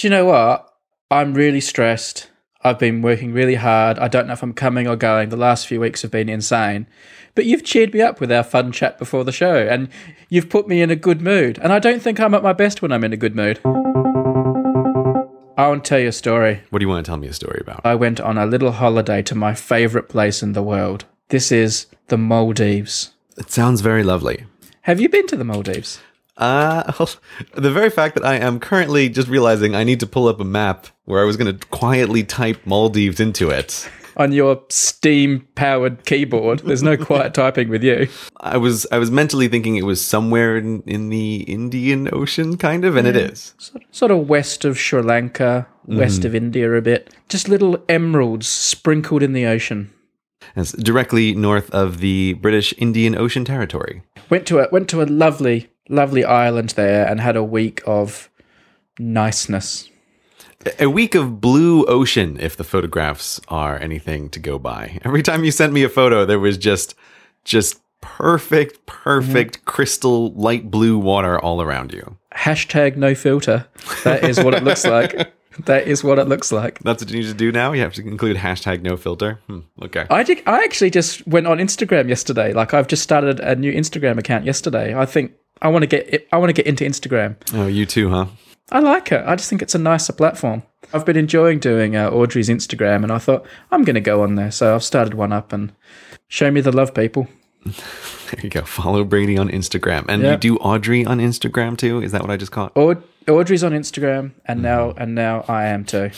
Do you know what? I'm really stressed. I've been working really hard. I don't know if I'm coming or going. The last few weeks have been insane. But you've cheered me up with our fun chat before the show, and you've put me in a good mood. And I don't think I'm at my best when I'm in a good mood. I want to tell you a story. What do you want to tell me a story about? I went on a little holiday to my favorite place in the world. This is the Maldives. It sounds very lovely. Have you been to the Maldives? Uh, the very fact that I am currently just realizing I need to pull up a map where I was going to quietly type Maldives into it. On your steam powered keyboard. There's no quiet typing with you. I was I was mentally thinking it was somewhere in, in the Indian Ocean, kind of, and it is. Sort, sort of west of Sri Lanka, west of India a bit. Just little emeralds sprinkled in the ocean. It's directly north of the British Indian Ocean Territory. Went to a went to a lovely, lovely island there and had a week of niceness. A week of blue ocean, if the photographs are anything to go by. Every time you sent me a photo, there was just just perfect, perfect crystal light blue water all around you. Hashtag no filter. That is what it looks like. That is what it looks like. That's what you need to do now. You have to include hashtag no filter. Hmm, okay. I did, I actually just went on Instagram yesterday. Like I've just started a new Instagram account yesterday. I think I want to get I want to get into Instagram. Oh, you too, huh? I like it. I just think it's a nicer platform. I've been enjoying doing uh, Audrey's Instagram, and I thought I'm going to go on there. So I've started one up and show me the love, people. There you go. Follow Brady on Instagram, and Yeah. you do Audrey on Instagram too. Is that what I just caught? Aud- Audrey's on Instagram, and now and now I am too.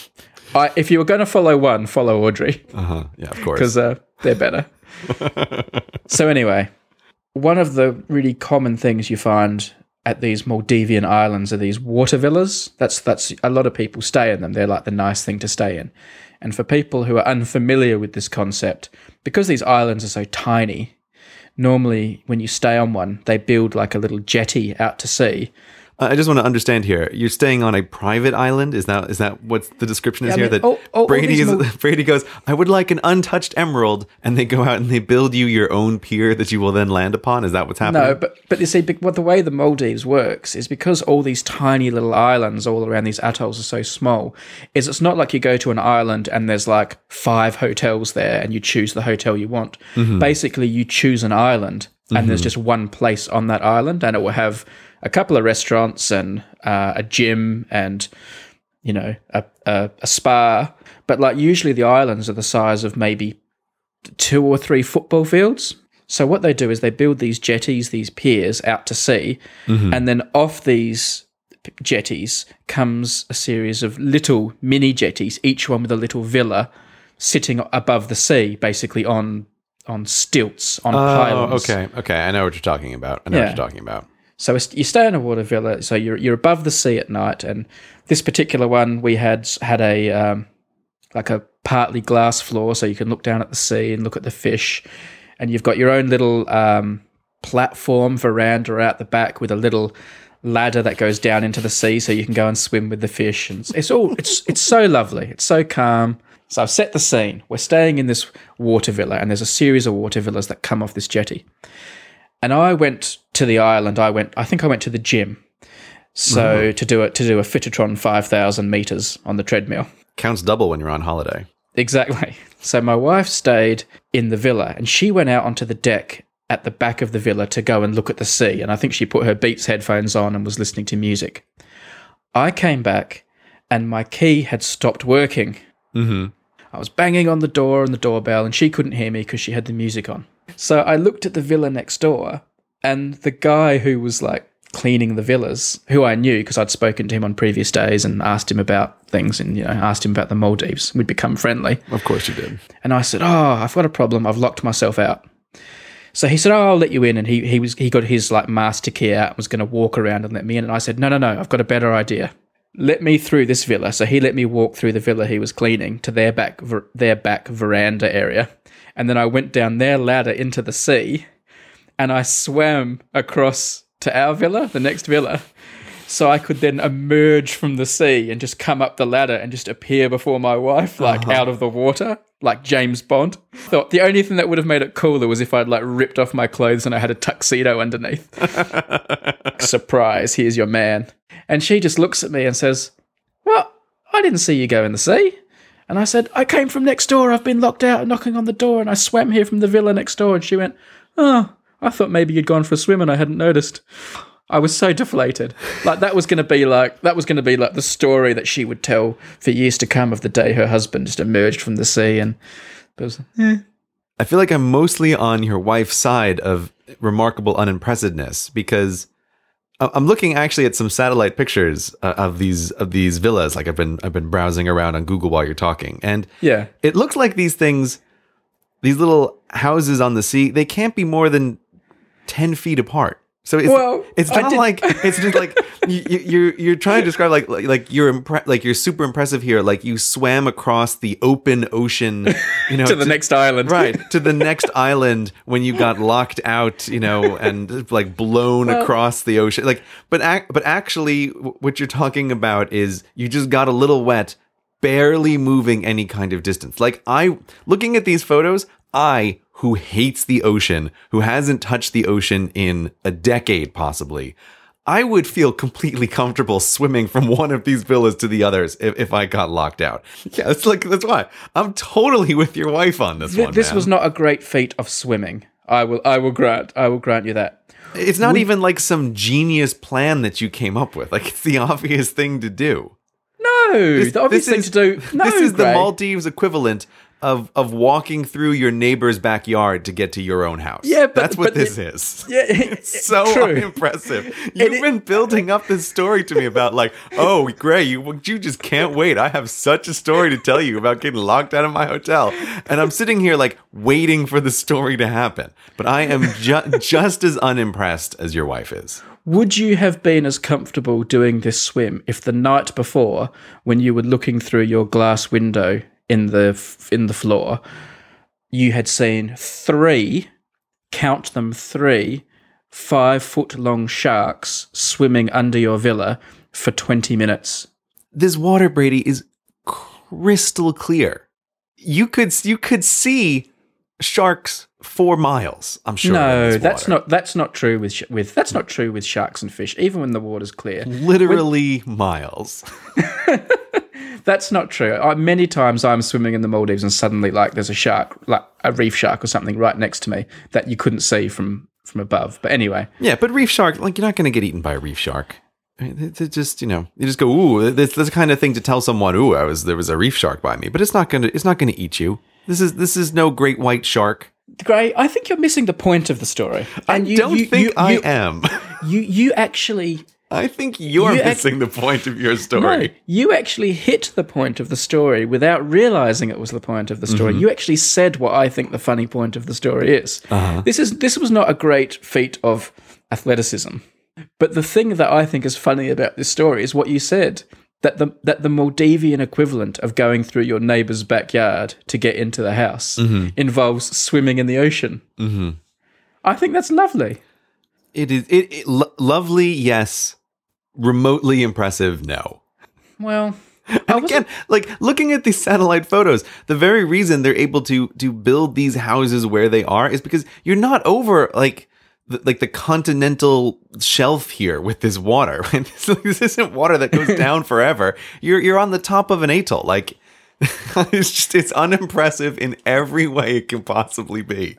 I, if you were going to follow one, follow Audrey Uh huh. Yeah, of course. because uh, they're better. so anyway, one of the really common things you find at these Maldivian islands are these water villas. That's that's a lot of people stay in them. They're like the nice thing to stay in. And for people who are unfamiliar with this concept, because these islands are so tiny, normally when you stay on one, they build like a little jetty out to sea. Uh, I just want to understand here. You're staying on a private island. Is that is that what the description is Yeah, I here? mean, that all- all- all Brady is Mal- Brady goes. I would like an untouched emerald, and they go out and they build you your own pier that you will then land upon. Is that what's happening? No, but but you see, what the way the Maldives works is because all these tiny little islands all around these atolls are so small. Is it's not like you go to an island and there's like five hotels there and you choose the hotel you want. Basically, you choose an island and there's just one place on that island, and it will have a couple of restaurants and uh, a gym and you know a, a a spa. But like usually the islands are the size of maybe two or three football fields. So what they do is they build these jetties, these piers out to sea, and then off these jetties comes a series of little mini jetties, each one with a little villa sitting above the sea, basically on on stilts on Oh, pylons. okay, okay. I know what you're talking about. I know Yeah. what you're talking about. So you stay in a water villa. So you're you're above the sea at night, and this particular one we had had a um, like a partly glass floor, so you can look down at the sea and look at the fish, and you've got your own little um, platform veranda out the back with a little ladder that goes down into the sea, so you can go and swim with the fish. And it's all it's it's so lovely. It's so calm. So I've set the scene. We're staying in this water villa, and there's a series of water villas that come off this jetty and I went to the island. I went. I think I went to the gym. So to do it to do a Fitotron five thousand meters on the treadmill. Counts double when you're on holiday. Exactly. So my wife stayed in the villa, and she went out onto the deck at the back of the villa to go and look at the sea. And I think she put her Beats headphones on and was listening to music. I came back, and my key had stopped working. Mm-hmm. I was banging on the door and the doorbell, and she couldn't hear me because she had the music on. So I looked at the villa next door, and the guy who was like cleaning the villas, who I knew because I'd spoken to him on previous days and asked him about things, and you know, asked him about the Maldives. We'd become friendly, Of course you did. and I said, "Oh, I've got a problem. I've locked myself out." So he said, "Oh, I'll let you in," and he he was he got his like master key out and was going to walk around and let me in, and I said, "No, no, no, I've got a better idea." let me through this villa. So he let me walk through the villa he was cleaning to their back ver- their back veranda area, and then I went down their ladder into the sea, and I swam across to our villa, the next villa, so I could then emerge from the sea and just come up the ladder and just appear before my wife, like uh-huh. out of the water, like James Bond. Thought the only thing that would have made it cooler was if I'd like ripped off my clothes and I had a tuxedo underneath. Surprise, here's your man. And she just looks at me and says, Well, I didn't see you go in the sea. And I said, I came from next door. I've been locked out knocking on the door and I swam here from the villa next door. And she went, Oh, I thought maybe you'd gone for a swim and I hadn't noticed. I was so deflated. Like that was going to be like that was going to be like the story that she would tell for years to come of the day her husband just emerged from the sea and was, eh. I feel like I'm mostly on your wife's side of remarkable unimpressiveness because I'm looking actually at some satellite pictures uh, of these of these villas. Like I've been I've been browsing around on Google while you're talking, and yeah. it looks like these things, these little houses on the sea, they can't be more than ten feet apart. So it's Well, it's not like it's just like you, you- you're you're trying to describe like like, you're impre- like you're super impressive here. Like you swam across the open ocean, you know, To the next island. right to the next island when you got locked out you know and like blown across the ocean like but ac- but actually what you're talking about is you just got a little wet barely moving any kind of distance like i looking at these photos i who hates the ocean who hasn't touched the ocean in a decade possibly I would feel completely comfortable swimming from one of these villas to the others if, if I got locked out. Yeah, it's like that's why I'm totally with your wife on this Th- one. this man. was not a great feat of swimming. I will I will grant I will grant you that. It's not even like some genius plan that you came up with. Like it's the obvious thing to do. No, the obvious thing is- to do. No, this is the Maldives equivalent of of walking through your neighbor's backyard to get to your own house. Yeah, but- that's what but this the- is. Yeah, It's so true. unimpressive. You've it- been building up this story to me about like, oh, Grey, you you just can't wait. I have such a story to tell you about getting locked out of my hotel, and I'm sitting here like waiting for the story to happen. But I am ju- just as unimpressed as your wife is. Would you have been as comfortable doing this swim if the night before, when you were looking through your glass window in the in the floor, you had seen three, count them three, five foot long sharks swimming under your villa for twenty minutes? this water brady is crystal clear you could you could see sharks for miles i'm sure no, that's not that's not true with sh- with that's not true with sharks and fish. Even when the water's clear, literally miles That's not true. I, many times I'm swimming in the Maldives and suddenly, like, there's a shark, like a reef shark or something, right next to me that you couldn't see from from above. But anyway, yeah but reef shark like you're not going to get eaten by a reef shark it's it's just you know you just go ooh that's the kind of thing to tell someone ooh i was there was a reef shark by me but it's not going to it's not going to eat you this is this is no great white shark Grey, I think you're missing the point of the story. i you, don't you, think you, i am You you actually i think you're You ac- missing the point of your no, story you actually hit the point of the story without realizing it was the point of the story. Mm-hmm. You actually said what I think the funny point of the story is. Uh-huh. This is this was not a great feat of athleticism. But the thing that I think is funny about this story is what you said that the that the Maldivian equivalent of going through your neighbor's backyard to get into the house Mm-hmm. involves swimming in the ocean. Mm-hmm. I think that's lovely. it is it, it lo- lovely yes remotely impressive no Well, And again, like looking at these satellite photos, the very reason they're able to to build these houses where they are is because you're not over like the, like the continental shelf here with this water. Right? This, this isn't water that goes down forever. You're you're on the top of an atoll. Like it's just it's unimpressive in every way it can possibly be.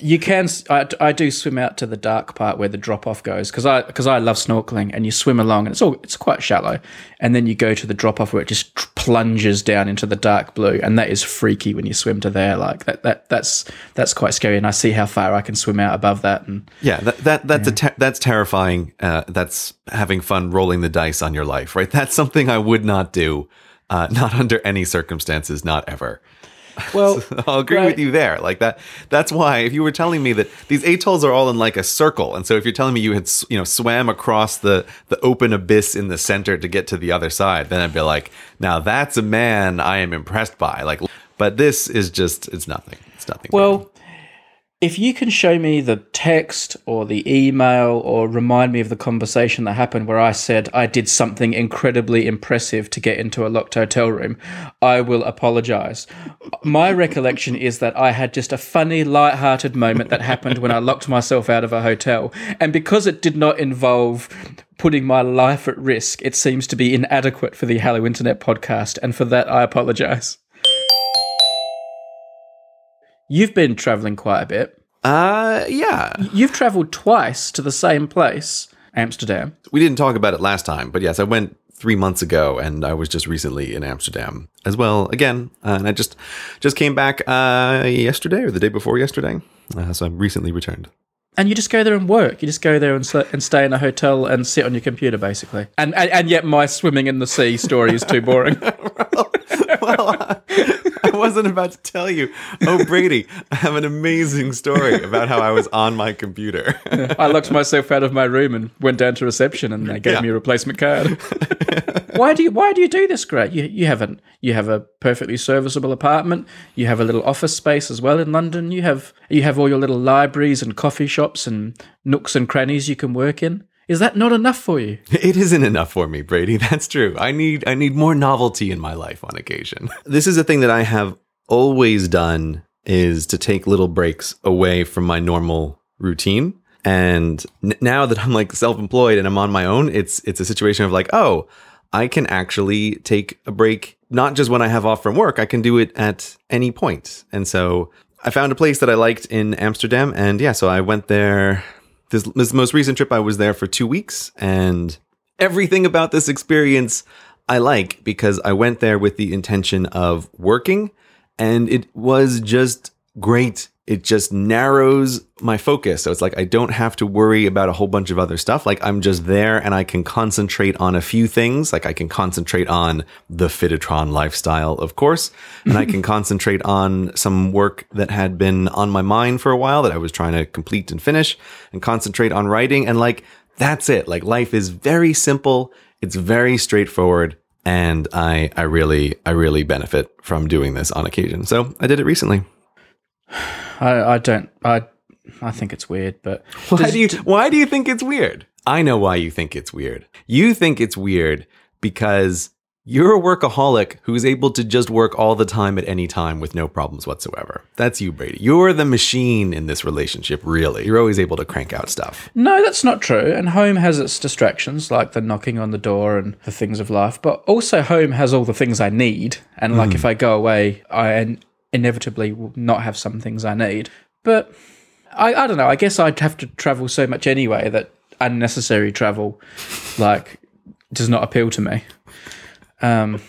You can. I, I do swim out to the dark part where the drop off goes because I because I love snorkeling and you swim along and it's all it's quite shallow and then you go to the drop off where it just plunges down into the dark blue and that is freaky when you swim to there like that that that's that's quite scary and I see how far I can swim out above that and Yeah, that, that that's a ter- that's terrifying. Uh, that's having fun rolling the dice on your life, right? That's something I would not do, uh, not under any circumstances, not ever. well I'll agree Right. with you there. Like that. That's why if you were telling me that these atolls are all in like a circle, and so if you're telling me you had you know swam across the the open abyss in the center to get to the other side, then I'd be like, now that's a man I am impressed by. Like, but this is just it's nothing. It's nothing. well if you can show me the text or the email or remind me of the conversation that happened where I said I did something incredibly impressive to get into a locked hotel room, I will apologize. My recollection is that I had just a funny, light-hearted moment that happened when I locked myself out of a hotel. And because it did not involve putting my life at risk, it seems to be inadequate for the Hello Internet podcast, and for that I apologize. You've been traveling quite a bit. Uh, yeah. You've traveled twice to the same place, Amsterdam. We didn't talk about it last time, but yes, I went three months ago, and I was just recently in Amsterdam as well again. Uh, and I just just came back uh, yesterday or the day before yesterday, uh, so I'm recently returned. And you just go there and work. You just go there and, and stay in a hotel and sit on your computer, basically. And, and and yet, my swimming in the sea story is too boring. well, I wasn't about to tell you. Oh, Brady, I have an amazing story about how I was on my computer. I locked myself out of my room and went down to reception, and they gave Yeah. me a replacement card. why do you Why do you do this, Grey? You you haven't you have a perfectly serviceable apartment. You have a little office space as well in London. You have you have all your little libraries and coffee shops and nooks and crannies you can work in. Is that not enough for you? It isn't enough for me, Brady. That's true. I need I need more novelty in my life on occasion. This is a thing that I have always done is to take little breaks away from my normal routine. And n- now that I'm like self-employed and I'm on my own, it's it's a situation of like, oh, I can actually take a break not just when I have off from work, I can do it at any point. And so I found a place that I liked in Amsterdam and yeah, so I went there this, this most recent trip I was there for 2 weeks and everything about this experience I like because I went there with the intention of working and it was just great. It just narrows my focus. So it's like I don't have to worry about a whole bunch of other stuff. Like I'm just there and I can concentrate on a few things. Like I can concentrate on the Fitotron lifestyle, of course, and I can concentrate on some work that had been on my mind for a while that I was trying to complete and finish and concentrate on writing. And like that's it. Like life is very simple. It's very straightforward. And I, I really, I really benefit from doing this on occasion. So I did it recently. I, I don't. I I think it's weird, but Why Does- do you why do you think it's weird? I know why you think it's weird. You think it's weird because you're a workaholic who's able to just work all the time at any time with no problems whatsoever. That's you, Brady. You're the machine in this relationship, really. You're always able to crank out stuff. No, that's not true. And home has its distractions, like the knocking on the door and the things of life. But also, home has all the things I need. And like, hmm. if I go away, I inevitably will not have some things I need. But I, I don't know. I guess I'd have to travel so much anyway that unnecessary travel, like, does not appeal to me. Um,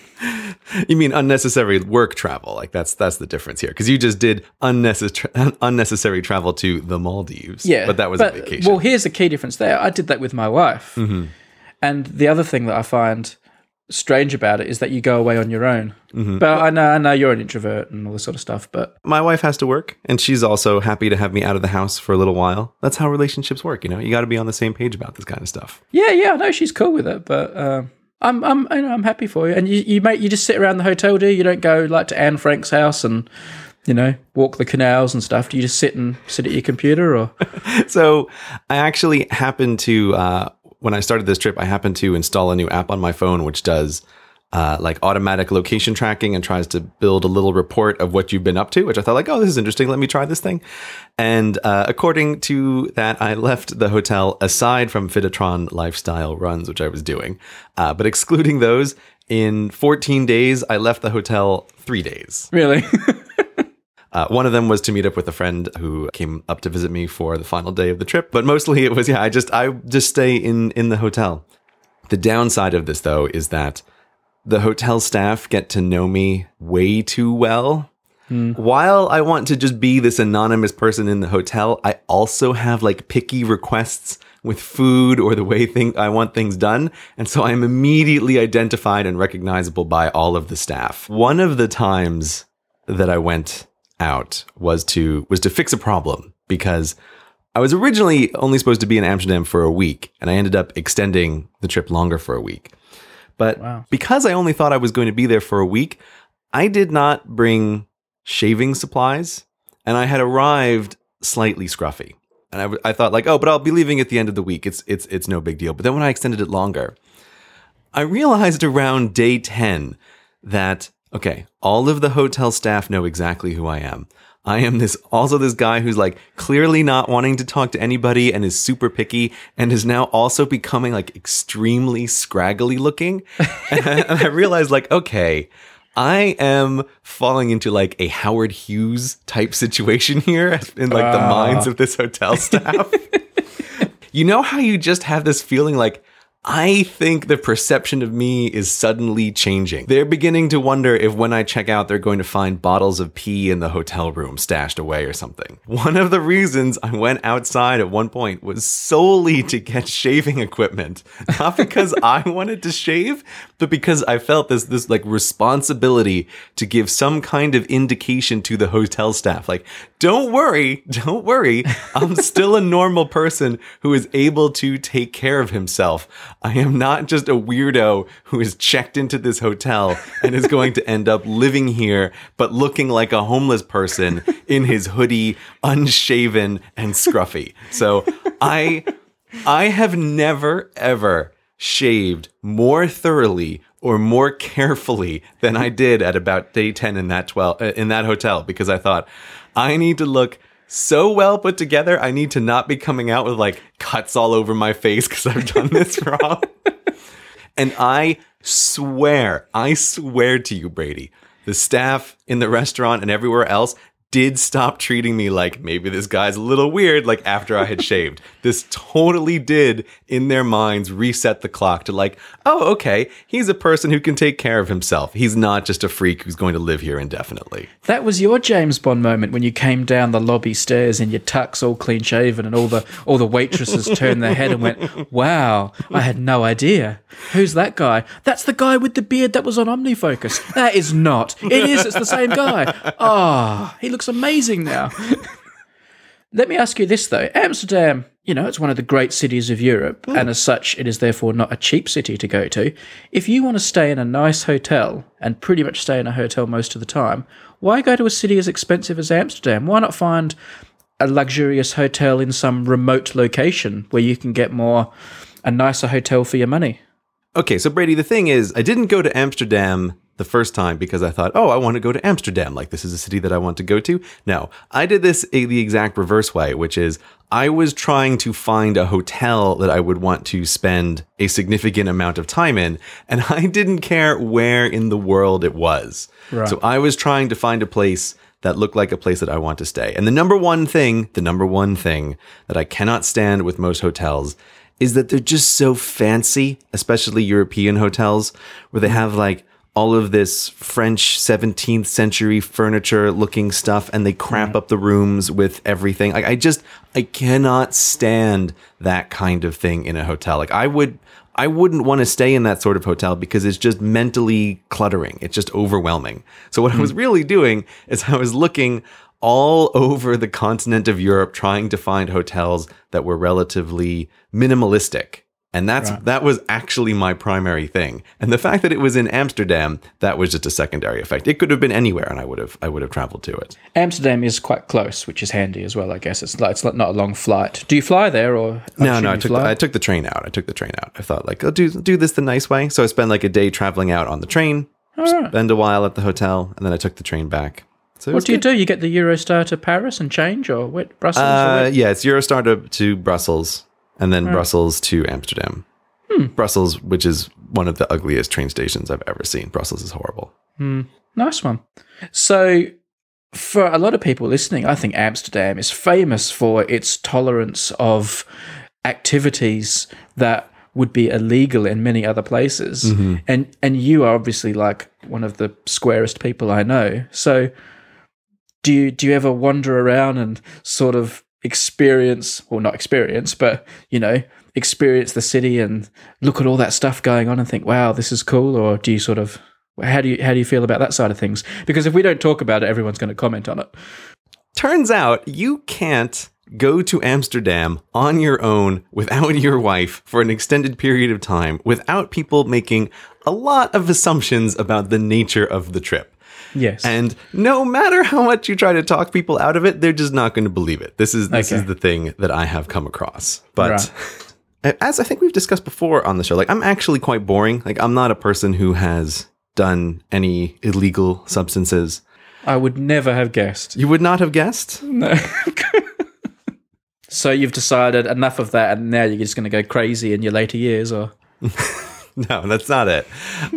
You mean unnecessary work travel? Like that's that's the difference here because you just did unnecessary unnecessary travel to the Maldives. Yeah, but that was a vacation. Mm-hmm. Well, here's the key difference there. I did that with my wife, and the other thing that I find strange about it is that you go away on your own. Mm-hmm. But I know, I know you're an introvert and all this sort of stuff. But my wife has to work and she's also happy to have me out of the house for a little while. That's how relationships work, you know. You got to be on the same page about this kind of stuff. yeah, yeah, I know she's cool with it. But um, I'm, I'm, you know, I'm happy for you. And you, you make, you just sit around the hotel, do you? You don't go like to Anne Frank's house and. You know, walk the canals and stuff. Do you just sit and sit at your computer, or So, I actually happened to uh when I started this trip, I happened to install a new app on my phone which does uh, like automatic location tracking and tries to build a little report of what you've been up to, which I thought like, oh, this is interesting. Let me try this thing. And uh, according to that, I left the hotel aside from Fitotron lifestyle runs, which I was doing, uh, but excluding those. In 14 days, I left the hotel three days. really? Uh, one of them was to meet up with a friend who came up to visit me for the final day of the trip, but mostly it was yeah, I just I just stay in in the hotel. The downside of this though is that the hotel staff get to know me way too well. While I want to just be this anonymous person in the hotel, I also have like picky requests with food or the way thing I want things done, and so I'm immediately identified and recognizable by all of the staff. One of the times that I went out was to was to fix a problem because I was originally only supposed to be in Amsterdam for a week, and I ended up extending the trip longer for a week. But Wow. because I only thought I was going to be there for a week, I did not bring shaving supplies, and I had arrived slightly scruffy. And I, w- I thought like, oh, but I'll be leaving at the end of the week. It's it's it's no big deal. But then when I extended it longer, I realized around day 10 that, okay, all of the hotel staff know exactly who I am. I am this also this guy who's like clearly not wanting to talk to anybody and is super picky and is now also becoming like extremely scraggly looking. and, I, and I realized like, okay, I am falling into like a Howard Hughes type situation here in like the ah. minds of this hotel staff. you know how you just have this feeling like I think the perception of me is suddenly changing. They're beginning to wonder if when I check out, they're going to find bottles of pee in the hotel room stashed away or something. One of the reasons I went outside at one point was solely to get shaving equipment. Not because I wanted to shave, but because I felt this, this like responsibility to give some kind of indication to the hotel staff. Like, don't worry, don't worry. I'm still a normal person who is able to take care of himself. I am not just a weirdo who is checked into this hotel and is going to end up living here, but looking like a homeless person in his hoodie, unshaven and scruffy. So I, I have never ever shaved more thoroughly or more carefully than I did at about day 10 in that 12 uh, in that hotel because I thought I need to look so well put together. I need to not be coming out with like cuts all over my face because I've done this wrong. and I swear, I swear to you, Brady, the staff in the restaurant and everywhere else did stop treating me like maybe this guy's a little weird, like after I had shaved. This totally did, in their minds, reset the clock to like, oh, okay, he's a person who can take care of himself. He's not just a freak who's going to live here indefinitely. That was your James Bond moment when you came down the lobby stairs in your tux, all clean shaven, and all the all the waitresses turned their head and went, "Wow, I had no idea. Who's that guy? That's the guy with the beard that was on OmniFocus. That is not. It is. It's the same guy. Ah, oh, he looks amazing now." Let me ask you this though: Amsterdam, you know, it's one of the great cities of Europe, hmm. and as such, it is therefore not a cheap city to go to. If you want to stay in a nice hotel and pretty much stay in a hotel most of the time, why go to a city as expensive as Amsterdam? Why not find a luxurious hotel in some remote location where you can get more a nicer hotel for your money? Okay, so Brady, the thing is, I didn't go to Amsterdam the first time because I thought, oh, I want to go to Amsterdam. Like, this is a city that I want to go to. No, I did this the exact reverse way, which is I was trying to find a hotel that I would want to spend a significant amount of time in, and I didn't care where in the world it was. Right. So I was trying to find a place that looked like a place that I want to stay. And the number one thing, the number one thing that I cannot stand with most hotels is that they're just so fancy, especially European hotels, where they have like all of this French 17th century furniture looking stuff and they cramp up the rooms with everything. Like I just I cannot stand that kind of thing in a hotel. Like I would I wouldn't want to stay in that sort of hotel because it's just mentally cluttering. It's just overwhelming. So what I was hmm. really doing is I was looking all over the continent of Europe trying to find hotels that were relatively minimalistic and that's right. that was actually my primary thing. And the fact that it was in Amsterdam, that was just a secondary effect. It could have been anywhere and I would have I would have traveled to it. Amsterdam is quite close, which is handy as well, I guess. It's like, it's not a long flight. Do you fly there or No, no, I took the, I took the train out. I took the train out. I thought like, I'll do do this the nice way. So I spent like a day traveling out on the train, right. spend a while at the hotel, and then I took the train back. So what do good. you do? You get the Eurostar to Paris and change, or what? Brussels? Uh, yeah, it's Eurostar to, to Brussels, and then Brussels to Amsterdam. Hmm. Brussels, which is one of the ugliest train stations I've ever seen. Brussels is horrible. Hmm. Nice one. So, for a lot of people listening, I think Amsterdam is famous for its tolerance of activities that would be illegal in many other places. Mm-hmm. And and you are obviously like one of the squarest people I know. So do you do you ever wander around and sort of experience well not experience but you know experience the city and look at all that stuff going on and think wow this is cool or do you sort of how do you how do you feel about that side of things? Because if we don't talk about it everyone's going to comment on it. Turns out you can't go to Amsterdam on your own without your wife for an extended period of time without people making a lot of assumptions about the nature of the trip Yes. And no matter how much you try to talk people out of it, they're just not going to believe it. This is this okay. is the thing that I have come across. But right. as I think we've discussed before on the show, like I'm actually quite boring. Like I'm not a person who has done any illegal substances. I would never have guessed. You would not have guessed? No. so you've decided enough of that, and now you're just going to go crazy in your later years, or no, that's not it.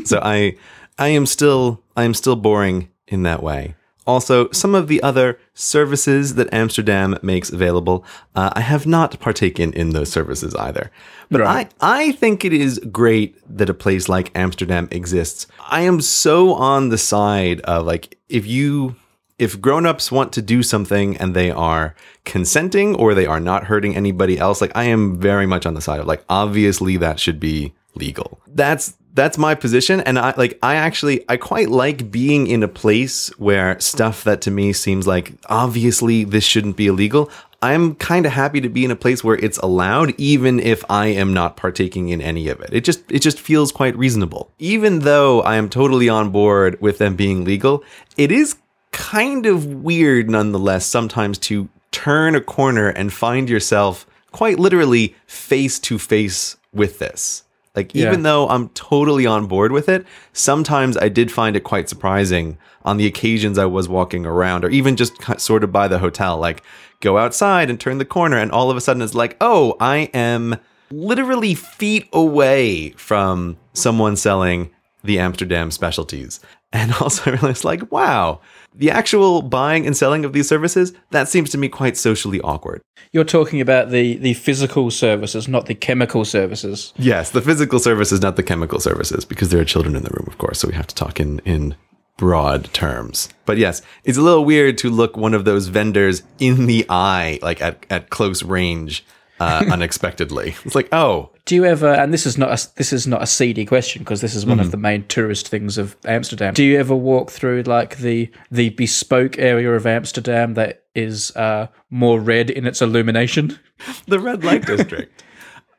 So I I am still I am still boring in that way. Also, some of the other services that Amsterdam makes available, uh, I have not partaken in those services either. But Right. I, I think it is great that a place like Amsterdam exists. I am so on the side of like, if you, if grown-ups want to do something and they are consenting or they are not hurting anybody else, like I am very much on the side of like, obviously that should be legal. That's that's my position and I like I actually I quite like being in a place where stuff that to me seems like obviously this shouldn't be illegal. I'm kind of happy to be in a place where it's allowed even if I am not partaking in any of it. It just it just feels quite reasonable. Even though I am totally on board with them being legal, it is kind of weird nonetheless sometimes to turn a corner and find yourself quite literally face to face with this. Like even Yeah. though I'm totally on board with it, sometimes I did find it quite surprising on the occasions I was walking around or even just sort of by the hotel like go outside and turn the corner and all of a sudden it's like, "Oh, I am literally feet away from someone selling the Amsterdam specialties." And also I realized like, "Wow, the actual buying and selling of these services, that seems to me quite socially awkward." you're talking about the the physical services, not the chemical services. Yes, the physical services, not the chemical services, because there are children in the room, of course. So we have to talk in in broad terms. But yes, it's a little weird to look one of those vendors in the eye, like at, at close range, uh, unexpectedly. It's like, oh, Do you ever? And this is not a, this is not a seedy question because this is one of the main tourist things of Amsterdam. Do you ever walk through like the the bespoke area of Amsterdam that is uh, more red in its illumination? the red light district.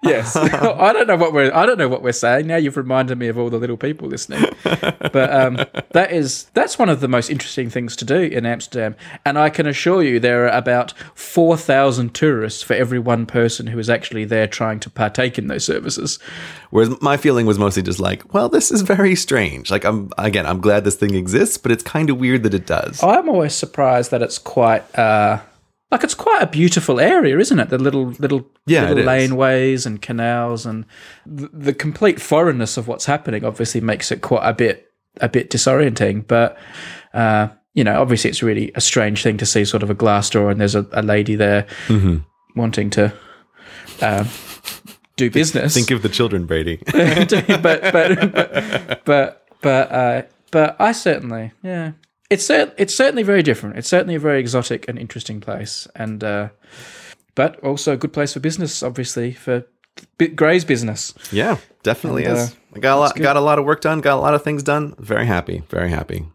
Yes, I don't know what we're I don't know what we're saying now. You've reminded me of all the little people listening, but um, that is that's one of the most interesting things to do in Amsterdam, and I can assure you there are about four thousand tourists for every one person who is actually there trying to partake in those services. Whereas my feeling was mostly just like, well, this is very strange. Like, I'm again, I'm glad this thing exists, but it's kind of weird that it does. I'm always surprised that it's quite uh, like it's quite a beautiful area, isn't it? The little little Yeah, little laneways and canals and the, the complete foreignness of what's happening obviously makes it quite a bit a bit disorienting. But uh, you know, obviously it's really a strange thing to see sort of a glass door and there's a, a lady there wanting to. Uh, do business. Think of the children, Brady. but but but but but uh, but I certainly yeah. It's cer- it's certainly very different. It's certainly a very exotic and interesting place, and uh, but also a good place for business, obviously for B- Grey's business. Yeah, definitely And, uh, is. I got a lot, good. got a lot of work done, got a lot of things done. Very happy, very happy.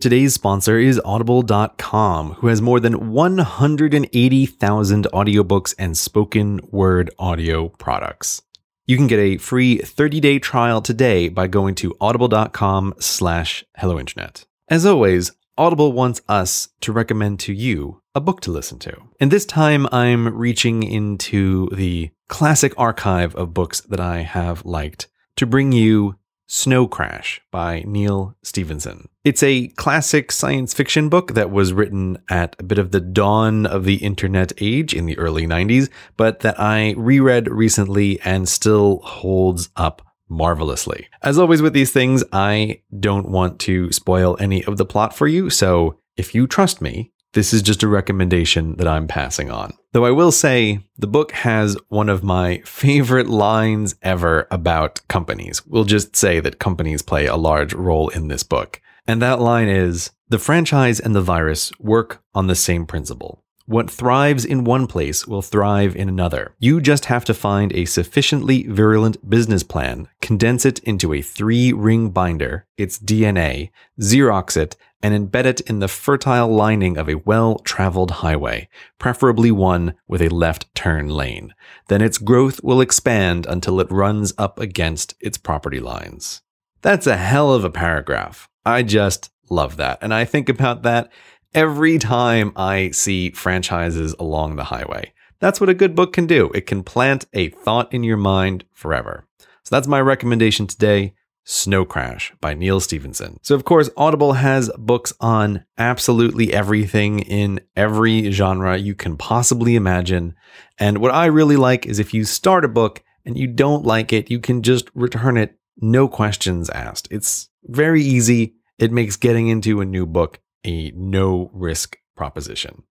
Today's sponsor is Audible.com, who has more than 180,000 audiobooks and spoken word audio products. You can get a free 30-day trial today by going to audible.com slash hello internet. As always, Audible wants us to recommend to you a book to listen to. And this time I'm reaching into the classic archive of books that I have liked to bring you Snow Crash by Neal Stephenson. It's a classic science fiction book that was written at a bit of the dawn of the internet age in the early 90s, but that I reread recently and still holds up marvelously. As always with these things, I don't want to spoil any of the plot for you, so if you trust me, this is just a recommendation that I'm passing on. Though I will say, the book has one of my favorite lines ever about companies. We'll just say that companies play a large role in this book. And that line is The franchise and the virus work on the same principle. What thrives in one place will thrive in another. You just have to find a sufficiently virulent business plan, condense it into a three ring binder, its DNA, Xerox it, and embed it in the fertile lining of a well traveled highway, preferably one with a left turn lane. Then its growth will expand until it runs up against its property lines. That's a hell of a paragraph. I just love that. And I think about that every time I see franchises along the highway. That's what a good book can do. It can plant a thought in your mind forever. So that's my recommendation today Snow Crash by Neal Stephenson. So, of course, Audible has books on absolutely everything in every genre you can possibly imagine. And what I really like is if you start a book and you don't like it, you can just return it, no questions asked. It's very easy. It makes getting into a new book a no risk proposition.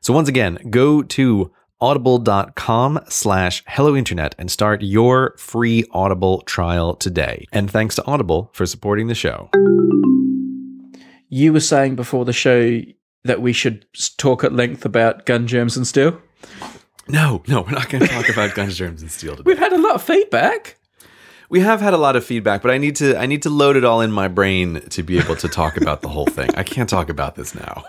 So, once again, go to audible.com slash hello internet and start your free Audible trial today. And thanks to Audible for supporting the show. You were saying before the show that we should talk at length about gun germs and steel. No, no, we're not going to talk about guns, germs, and steel today. We've had a lot of feedback. We have had a lot of feedback, but I need to I need to load it all in my brain to be able to talk about the whole thing. I can't talk about this now.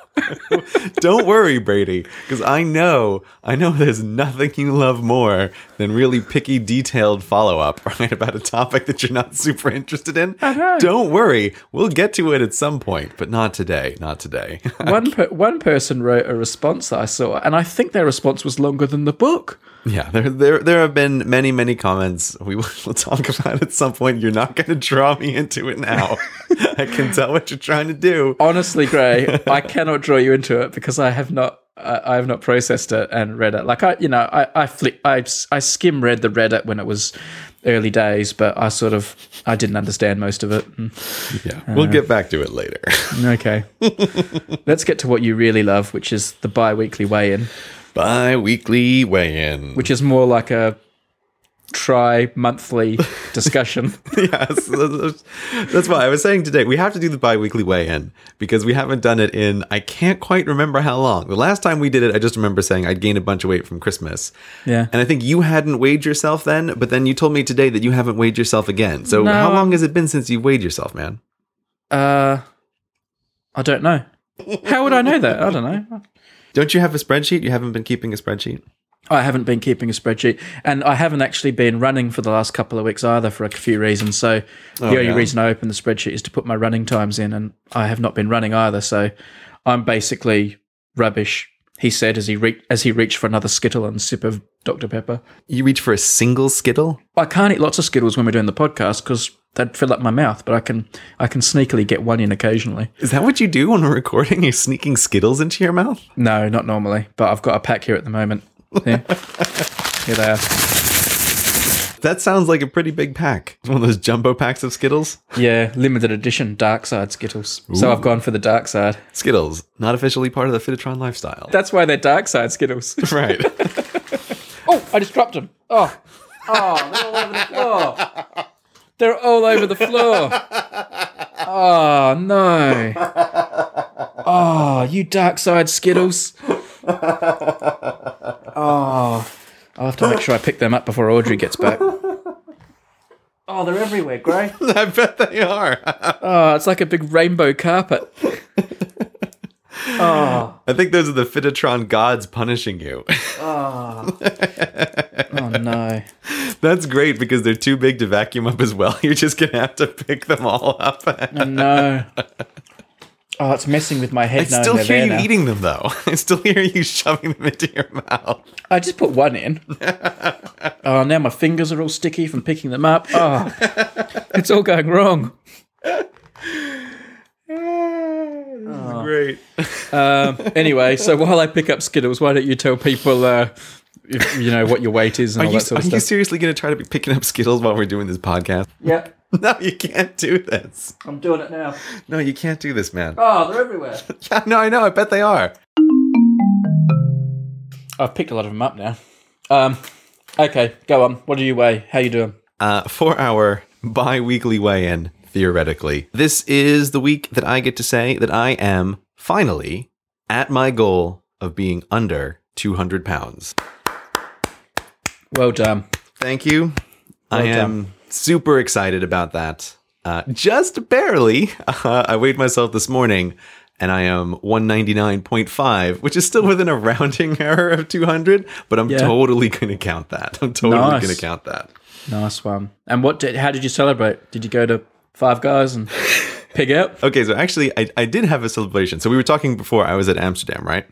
Don't worry, Brady, because I know I know there's nothing you love more than really picky, detailed follow up right about a topic that you're not super interested in. know. Don't worry, we'll get to it at some point, but not today. Not today. one per- one person wrote a response that I saw, and I think their response was longer than the book. yeah, there there there have been many many comments. We'll talk about at some point. You're not going to draw me into it now. I can tell what you're trying to do. Honestly, Grey, I cannot draw you into it because I have not. I I have not processed it and read it. Like I, you know, I I flick, I I skim read the Reddit when it was early days, but I sort of I didn't understand most of it. Mm, Yeah, we'll get back to it later. Okay, let's get to what you really love, which is the bi-weekly weigh-in, Bi-weekly weigh-in. which is more like a tri-monthly discussion. yes, that's- that's why I was saying today we have to do the bi-weekly weigh-in because we haven't done it in I can't quite remember how long. The last time we did it, I just remember saying I'd gained a bunch of weight from Christmas. Yeah. And I think you hadn't weighed yourself then, but then you told me today that you haven't weighed yourself again. So No, how long has it been since you weighed yourself, man? Uh, I don't know. How would I know that? I don't know. Don't you have a spreadsheet? You haven't been keeping a spreadsheet? I haven't been keeping a spreadsheet, and I haven't actually been running for the last couple of weeks either for a few reasons. So the oh, only yeah. reason I opened the spreadsheet is to put my running times in, and I have not been running either. So I'm basically rubbish. He said as he re- as he reached for another Skittle and sip of Dr Pepper. You reach for a single Skittle? I can't eat lots of Skittles when we're doing the podcast because they'd fill up my mouth, but I can I can sneakily get one in occasionally. Is that what you do when we're recording? You're sneaking Skittles into your mouth? No, not normally, but I've got a pack here at the moment. Yeah. here they are. That sounds like a pretty big pack. One of those jumbo packs of Skittles. Yeah, limited edition dark side Skittles. So I've gone for the dark side. Skittles, not officially part of the Fitotron lifestyle. That's why they're dark side Skittles. right. oh, I just dropped them. Oh, oh, they're all over the floor. They're all over the floor. Oh no. Oh, you dark side Skittles. Oh, I'll have to make sure I pick them up before Audrey gets back. Oh, they're everywhere, Grey. I bet they are. Oh, it's like a big rainbow carpet. Oh, I think those are the Fitotron gods punishing you. Oh. oh no. That's great because they're too big to vacuum up as well. You're just gonna have to pick them all up. Oh, no. Oh, it's messing with my head now. I now. still hear you now. eating them though. I still hear you shoving them into your mouth. I just put one in. oh, now my fingers are all sticky from picking them up. Oh, it's all going wrong. Great. Um, anyway, so while I pick up Skittles, why don't you tell people, uh, if, you know, what your weight is and Are all you, that sort are of you seriously gonna try to be picking up Skittles while we're doing this podcast? Yeah, No, you can't do this. I'm doing it now. No, you can't do this, man. Oh, they're everywhere. Yeah, no, I know. I bet they are. I've picked a lot of them up now. Um, okay, go on. What do you weigh? How you doing? uh, for our bi-weekly weigh-in theoretically this is the week that i get to say that i am finally at my goal of being under 200 pounds Well done. thank you i Well am super excited about that uh, just barely uh, i weighed myself this morning and I am 199.5, which is still within a rounding error of 200, but I'm Yeah. totally going to count that. I'm totally Nice. going to count that. Nice one. And what? Did, how did you celebrate? Did you go to Five Guys and pig out? Okay, so actually, I, I did have a celebration. So we were talking before I was at Amsterdam, right?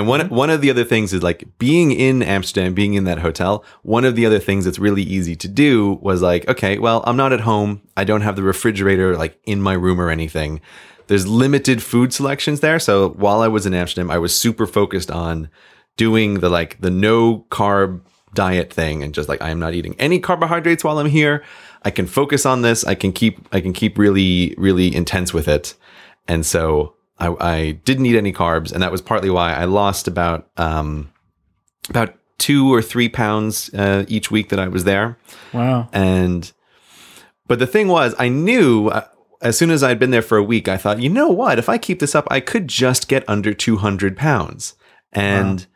And one mm-hmm. one of the other things is like being in Amsterdam, being in that hotel. One of the other things that's really easy to do was like, okay, well, I'm not at home. I don't have the refrigerator like in my room or anything. There's limited food selections there. So while I was in Amsterdam, I was super focused on doing the like the no carb diet thing and just like I am not eating any carbohydrates while I'm here. I can focus on this. I can keep I can keep really really intense with it. And so I, I didn't eat any carbs, and that was partly why I lost about um, about two or three pounds uh, each week that I was there. Wow. And but the thing was, I knew uh, as soon as I'd been there for a week, I thought, you know what? If I keep this up, I could just get under 200 pounds. And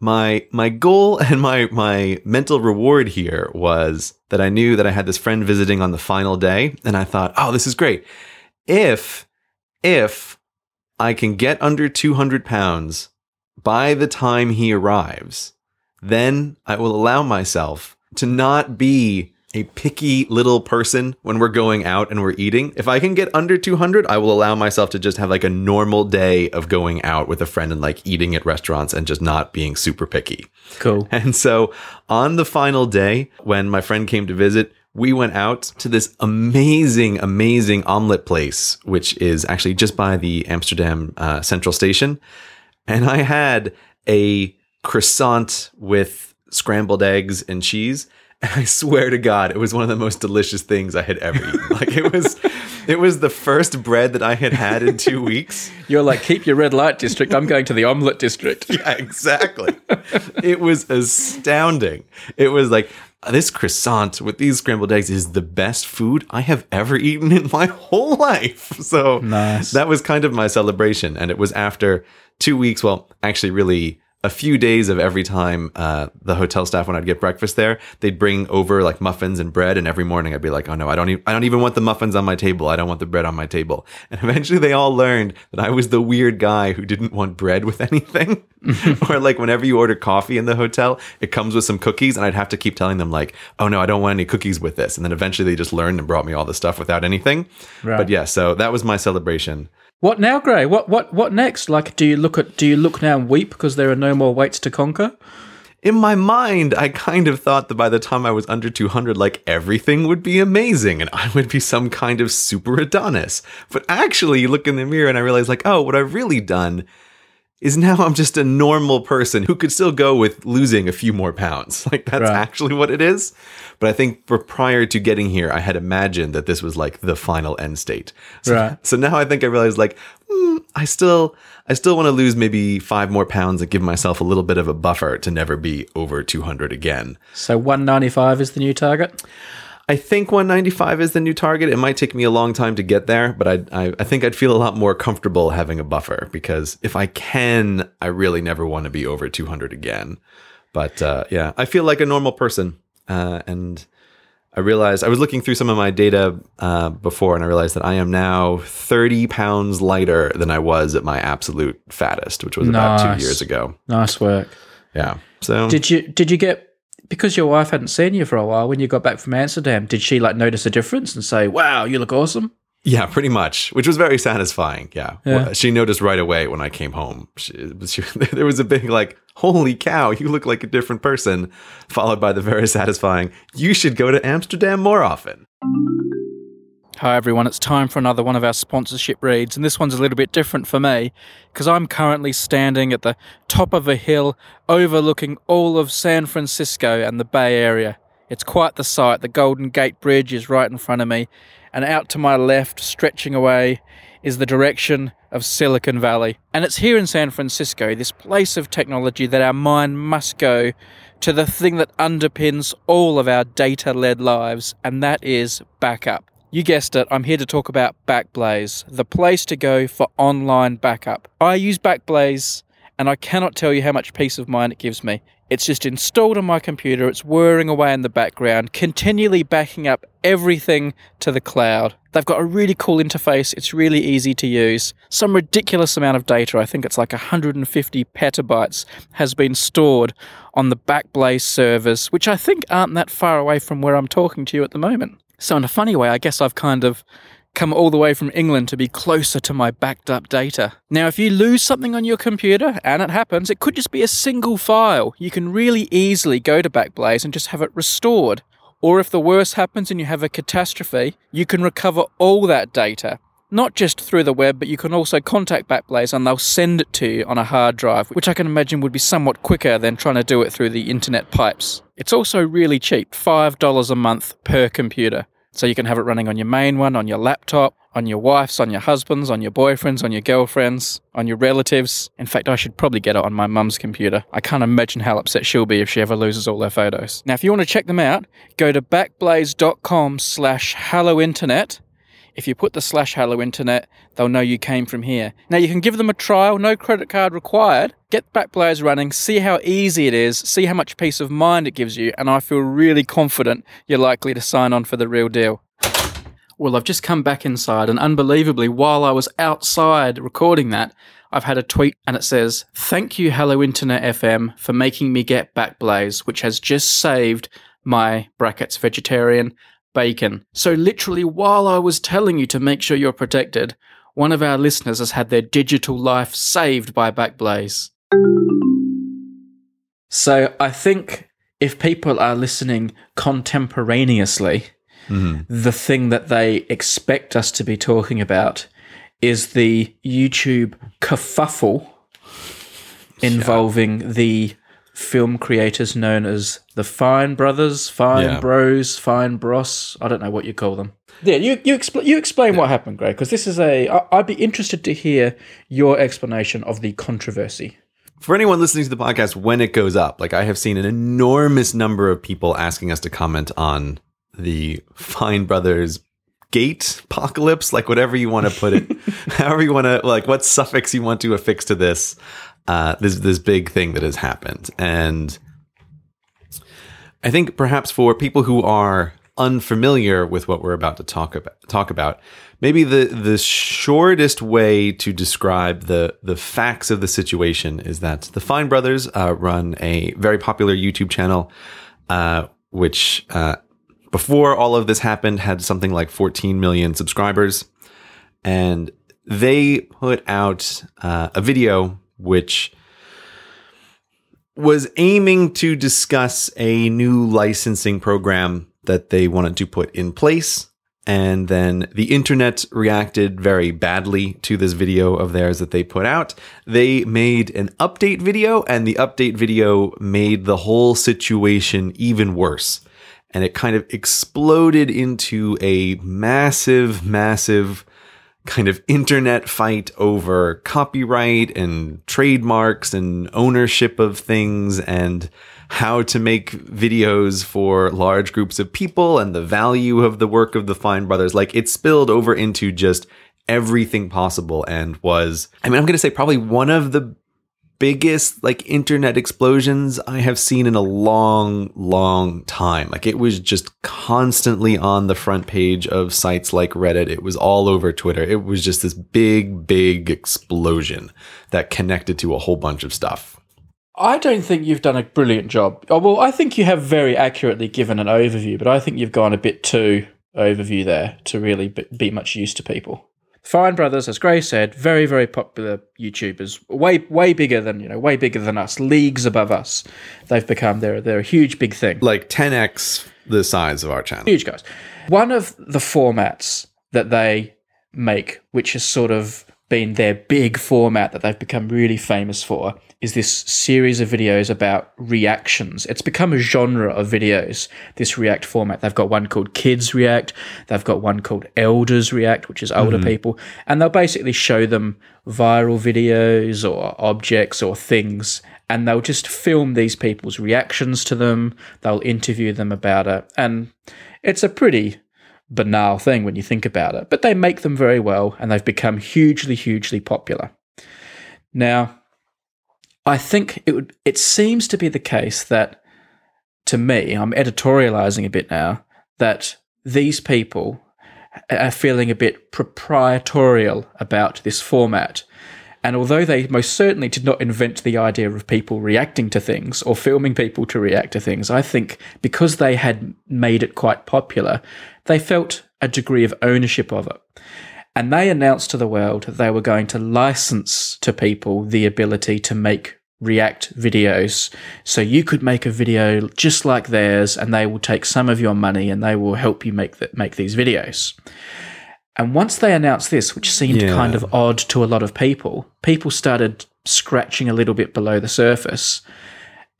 my my goal and my my mental reward here was that I knew that I had this friend visiting on the final day, and I thought, oh, this is great. If if I can get under 200 pounds by the time he arrives, then I will allow myself to not be a picky little person when we're going out and we're eating. If I can get under 200, I will allow myself to just have like a normal day of going out with a friend and like eating at restaurants and just not being super picky. Cool. And so on the final day, when my friend came to visit, we went out to this amazing, amazing omelet place, which is actually just by the Amsterdam uh, Central Station. And I had a croissant with scrambled eggs and cheese. And I swear to God, it was one of the most delicious things I had ever eaten. Like it was, it was the first bread that I had had in two weeks. You're like, keep your red light district. I'm going to the omelette district. Yeah, exactly. it was astounding. It was like this croissant with these scrambled eggs is the best food I have ever eaten in my whole life. So Nice. that was kind of my celebration. And it was after two weeks, well, actually, really a few days of every time uh, the hotel staff when I'd get breakfast there, they'd bring over like muffins and bread, and every morning I'd be like, "Oh no, I don't even I don't even want the muffins on my table. I don't want the bread on my table." And eventually, they all learned that I was the weird guy who didn't want bread with anything. or like whenever you order coffee in the hotel, it comes with some cookies, and I'd have to keep telling them like, "Oh no, I don't want any cookies with this." And then eventually, they just learned and brought me all the stuff without anything. Right. But yeah, so that was my celebration. What now, Grey? What what what next? Like, do you look at do you look now and weep because there are no more weights to conquer? in my mind, I kind of thought that by the time I was under 200, like everything would be amazing and I would be some kind of super Adonis. But actually, you look in the mirror and I realize, like, oh, what I've really done is now I'm just a normal person who could still go with losing a few more pounds. Like, that's Right. actually what it is. But I think for prior to getting here, I had imagined that this was like the final end state. So, Right. so now I think I realize, like, hmm, I still, I still want to lose maybe five more pounds and give myself a little bit of a buffer to never be over 200 again. So one ninety five is the new target. I think 195 is the new target. It might take me a long time to get there, but I, I, I think I'd feel a lot more comfortable having a buffer because if I can, I really never want to be over 200 again. But uh, yeah, I feel like a normal person. Uh, and I realized I was looking through some of my data uh, before, and I realized that I am now 30 pounds lighter than I was at my absolute fattest, which was about two years ago. Nice work. Yeah. So Did you did you get because your wife hadn't seen you for a while when you got back from Amsterdam? Did she like notice a difference and say, "Wow, you look awesome"? Yeah, pretty much, which was very satisfying. Yeah. Yeah. Well, She noticed right away when I came home. She, she, there was a big, like, holy cow, you look like a different person, followed by the very satisfying, you should go to Amsterdam more often. Hi everyone, it's time for another one of our sponsorship reads, and this one's a little bit different for me because I'm currently standing at the top of a hill overlooking all of San Francisco and the Bay Area. It's quite the sight. The Golden Gate Bridge is right in front of me, and out to my left, stretching away, is the direction of Silicon Valley. And it's here in San Francisco, this place of technology, that our mind must go to the thing that underpins all of our data led lives, and that is backup. You guessed it, I'm here to talk about Backblaze, the place to go for online backup. I use Backblaze and I cannot tell you how much peace of mind it gives me. It's just installed on my computer, it's whirring away in the background, continually backing up everything to the cloud. They've got a really cool interface, it's really easy to use. Some ridiculous amount of data, I think it's like 150 petabytes, has been stored on the Backblaze servers, which I think aren't that far away from where I'm talking to you at the moment. So, in a funny way, I guess I've kind of come all the way from England to be closer to my backed up data. Now, if you lose something on your computer, and it happens, it could just be a single file. You can really easily go to Backblaze and just have it restored. Or if the worst happens and you have a catastrophe, you can recover all that data not just through the web, but you can also contact Backblaze and they'll send it to you on a hard drive, which I can imagine would be somewhat quicker than trying to do it through the internet pipes. It's also really cheap $5 a month per computer. So you can have it running on your main one, on your laptop, on your wife's, on your husband's, on your boyfriend's, on your girlfriend's, on your relatives. In fact, I should probably get it on my mum's computer. I can't imagine how upset she'll be if she ever loses all her photos. Now, if you want to check them out, go to backblaze.com slash hello internet if you put the slash hello internet, they'll know you came from here. Now you can give them a trial, no credit card required. Get Backblaze running, see how easy it is, see how much peace of mind it gives you, and I feel really confident you're likely to sign on for the real deal. Well, I've just come back inside, and unbelievably, while I was outside recording that, I've had a tweet and it says, Thank you, Hello Internet FM, for making me get Backblaze, which has just saved my brackets vegetarian bacon. So, literally, while I was telling you to make sure you're protected, one of our listeners has had their digital life saved by Backblaze. So, I think if people are listening contemporaneously, mm-hmm. the thing that they expect us to be talking about is the YouTube kerfuffle involving yeah. the film creators known as the Fine Brothers, Fine yeah. Bros, Fine Bros. I don't know what you call them. Yeah, you you, expl- you explain yeah. what happened, Grey, because this is a. I- I'd be interested to hear your explanation of the controversy. For anyone listening to the podcast, when it goes up, like I have seen an enormous number of people asking us to comment on the Fine Brothers gate apocalypse, like whatever you want to put it, however you want to, like what suffix you want to affix to this uh, this this big thing that has happened, and I think perhaps for people who are unfamiliar with what we're about to talk about, talk about, maybe the the shortest way to describe the the facts of the situation is that the Fine Brothers uh, run a very popular YouTube channel, uh, which uh, before all of this happened had something like 14 million subscribers, and they put out uh, a video which was aiming to discuss a new licensing program that they wanted to put in place. And then the internet reacted very badly to this video of theirs that they put out. They made an update video, and the update video made the whole situation even worse. And it kind of exploded into a massive, massive kind of internet fight over copyright and trademarks and ownership of things and how to make videos for large groups of people and the value of the work of the Fine brothers. Like it spilled over into just everything possible and was, I mean, I'm going to say probably one of the biggest like internet explosions I have seen in a long, long time. Like it was just constantly on the front page of sites like Reddit. It was all over Twitter. It was just this big, big explosion that connected to a whole bunch of stuff. I don't think you've done a brilliant job. Oh, well, I think you have very accurately given an overview, but I think you've gone a bit too overview there to really be much use to people. Fine Brothers, as Grey said, very very popular YouTubers, way way bigger than you know, way bigger than us, leagues above us. They've become they're they're a huge big thing, like 10x the size of our channel. Huge guys. One of the formats that they make, which has sort of been their big format that they've become really famous for, is this series of videos about reactions. It's become a genre of videos, this React format. They've got one called Kids React, they've got one called Elders React, which is older mm-hmm. people, and they'll basically show them viral videos or objects or things, and they'll just film these people's reactions to them, they'll interview them about it, and it's a pretty banal thing when you think about it, but they make them very well, and they've become hugely, hugely popular. Now, I think it would. It seems to be the case that, to me, I'm editorializing a bit now that these people are feeling a bit proprietorial about this format. And although they most certainly did not invent the idea of people reacting to things or filming people to react to things, I think because they had made it quite popular, they felt a degree of ownership of it. And they announced to the world that they were going to license to people the ability to make React videos. So you could make a video just like theirs, and they will take some of your money and they will help you make that make these videos. And once they announced this, which seemed Yeah. kind of odd to a lot of people, people started scratching a little bit below the surface,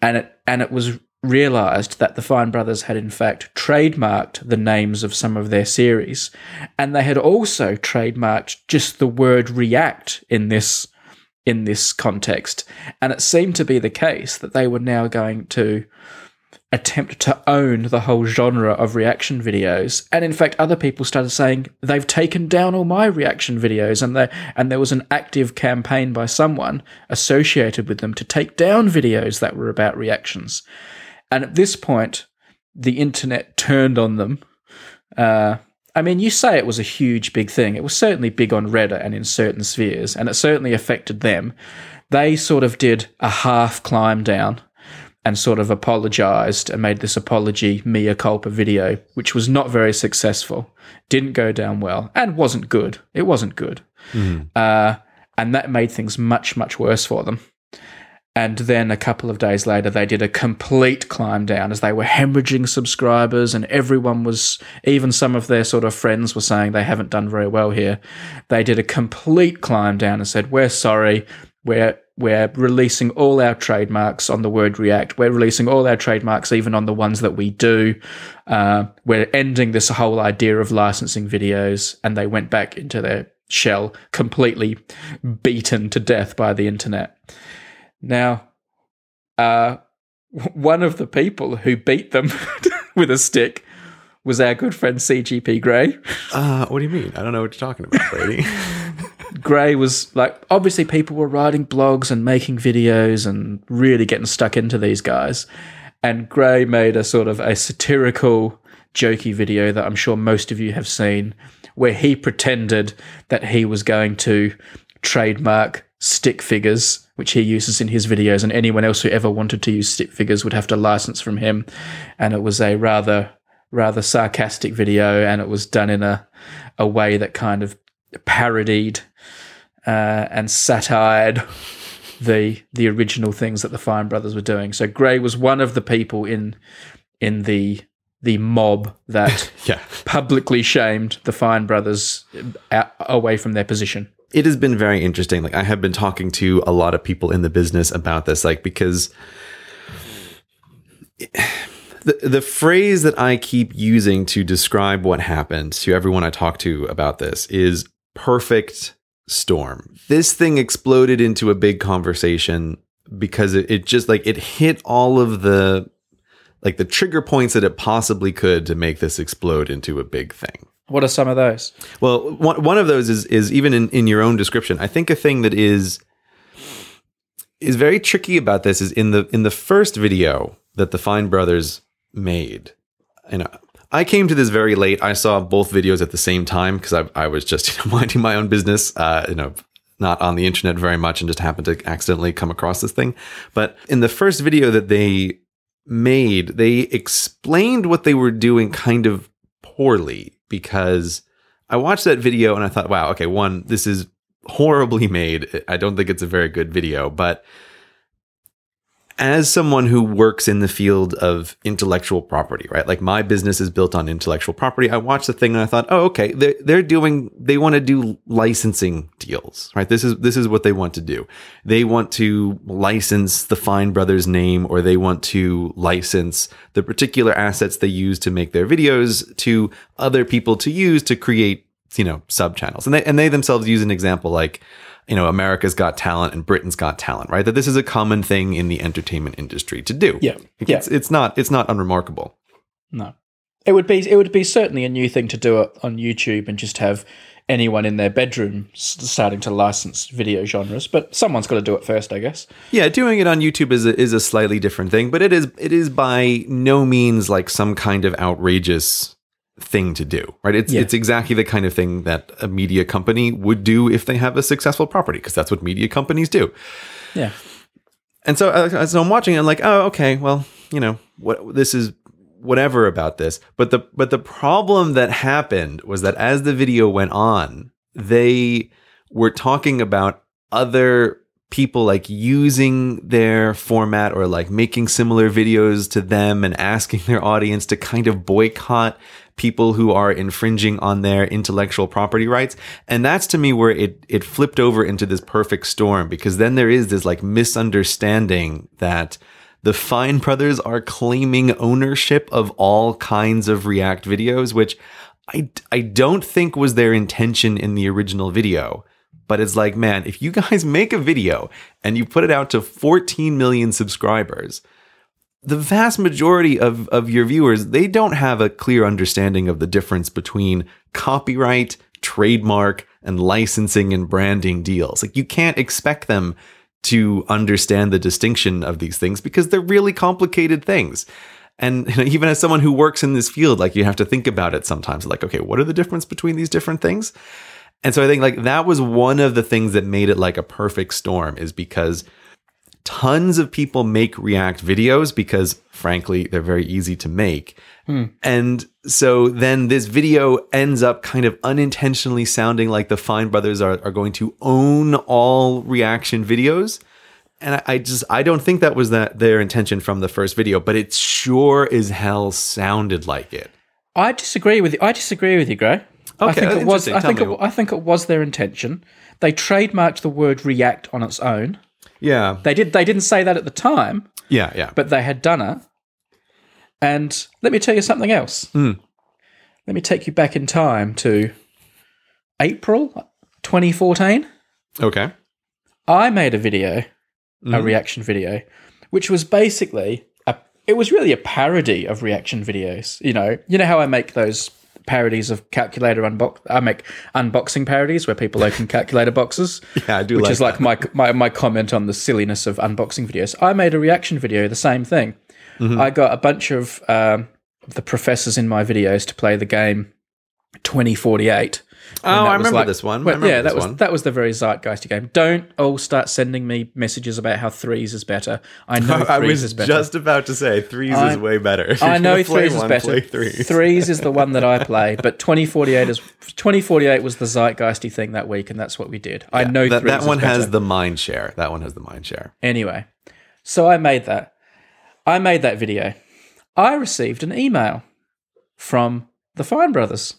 and it and it was realized that the Fine Brothers had in fact trademarked the names of some of their series, and they had also trademarked just the word React in this in this context. And it seemed to be the case that they were now going to attempt to own the whole genre of reaction videos. And in fact, other people started saying they've taken down all my reaction videos, and they and there was an active campaign by someone associated with them to take down videos that were about reactions. And at this point, the internet turned on them. Uh, I mean, you say it was a huge, big thing. It was certainly big on Reddit and in certain spheres, and it certainly affected them. They sort of did a half climb down and sort of apologized and made this apology mea culpa video, which was not very successful, didn't go down well, and wasn't good. It wasn't good. Uh, and that made things much, much worse for them. And then a couple of days later, they did a complete climb down as they were hemorrhaging subscribers, and everyone was, even some of their sort of friends were saying they haven't done very well here. They did a complete climb down and said, We're sorry. We're we're releasing all our trademarks on the word React. We're releasing all our trademarks, even on the ones that we do. Uh, we're ending this whole idea of licensing videos. And they went back into their shell, completely beaten to death by the internet. Now, uh, one of the people who beat them with a stick was our good friend CGP Grey. Uh, what do you mean? I don't know what you're talking about, Brady. Grey was like, obviously, people were writing blogs and making videos and really getting stuck into these guys. And Grey made a sort of a satirical, jokey video that I'm sure most of you have seen, where he pretended that he was going to trademark stick figures, which he uses in his videos, and anyone else who ever wanted to use stick figures would have to license from him. And it was a rather, rather sarcastic video, and it was done in a, a way that kind of parodied uh, and satired the the original things that the Fine Brothers were doing. So Grey was one of the people in in the the mob that yeah. publicly shamed the Fine Brothers out, away from their position. It has been very interesting. Like I have been talking to a lot of people in the business about this, like because the the phrase that I keep using to describe what happened to everyone I talk to about this is perfect storm. This thing exploded into a big conversation because it, it just like it hit all of the like the trigger points that it possibly could to make this explode into a big thing. What are some of those? Well, one one of those is is even in, in your own description. I think a thing that is is very tricky about this is in the in the first video that the Fine Brothers made. You know, I came to this very late. I saw both videos at the same time because I, I was just you know, minding my own business. Uh, you know, not on the internet very much, and just happened to accidentally come across this thing. But in the first video that they made, they explained what they were doing kind of poorly because I watched that video and I thought, wow, okay, one, this is horribly made. I don't think it's a very good video, but as someone who works in the field of intellectual property, right? Like my business is built on intellectual property. I watched the thing and I thought, oh, okay, they're, they're doing, they want to do licensing deals, right? This is, this is what they want to do. They want to license the Fine Brothers name or they want to license the particular assets they use to make their videos to other people to use to create, you know, sub channels. And they, and they themselves use an example like, you know, America's Got Talent and Britain's Got Talent, right? That this is a common thing in the entertainment industry to do. Yeah, Like, yeah. It's, it's not it's not unremarkable. No, it would be it would be certainly a new thing to do it on YouTube and just have anyone in their bedroom starting to license video genres. But someone's got to do it first, I guess. Yeah, doing it on YouTube is a, is a slightly different thing, but it is it is by no means like some kind of outrageous thing to do, right? It's Yeah. it's exactly the kind of thing that a media company would do if they have a successful property, because that's what media companies do. Yeah, And so, uh, so I'm watching, I'm like, oh, okay, well, you know, what this is whatever about this. But the but the problem that happened was that as the video went on, they were talking about other people like using their format or like making similar videos to them and asking their audience to kind of boycott people who are infringing on their intellectual property rights. And that's to me where it it flipped over into this perfect storm because then there is this like misunderstanding that the Fine brothers are claiming ownership of all kinds of React videos, which I, I don't think was their intention in the original video. But it's like, man, if you guys make a video and you put it out to 14 million subscribers, the vast majority of, of your viewers, they don't have a clear understanding of the difference between copyright, trademark, and licensing and branding deals. Like you can't expect them to understand the distinction of these things because they're really complicated things. And you know, even as someone who works in this field, like you have to think about it sometimes. Like, okay, what are the difference between these different things? And so I think like that was one of the things that made it like a perfect storm is because tons of people make React videos because frankly, they're very easy to make. Hmm. And so then this video ends up kind of unintentionally sounding like the Fine brothers are, are going to own all reaction videos. And I, I just I don't think that was that their intention from the first video, but it sure as hell sounded like it. I disagree with you. I disagree with you, Grey. Okay, I think it was. I think it, I think it was their intention. They trademarked the word React on its own. Yeah, they did. They didn't say that at the time. Yeah, yeah. But they had done it. And let me tell you something else. Mm. Let me take you back in time to April 2014. Okay. I made a video, mm. a hmm. reaction video, which was basically a. It was really a parody of reaction videos. You know, you know how I make those parodies of calculator unbox. I make unboxing parodies where people open calculator boxes. Yeah, I do. Which like is like my, my my comment on the silliness of unboxing videos. I made a reaction video, the same thing. Mm-hmm. I got a bunch of um, the professors in my videos to play the game 2048 Oh, I remember like, this one. Well, yeah, that was one. that was the very zeitgeisty game. Don't all start sending me messages about how threes is better. I know threes I was is better. just about to say threes I, is way better. I know threes one, is better. Threes. threes is the one that I play, but 2048 is 2048 was the zeitgeisty thing that week, and that's what we did. Yeah, I know that, that one has the mind share. That one has the mind share. Anyway, so I made that. I made that video. I received an email from the Fine Brothers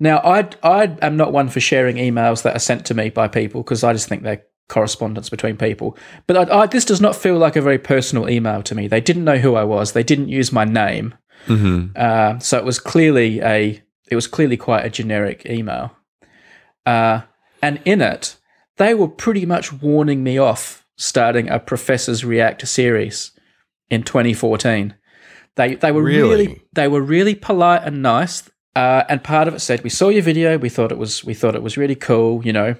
now, I I am not one for sharing emails that are sent to me by people because I just think they're correspondence between people. But I, I, this does not feel like a very personal email to me. They didn't know who I was. They didn't use my name. Mm-hmm. Uh, so it was clearly a it was clearly quite a generic email. Uh, and in it, they were pretty much warning me off starting a Professors React series in 2014. They they were really? really they were really polite and nice. Uh, and part of it said, "We saw your video. We thought it was we thought it was really cool. You know,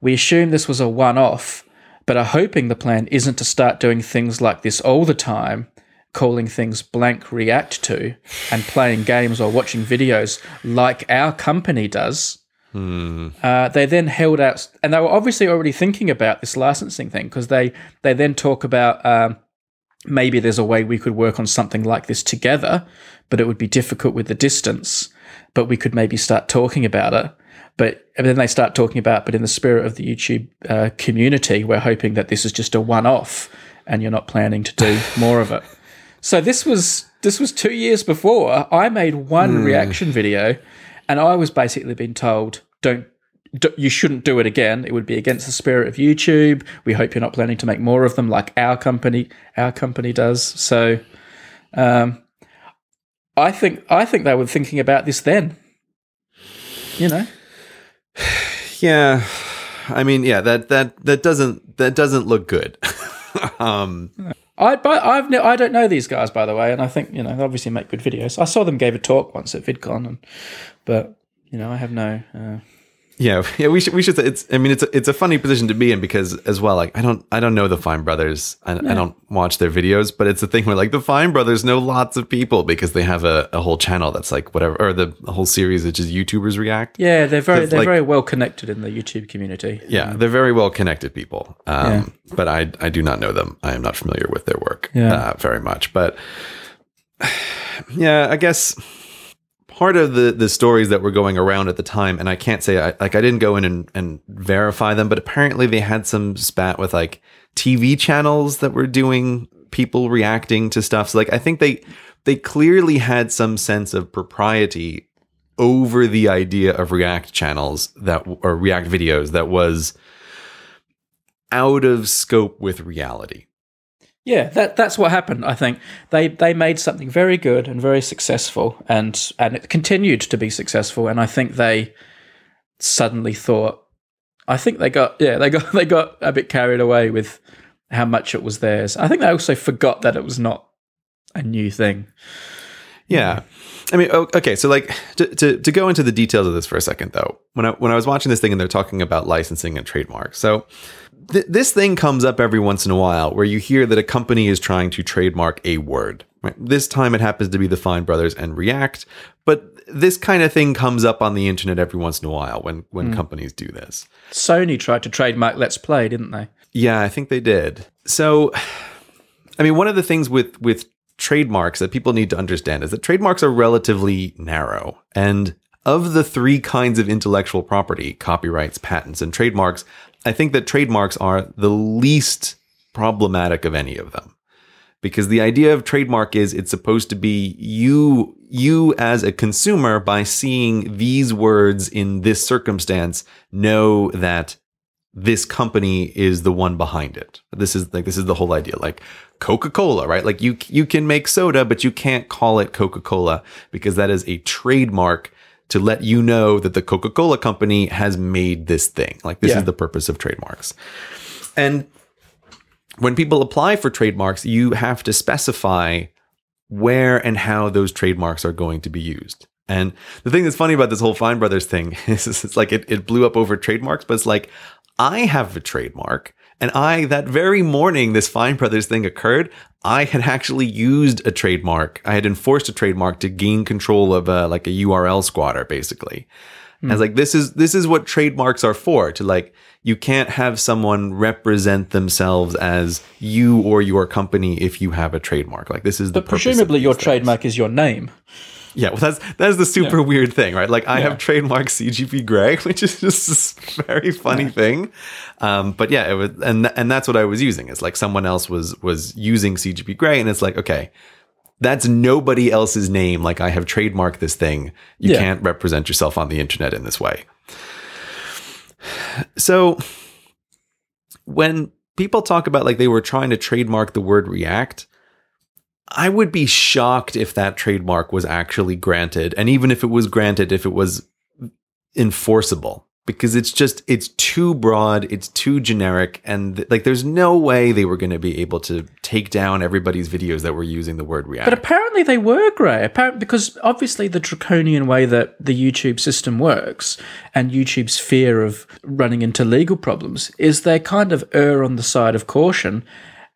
we assume this was a one-off, but are hoping the plan isn't to start doing things like this all the time." Calling things blank react to and playing games or watching videos like our company does. Hmm. Uh, they then held out, and they were obviously already thinking about this licensing thing because they they then talk about um, maybe there's a way we could work on something like this together, but it would be difficult with the distance but we could maybe start talking about it. But then they start talking about, but in the spirit of the YouTube uh, community, we're hoping that this is just a one-off, and you're not planning to do more of it. So this was this was two years before I made one mm. reaction video, and I was basically being told, "Don't you shouldn't do it again. It would be against the spirit of YouTube. We hope you're not planning to make more of them like our company our company does. So um, I think I think they were thinking about this then. You know. Yeah. I mean, yeah, that that that doesn't that doesn't look good. um I but I've I don't know these guys by the way, and I think you know they obviously make good videos. I saw them gave a talk once at VidCon, and but you know I have no uh, yeah, yeah, we should we should. Say it's. I mean, it's a, it's a funny position to be in because as well, like I don't I don't know the Fine Brothers. I, I don't watch their videos, but it's a thing where like the Fine Brothers know lots of people because they have a, a whole channel that's like whatever, or the, whole series which is YouTubers react. Yeah, they're very they're like, very well connected in the YouTube community. Yeah, they're very well connected people. Um, yeah. but I I do not know them. I am not familiar with their work. Yeah. Uh, very much, but yeah, I guess part of the the stories that were going around at the time, and I can't say I, like I didn't go in and, and verify them, but apparently they had some spat with like TV channels that were doing people reacting to stuff. So like I think they they clearly had some sense of propriety over the idea of React channels that or React videos that was out of scope with reality. Yeah, that that's what happened. I think they they made something very good and very successful, and and it continued to be successful. And I think they suddenly thought, I think they got yeah they got they got a bit carried away with how much it was theirs. I think they also forgot that it was not a new thing. Yeah. I mean, okay, so like to, to, to go into the details of this for a second, though, when I when I was watching this thing and they're talking about licensing and trademarks, so th- this thing comes up every once in a while where you hear that a company is trying to trademark a word. Right? This time it happens to be the Fine Brothers and React, but this kind of thing comes up on the internet every once in a while when when mm. companies do this. Sony tried to trademark Let's Play, didn't they? Yeah, I think they did. So, I mean, one of the things with with trademarks that people need to understand is that trademarks are relatively narrow. And of the three kinds of intellectual property, copyrights, patents, and trademarks, I think that trademarks are the least problematic of any of them. Because the idea of trademark is it's supposed to be you you as a consumer by seeing these words in this circumstance know that this company is the one behind it. This is like this is the whole idea. Like Coca-Cola, right? Like you you can make soda, but you can't call it Coca-Cola because that is a trademark to let you know that the Coca-Cola company has made this thing. Like this yeah. is the purpose of trademarks. And when people apply for trademarks, you have to specify where and how those trademarks are going to be used. And the thing that's funny about this whole Fine Brothers thing is it's like it, it blew up over trademarks, but it's like I have a trademark. And I, that very morning this Fine Brothers thing occurred, I had actually used a trademark. I had enforced a trademark to gain control of a, like a URL squatter, basically. Mm. I was like, this is, this is what trademarks are for to like, you can't have someone represent themselves as you or your company if you have a trademark. Like this is the But presumably your things. trademark is your name. Yeah, well, that's that's the super yeah. weird thing, right? Like, I yeah. have trademark CGP Grey, which is just this very funny yeah. thing. Um, but yeah, it was, and and that's what I was using. It's like someone else was was using CGP Grey, and it's like, okay, that's nobody else's name. Like, I have trademarked this thing. You can't represent yourself on the internet in this way. So, when people talk about like they were trying to trademark the word React, I would be shocked if that trademark was actually granted. And even if it was granted, if it was enforceable, because it's just, it's too broad, it's too generic. And like, there's no way they were going to be able to take down everybody's videos that were using the word React. But apparently they were Grey. Apparently, because obviously the draconian way that the YouTube system works and YouTube's fear of running into legal problems is they kind of err on the side of caution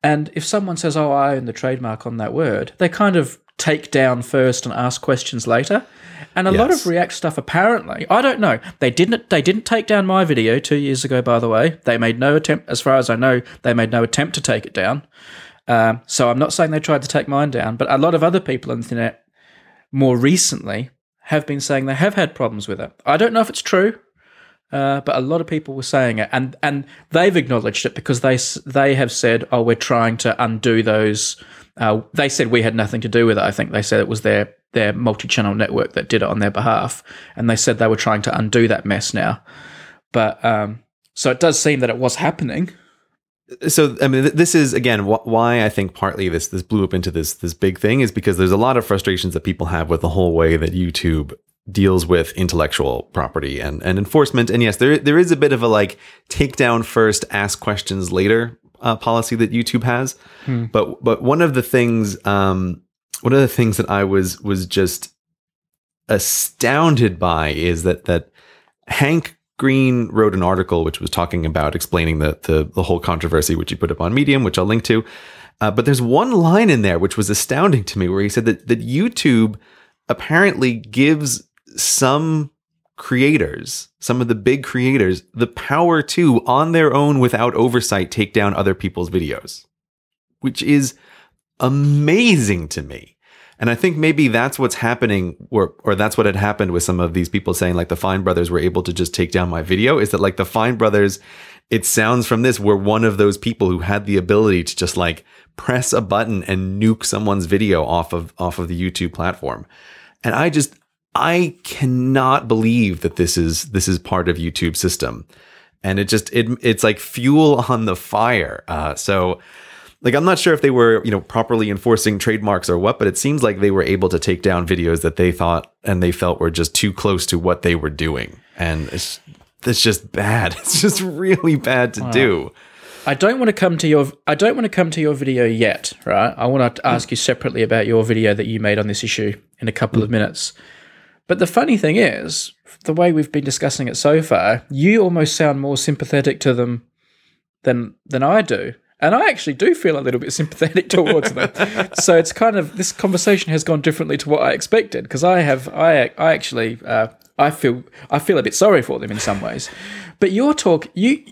and if someone says, "Oh, I own the trademark on that word," they kind of take down first and ask questions later. And a yes. lot of React stuff, apparently, I don't know. They didn't. They didn't take down my video two years ago. By the way, they made no attempt, as far as I know, they made no attempt to take it down. Um, so I'm not saying they tried to take mine down, but a lot of other people on the internet more recently have been saying they have had problems with it. I don't know if it's true. Uh, but a lot of people were saying it, and and they've acknowledged it because they they have said, "Oh, we're trying to undo those." Uh, they said we had nothing to do with it. I think they said it was their their multi-channel network that did it on their behalf, and they said they were trying to undo that mess now. But um, so it does seem that it was happening. So I mean, this is again wh- why I think partly this this blew up into this this big thing is because there's a lot of frustrations that people have with the whole way that YouTube deals with intellectual property and, and enforcement. And yes, there there is a bit of a like take down first, ask questions later uh, policy that YouTube has. Hmm. But but one of the things um, one of the things that I was was just astounded by is that that Hank Green wrote an article which was talking about explaining the the, the whole controversy, which he put up on Medium, which I'll link to. Uh, but there's one line in there which was astounding to me, where he said that that YouTube apparently gives some creators, some of the big creators, the power to, on their own without oversight, take down other people's videos, which is amazing to me. And I think maybe that's what's happening, or or that's what had happened with some of these people saying like the Fine brothers were able to just take down my video. Is that like the Fine brothers? It sounds from this were one of those people who had the ability to just like press a button and nuke someone's video off of off of the YouTube platform. And I just I cannot believe that this is this is part of YouTube system. And it just it it's like fuel on the fire. Uh, so like I'm not sure if they were, you know, properly enforcing trademarks or what, but it seems like they were able to take down videos that they thought and they felt were just too close to what they were doing. And it's it's just bad. It's just really bad to wow. do. I don't want to come to your I don't want to come to your video yet, right? I want to ask you separately about your video that you made on this issue in a couple of minutes. But the funny thing is, the way we've been discussing it so far, you almost sound more sympathetic to them than than I do. And I actually do feel a little bit sympathetic towards them. so it's kind of this conversation has gone differently to what I expected because I have I I actually uh, I feel I feel a bit sorry for them in some ways. But your talk you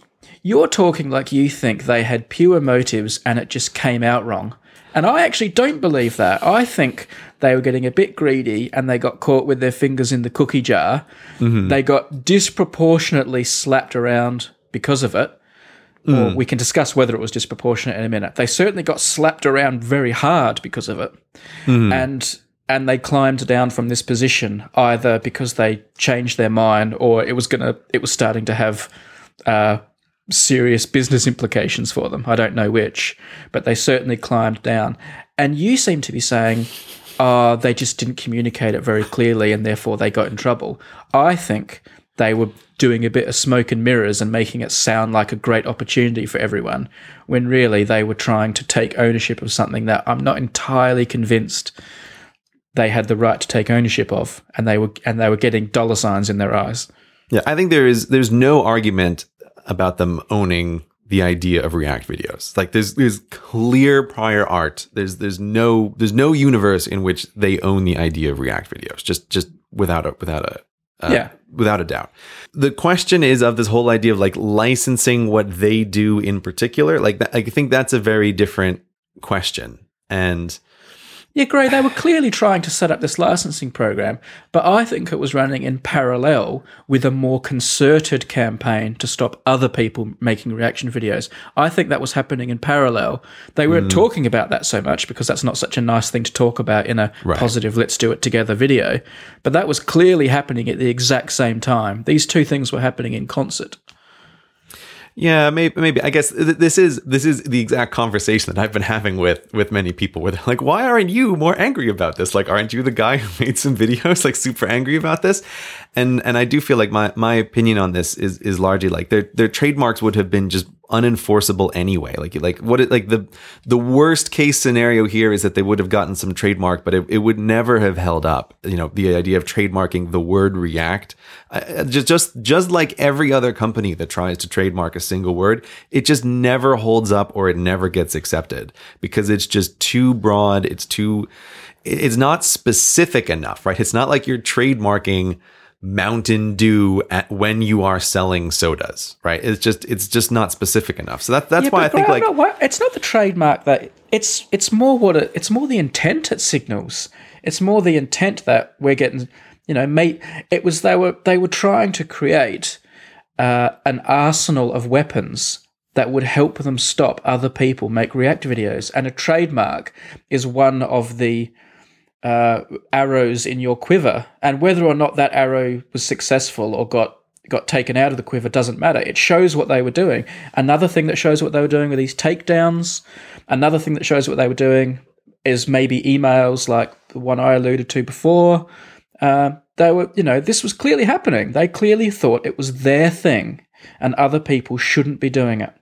you're talking like you think they had pure motives and it just came out wrong. And I actually don't believe that. I think they were getting a bit greedy and they got caught with their fingers in the cookie jar. Mm-hmm. They got disproportionately slapped around because of it. Mm. Or we can discuss whether it was disproportionate in a minute. They certainly got slapped around very hard because of it. Mm. And and they climbed down from this position either because they changed their mind or it was gonna it was starting to have uh, serious business implications for them. I don't know which, but they certainly climbed down. And you seem to be saying, oh, they just didn't communicate it very clearly and therefore they got in trouble. I think they were doing a bit of smoke and mirrors and making it sound like a great opportunity for everyone, when really they were trying to take ownership of something that I'm not entirely convinced they had the right to take ownership of, and they were and they were getting dollar signs in their eyes. Yeah, I think there is there's no argument about them owning the idea of React videos. Like there's there's clear prior art. There's there's no there's no universe in which they own the idea of React videos. Just just without a without a uh, yeah without a doubt. The question is of this whole idea of like licensing what they do in particular. Like I think that's a very different question. And yeah, great. They were clearly trying to set up this licensing program, but I think it was running in parallel with a more concerted campaign to stop other people making reaction videos. I think that was happening in parallel. They weren't mm. talking about that so much because that's not such a nice thing to talk about in a right. positive, let's do it together video. But that was clearly happening at the exact same time. These two things were happening in concert. Yeah, maybe, maybe. I guess this is this is the exact conversation that I've been having with with many people, where they're like, "Why aren't you more angry about this? Like, aren't you the guy who made some videos like super angry about this?" And and I do feel like my my opinion on this is is largely like their their trademarks would have been just unenforceable anyway. Like like what it like the the worst case scenario here is that they would have gotten some trademark, but it, it would never have held up. You know, the idea of trademarking the word React, uh, just just just like every other company that tries to trademark a single word, it just never holds up or it never gets accepted because it's just too broad. It's too it's not specific enough, right? It's not like you're trademarking Mountain Dew at when you are selling sodas, right? It's just it's just not specific enough. So that, that's yeah, why I think like not, it's not the trademark that it's it's more what it, it's more the intent it signals. It's more the intent that we're getting. You know, mate, it was they were they were trying to create uh, an arsenal of weapons that would help them stop other people make React videos, and a trademark is one of the uh, arrows in your quiver, and whether or not that arrow was successful or got got taken out of the quiver doesn't matter. It shows what they were doing. Another thing that shows what they were doing with these takedowns. Another thing that shows what they were doing is maybe emails like the one I alluded to before. Uh, they were, you know, this was clearly happening. They clearly thought it was their thing, and other people shouldn't be doing it.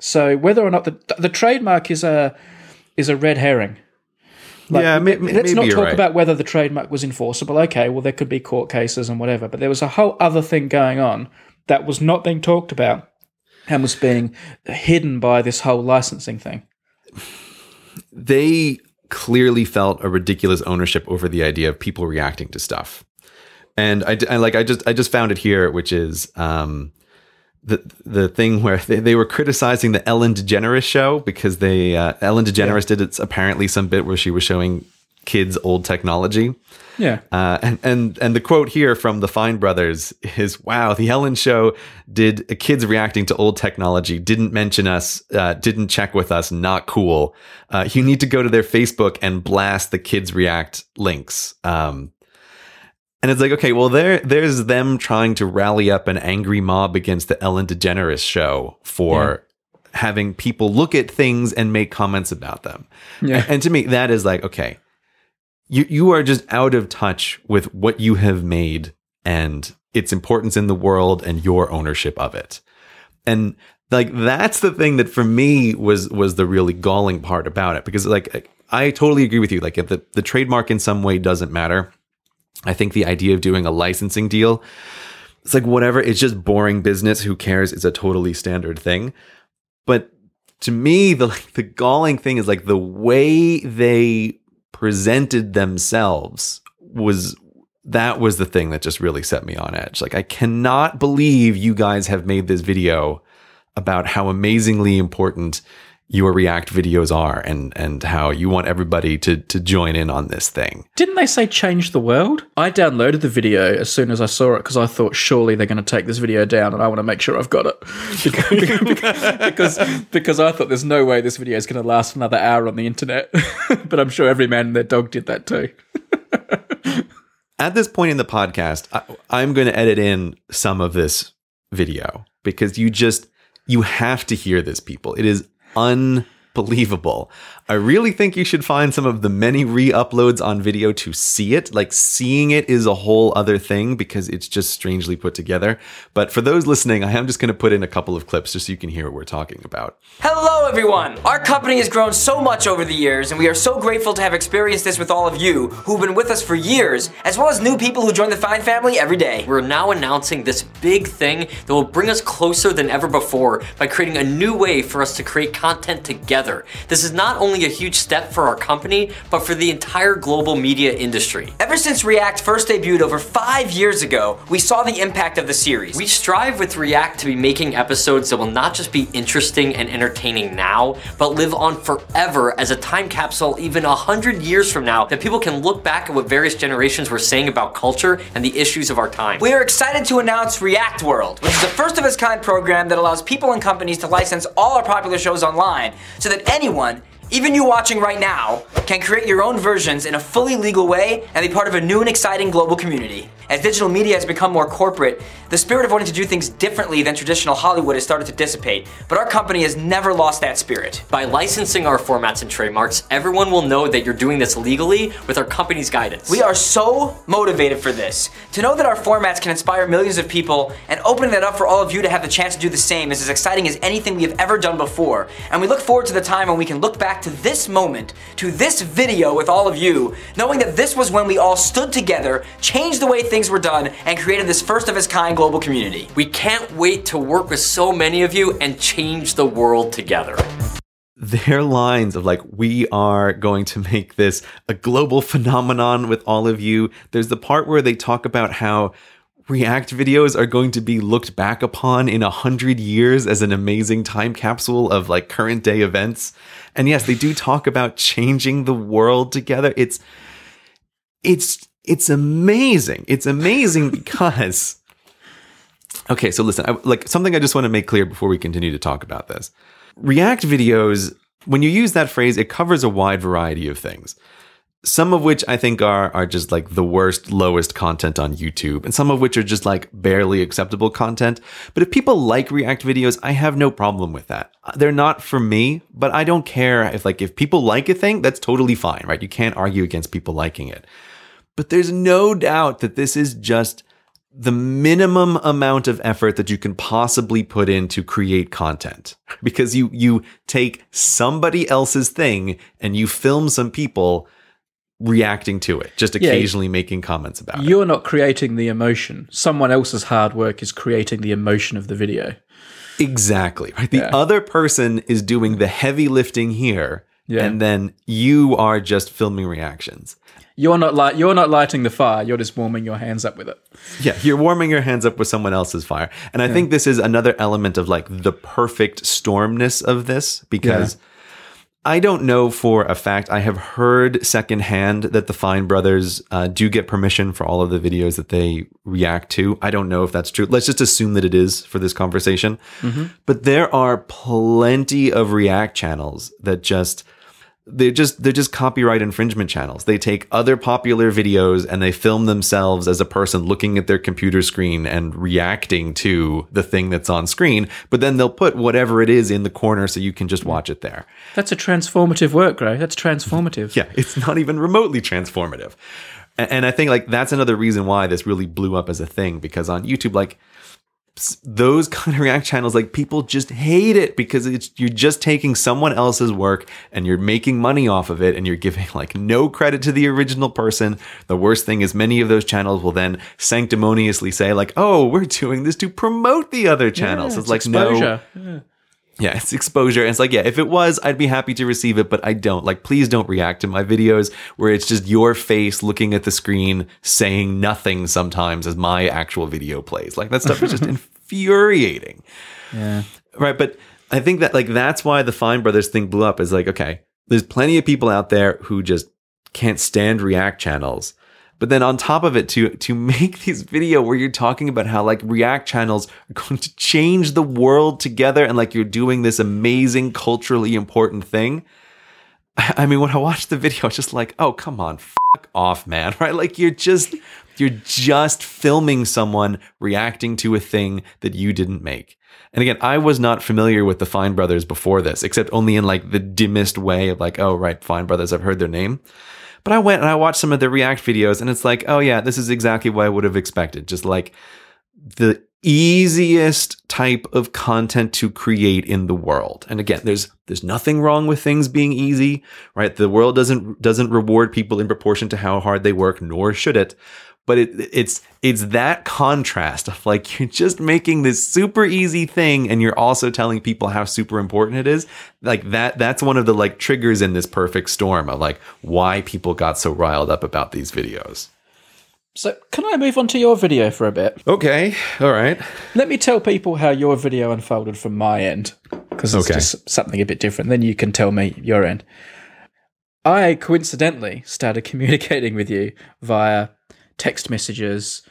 So whether or not the the trademark is a is a red herring. Like, yeah, may, let's not talk right. about whether the trademark was enforceable. Okay, well, there could be court cases and whatever, but there was a whole other thing going on that was not being talked about and was being hidden by this whole licensing thing. They clearly felt a ridiculous ownership over the idea of people reacting to stuff, and I, I like I just I just found it here, which is um, the the thing where they, they were criticizing the Ellen DeGeneres show because they uh, Ellen DeGeneres yeah. did it's apparently some bit where she was showing kids old technology. Yeah. Uh, and, and and the quote here from the Fine Brothers is, "Wow, the Ellen Show did kids reacting to old technology. Didn't mention us. Uh, didn't check with us. Not cool. Uh, you need to go to their Facebook and blast the kids react links." Um, and it's like, okay, well, there there's them trying to rally up an angry mob against the Ellen DeGeneres show for having people look at things and make comments about them. Yeah. And to me, that is like, okay, you you are just out of touch with what you have made and its importance in the world and your ownership of it. And like that's the thing that for me was was the really galling part about it because like I totally agree with you like if the the trademark in some way doesn't matter. I think the idea of doing a licensing deal it's like whatever it's just boring business who cares it's a totally standard thing. But to me the like the galling thing is like the way they presented themselves was that was the thing that just really set me on edge. Like I cannot believe you guys have made this video about how amazingly important your React videos are and and how you want everybody to to join in on this thing. Didn't they say change the world? I downloaded the video as soon as I saw it because I thought surely they're going to take this video down and I want to make sure I've got it because because, because I thought there's no way this video is going to last another hour on the internet. but I'm sure every man and their dog did that too. At this point in the podcast, I, I'm going to edit in some of this video because you just you have to hear this people. It is unbelievable. I really think you should find some of the many re-uploads on video to see it. Like seeing it is a whole other thing because it's just strangely put together. But for those listening, I am just going to put in a couple of clips just so you can hear what we're talking about. Hello everyone! Our company has grown so much over the years and we are so grateful to have experienced this with all of you who've been with us for years, as well as new people who join the Fine family every day. We're now announcing this big thing that will bring us closer than ever before by creating a new way for us to create content together. This is not only a huge step for our company, but for the entire global media industry. Ever since React first debuted over five years ago, we saw the impact of the series. We strive with React to be making episodes that will not just be interesting and entertaining now, but live on forever as a time capsule even a hundred years from now that people can look back at what various generations were saying about culture and the issues of our time. We are excited to announce React World, which is a first of its kind program that allows people and companies to license all our popular shows online so that anyone even you watching right now can create your own versions in a fully legal way and be part of a new and exciting global community. As digital media has become more corporate, the spirit of wanting to do things differently than traditional Hollywood has started to dissipate, but our company has never lost that spirit. By licensing our formats and trademarks, everyone will know that you're doing this legally with our company's guidance. We are so motivated for this. To know that our formats can inspire millions of people and opening that up for all of you to have the chance to do the same is as exciting as anything we have ever done before. And we look forward to the time when we can look back to this moment, to this video with all of you, knowing that this was when we all stood together, changed the way things were done, and created this first of its kind global community. We can't wait to work with so many of you and change the world together. Their lines of like, we are going to make this a global phenomenon with all of you. There's the part where they talk about how React videos are going to be looked back upon in a hundred years as an amazing time capsule of like current day events. And yes, they do talk about changing the world together. It's, it's, it's amazing. It's amazing because, okay, so listen, I, like something I just want to make clear before we continue to talk about this. React videos, when you use that phrase, it covers a wide variety of things some of which I think are are just like the worst, lowest content on YouTube, and some of which are just like barely acceptable content. But if people like React videos, I have no problem with that. Uh, they're not for me, but I don't care if like if people like a thing, that's totally fine, right? You can't argue against people liking it. But there's no doubt that this is just the minimum amount of effort that you can possibly put in to create content because you you take somebody else's thing and you film some people reacting to it, just occasionally yeah, making comments about you're it. You're not creating the emotion. Someone else's hard work is creating the emotion of the video. Exactly. Right. The yeah. other person is doing the heavy lifting here, yeah. and then you are just filming reactions. You're not light. You're not lighting the fire. You're just warming your hands up with it. Yeah, you're warming your hands up with someone else's fire, and I think this is another element of like the perfect stormness of this because I don't know for a fact. I have heard secondhand that the Fine brothers uh, do get permission for all of the videos that they react to. I don't know if that's true. Let's just assume that it is for this conversation. But there are plenty of react channels that just they're just they're just copyright infringement channels. They take other popular videos and they film themselves as a person looking at their computer screen and reacting to the thing that's on screen, but then they'll put whatever it is in the corner so you can just watch it there. That's a transformative work, Grey. That's transformative. Yeah, it's not even remotely transformative. And I think like that's another reason why this really blew up as a thing because on YouTube like those kind of react channels like people just hate it because it's you're just taking someone else's work and you're making money off of it and you're giving like no credit to the original person. The worst thing is many of those channels will then sanctimoniously say like oh we're doing this to promote the other channels. Yeah, it's, like no. exposure. Yeah, it's exposure. And it's like, yeah, if it was, I'd be happy to receive it, but I don't. Like, please don't react to my videos where it's just your face looking at the screen saying nothing sometimes as my actual video plays. Like, that stuff is just infuriating. Yeah. Right. But I think that, like, that's why the Fine Brothers thing blew up is like, okay, there's plenty of people out there who just can't stand React channels. But then on top of it, to to make this video where you're talking about how like React channels are going to change the world together and like you're doing this amazing culturally important thing. I mean, when I watched the video, I was just like, oh come on, fuck off, man. Right? Like you're just you're just filming someone reacting to a thing that you didn't make. And again, I was not familiar with the Fine Brothers before this, except only in like the dimmest way of like, oh right, Fine Brothers, I've heard their name. But I went and I watched some of the React videos, and it's like, oh yeah, this is exactly what I would have expected. Just like the easiest type of content to create in the world. And again, there's there's nothing wrong with things being easy, right? The world doesn't doesn't reward people in proportion to how hard they work, nor should it. But it, it's it's that contrast of like you're just making this super easy thing and you're also telling people how super important it is. Like that that's one of the like triggers in this perfect storm of like why people got so riled up about these videos. So, can I move on to your video for a bit? Okay. All right. Let me tell people how your video unfolded from my end, because it's Okay. just something a bit different. Then you can tell me your end. I coincidentally started communicating with you via text messages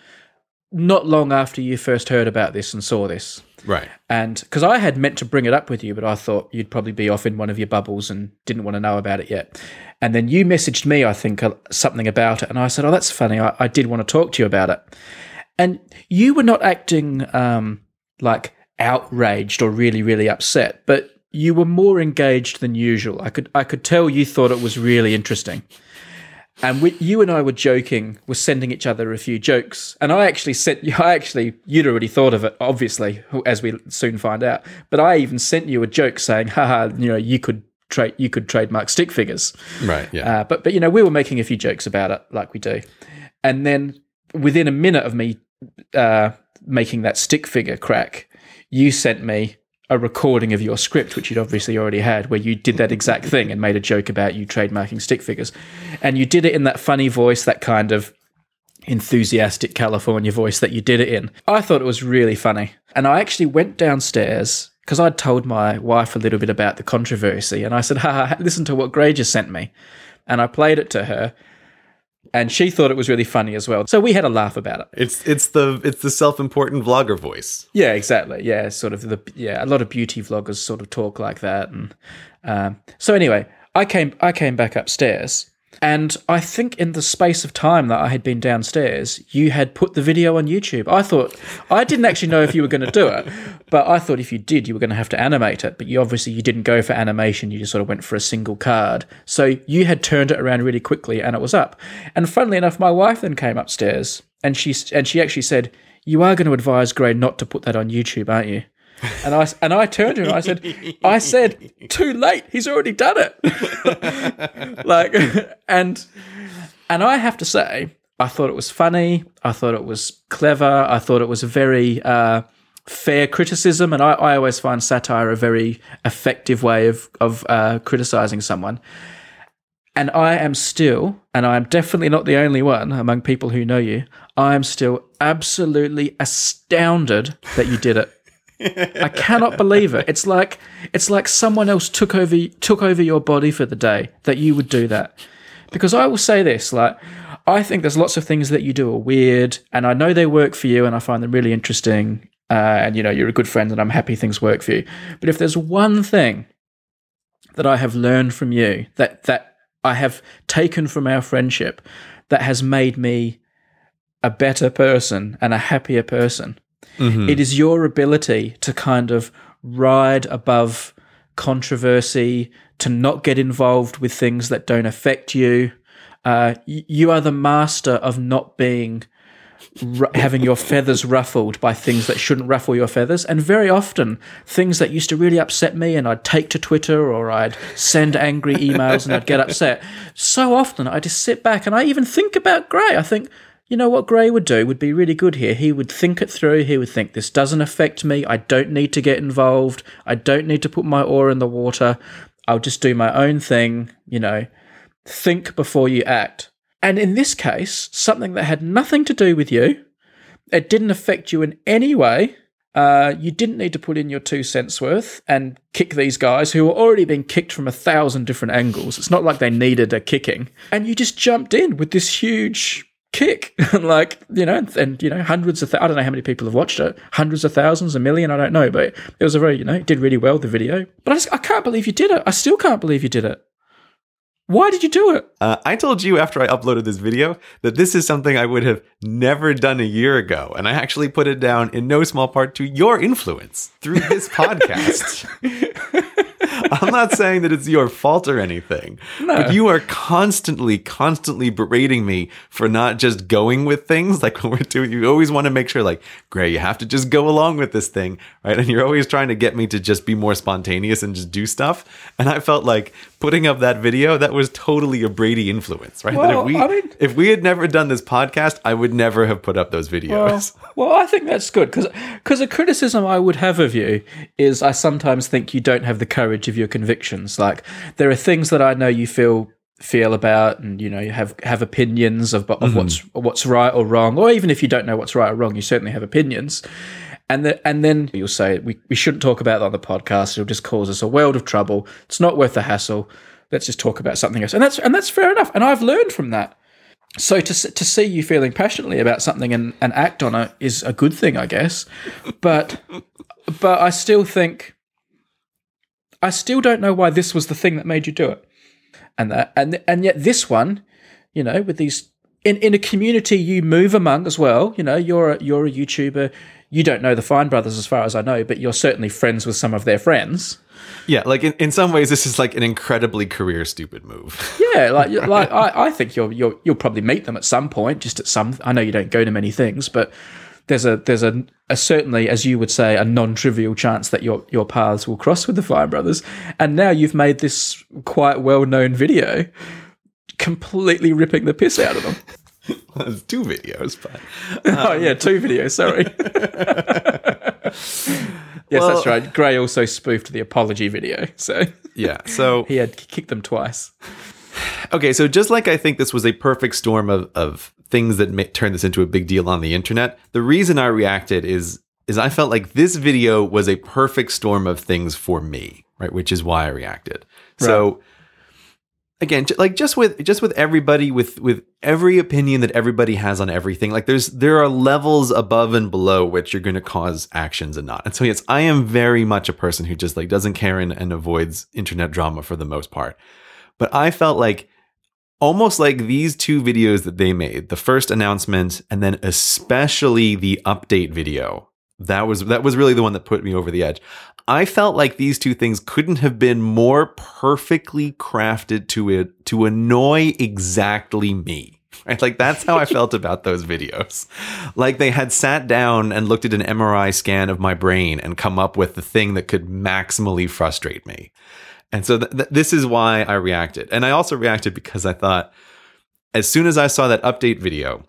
not long after you first heard about this and saw this. Right. And because I had meant to bring it up with you, but I thought you'd probably be off in one of your bubbles and didn't want to know about it yet. And then you messaged me, I think, something about it. And I said, Oh, that's funny. I, I did want to talk to you about it. And you were not acting um, like outraged or really, really upset, but you were more engaged than usual. I could, I could tell you thought it was really interesting. And we, you and I were joking, were sending each other a few jokes. And I actually sent you, I actually, you'd already thought of it, obviously, as we soon find out. But I even sent you a joke saying, haha, you know, you could trade, you could trademark stick figures. Right. Yeah. Uh, but, but, you know, we were making a few jokes about it, like we do. And then within a minute of me uh, making that stick figure crack, you sent me a recording of your script, which you'd obviously already had, where you did that exact thing and made a joke about you trademarking stick figures. And you did it in that funny voice, that kind of enthusiastic California voice that you did it in. I thought it was really funny. And I actually went downstairs because I'd told my wife a little bit about the controversy. And I said, ha, listen to what Grey just sent me. And I played it to her. And she thought it was really funny as well. So we had a laugh about it. It's it's the it's the self-important vlogger voice. Yeah, exactly. Yeah, sort of the yeah. A lot of beauty vloggers sort of talk like that, and um, so anyway, I came I came back upstairs, and I think in the space of time that I had been downstairs, you had put the video on YouTube. I thought I didn't actually know if you were going to do it, but I thought if you did, you were going to have to animate it. But you obviously you didn't go for animation. You just sort of went for a single card. So you had turned it around really quickly, and it was up. And funnily enough, my wife then came upstairs, and she and she actually said, "You are going to advise Grey not to put that on YouTube, aren't you?" And I and I turned to him. I said, I said, too late. He's already done it. like, and and I have to say, I thought it was funny. I thought it was clever. I thought it was a very uh, fair criticism, and I, I always find satire a very effective way of of uh, criticizing someone. And I am still, and I am definitely not the only one among people who know you. I am still absolutely astounded that you did it I cannot believe it. It's like it's like someone else took over took over your body for the day that you would do that. Because I will say this, like I think there's lots of things that you do are weird, and I know they work for you, and I find them really interesting. Uh, and you know you're a good friend, and I'm happy things work for you. But if there's one thing that I have learned from you that that I have taken from our friendship that has made me a better person and a happier person. It is your ability to kind of ride above controversy, to not get involved with things that don't affect you. Uh, you are the master of not being having your feathers ruffled by things that shouldn't ruffle your feathers. And very often, things that used to really upset me, and I'd take to Twitter or I'd send angry emails and I'd get upset. So often, I just sit back and I even think about Grey. I think, you know what Grey would do would be really good here. He would think it through. He would think, this doesn't affect me. I don't need to get involved. I don't need to put my oar in the water. I'll just do my own thing, you know. Think before you act. And in this case, something that had nothing to do with you, it didn't affect you in any way. Uh, you didn't need to put in your two cents worth and kick these guys who were already being kicked from a thousand different angles. It's not like they needed a kicking. And you just jumped in with this huge kick. and like, you know, and, you know, hundreds of, th- I don't know how many people have watched it, hundreds of thousands, a million, I don't know, but it was a very, you know, it did really well, the video. But I just, I can't believe you did it. I still can't believe you did it. Why did you do it? Uh, I told you after I uploaded this video that this is something I would have never done a year ago. And I actually put it down in no small part to your influence through this podcast. I'm not saying that it's your fault or anything, but you are constantly, constantly berating me for not just going with things. Like when we're doing, you always want to make sure, like, Grey, you have to just go along with this thing, right? And you're always trying to get me to just be more spontaneous and just do stuff. And I felt like putting up that video, that was totally a Brady influence, right? Well, if we, I mean- if we had never done this podcast, I would never have put up those videos. Well, I think that's good because because a criticism I would have of you is I sometimes think you don't have the courage of your convictions. Like there are things that I know you feel feel about, and you know you have have opinions of of mm-hmm. what's what's right or wrong, or even if you don't know what's right or wrong, you certainly have opinions. And the, and then you'll say we, we shouldn't talk about that on the podcast. It'll just cause us a world of trouble. It's not worth the hassle. Let's just talk about something else. And that's and that's fair enough. And I've learned from that. So to to see you feeling passionately about something and, and act on it is a good thing, I guess. But but I still think I still don't know why this was the thing that made you do it. And that and and yet this one, you know, with these in, in a community you move among as well, you know, you're a, you're a YouTuber. You don't know the Fine Brothers as far as I know, but you're certainly friends with some of their friends. Yeah, like in, in some ways, this is like an incredibly career stupid move. Yeah, like like I, I think you'll you'll you'll probably meet them at some point. Just at some, I know you don't go to many things, but there's a there's a, a certainly, as you would say, a non-trivial chance that your your paths will cross with the Fine Brothers. And now you've made this quite well-known video, completely ripping the piss out of them. It's two videos, but oh yeah, two videos. Sorry. yes, Well- that's right. Grey also spoofed the apology video, so yeah. So he had kicked them twice. Okay, so just like I think this was a perfect storm of, of things that ma- turned this into a big deal on the internet, the reason I reacted is is I felt like this video was a perfect storm of things for me, right? Which is why I reacted. So again, like just with just with everybody with with every opinion that everybody has on everything, like there's there are levels above and below which you're going to cause actions and not. And so yes, I am very much a person who just like doesn't care and, and avoids internet drama for the most part. But I felt like almost like these two videos that they made, the first announcement and then especially the update video. That was that was really the one that put me over the edge. I felt like these two things couldn't have been more perfectly crafted to it to annoy exactly me. Right? Like that's how I felt about those videos. Like they had sat down and looked at an MRI scan of my brain and come up with the thing that could maximally frustrate me. And so th- th- this is why I reacted. And I also reacted because I thought, as soon as I saw that update video,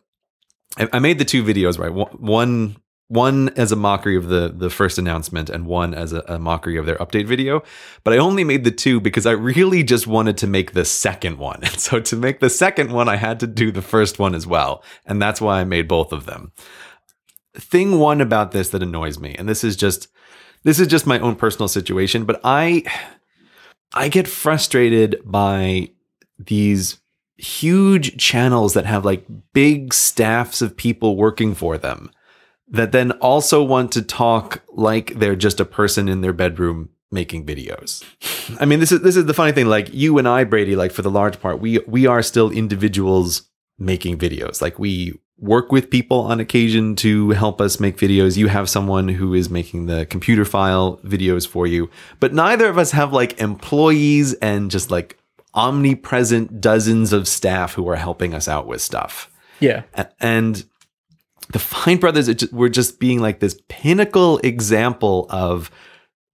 I, I made the two videos, right? One- One, as a mockery of the, the first announcement and one as a, a mockery of their update video. But I only made the two because I really just wanted to make the second one. And so to make the second one, I had to do the first one as well. And that's why I made both of them. thing one about this that annoys me, and this is just this is just my own personal situation, but I I get frustrated by these huge channels that have like big staffs of people working for them that then also want to talk like they're just a person in their bedroom making videos. I mean, this is this is the funny thing. Like you and I, Brady, like for the large part, we we are still individuals making videos. Like we work with people on occasion to help us make videos. You have someone who is making the Computerphile videos for you, but neither of us have like employees and just like omnipresent dozens of staff who are helping us out with stuff. Yeah. And the Fine Brothers were just being like this pinnacle example of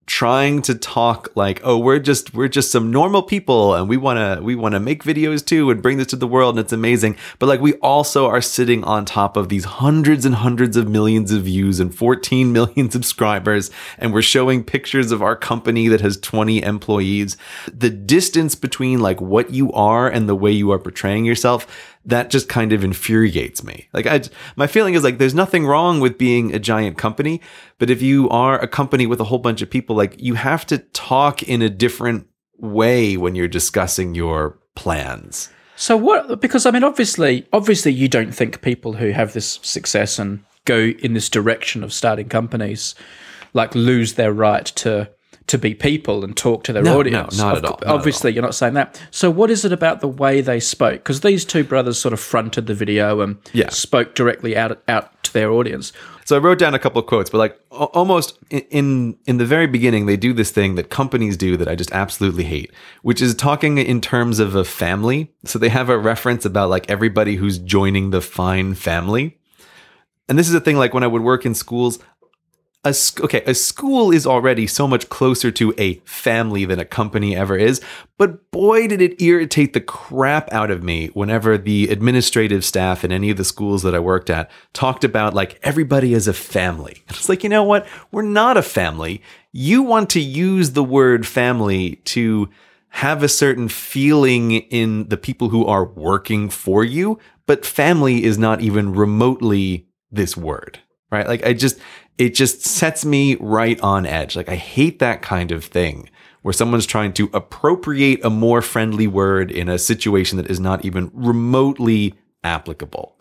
trying to talk like oh we're just we're just some normal people and we want to we want to make videos too and bring this to the world and it's amazing. But like we also are sitting on top of these hundreds and hundreds of millions of views and 14 million subscribers and we're showing pictures of our company that has 20 employees. The distance between like what you are and the way you are portraying yourself that just kind of infuriates me. Like I, my feeling is like there's nothing wrong with being a giant company, but if you are a company with a whole bunch of people, like you have to talk in a different way when you're discussing your plans. So what? Because I mean, obviously, obviously, you don't think people who have this success and go in this direction of starting companies like lose their right to to be people and talk to their No, no, audience. not Of at all, not at obviously, you're not saying that. So, what is it about the way they spoke? Because these two brothers sort of fronted the video and Yeah. spoke directly out out to their audience. So I wrote down a couple of quotes, but like almost in in the very beginning, they do this thing that companies do that I just absolutely hate, which is talking in terms of a family. So they have a reference about like everybody who's joining the fine family. And this is a thing like when I would work in schools, a sc- okay, a school is already so much closer to a family than a company ever is. But boy, did it irritate the crap out of me whenever the administrative staff in any of the schools that I worked at talked about like everybody as a family. It's like, you know what? We're not a family. You want to use the word family to have a certain feeling in the people who are working for you, but family is not even remotely this word, right? Like I just, it just sets me right on edge. Like I hate that kind of thing where someone's trying to appropriate a more friendly word in a situation that is not even remotely applicable.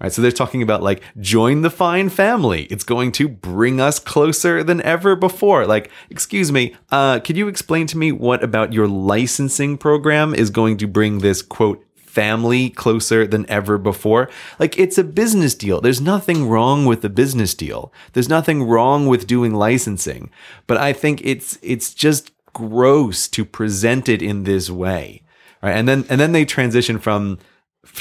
Right, so they're talking about like join the fine family. It's going to bring us closer than ever before. Like, excuse me, uh, could you explain to me what about your licensing program is going to bring this quote family closer than ever before? Like, it's a business deal. There's nothing wrong with the business deal. There's nothing wrong with doing licensing. But I think it's it's just gross to present it in this way. Right, and then and then they transition from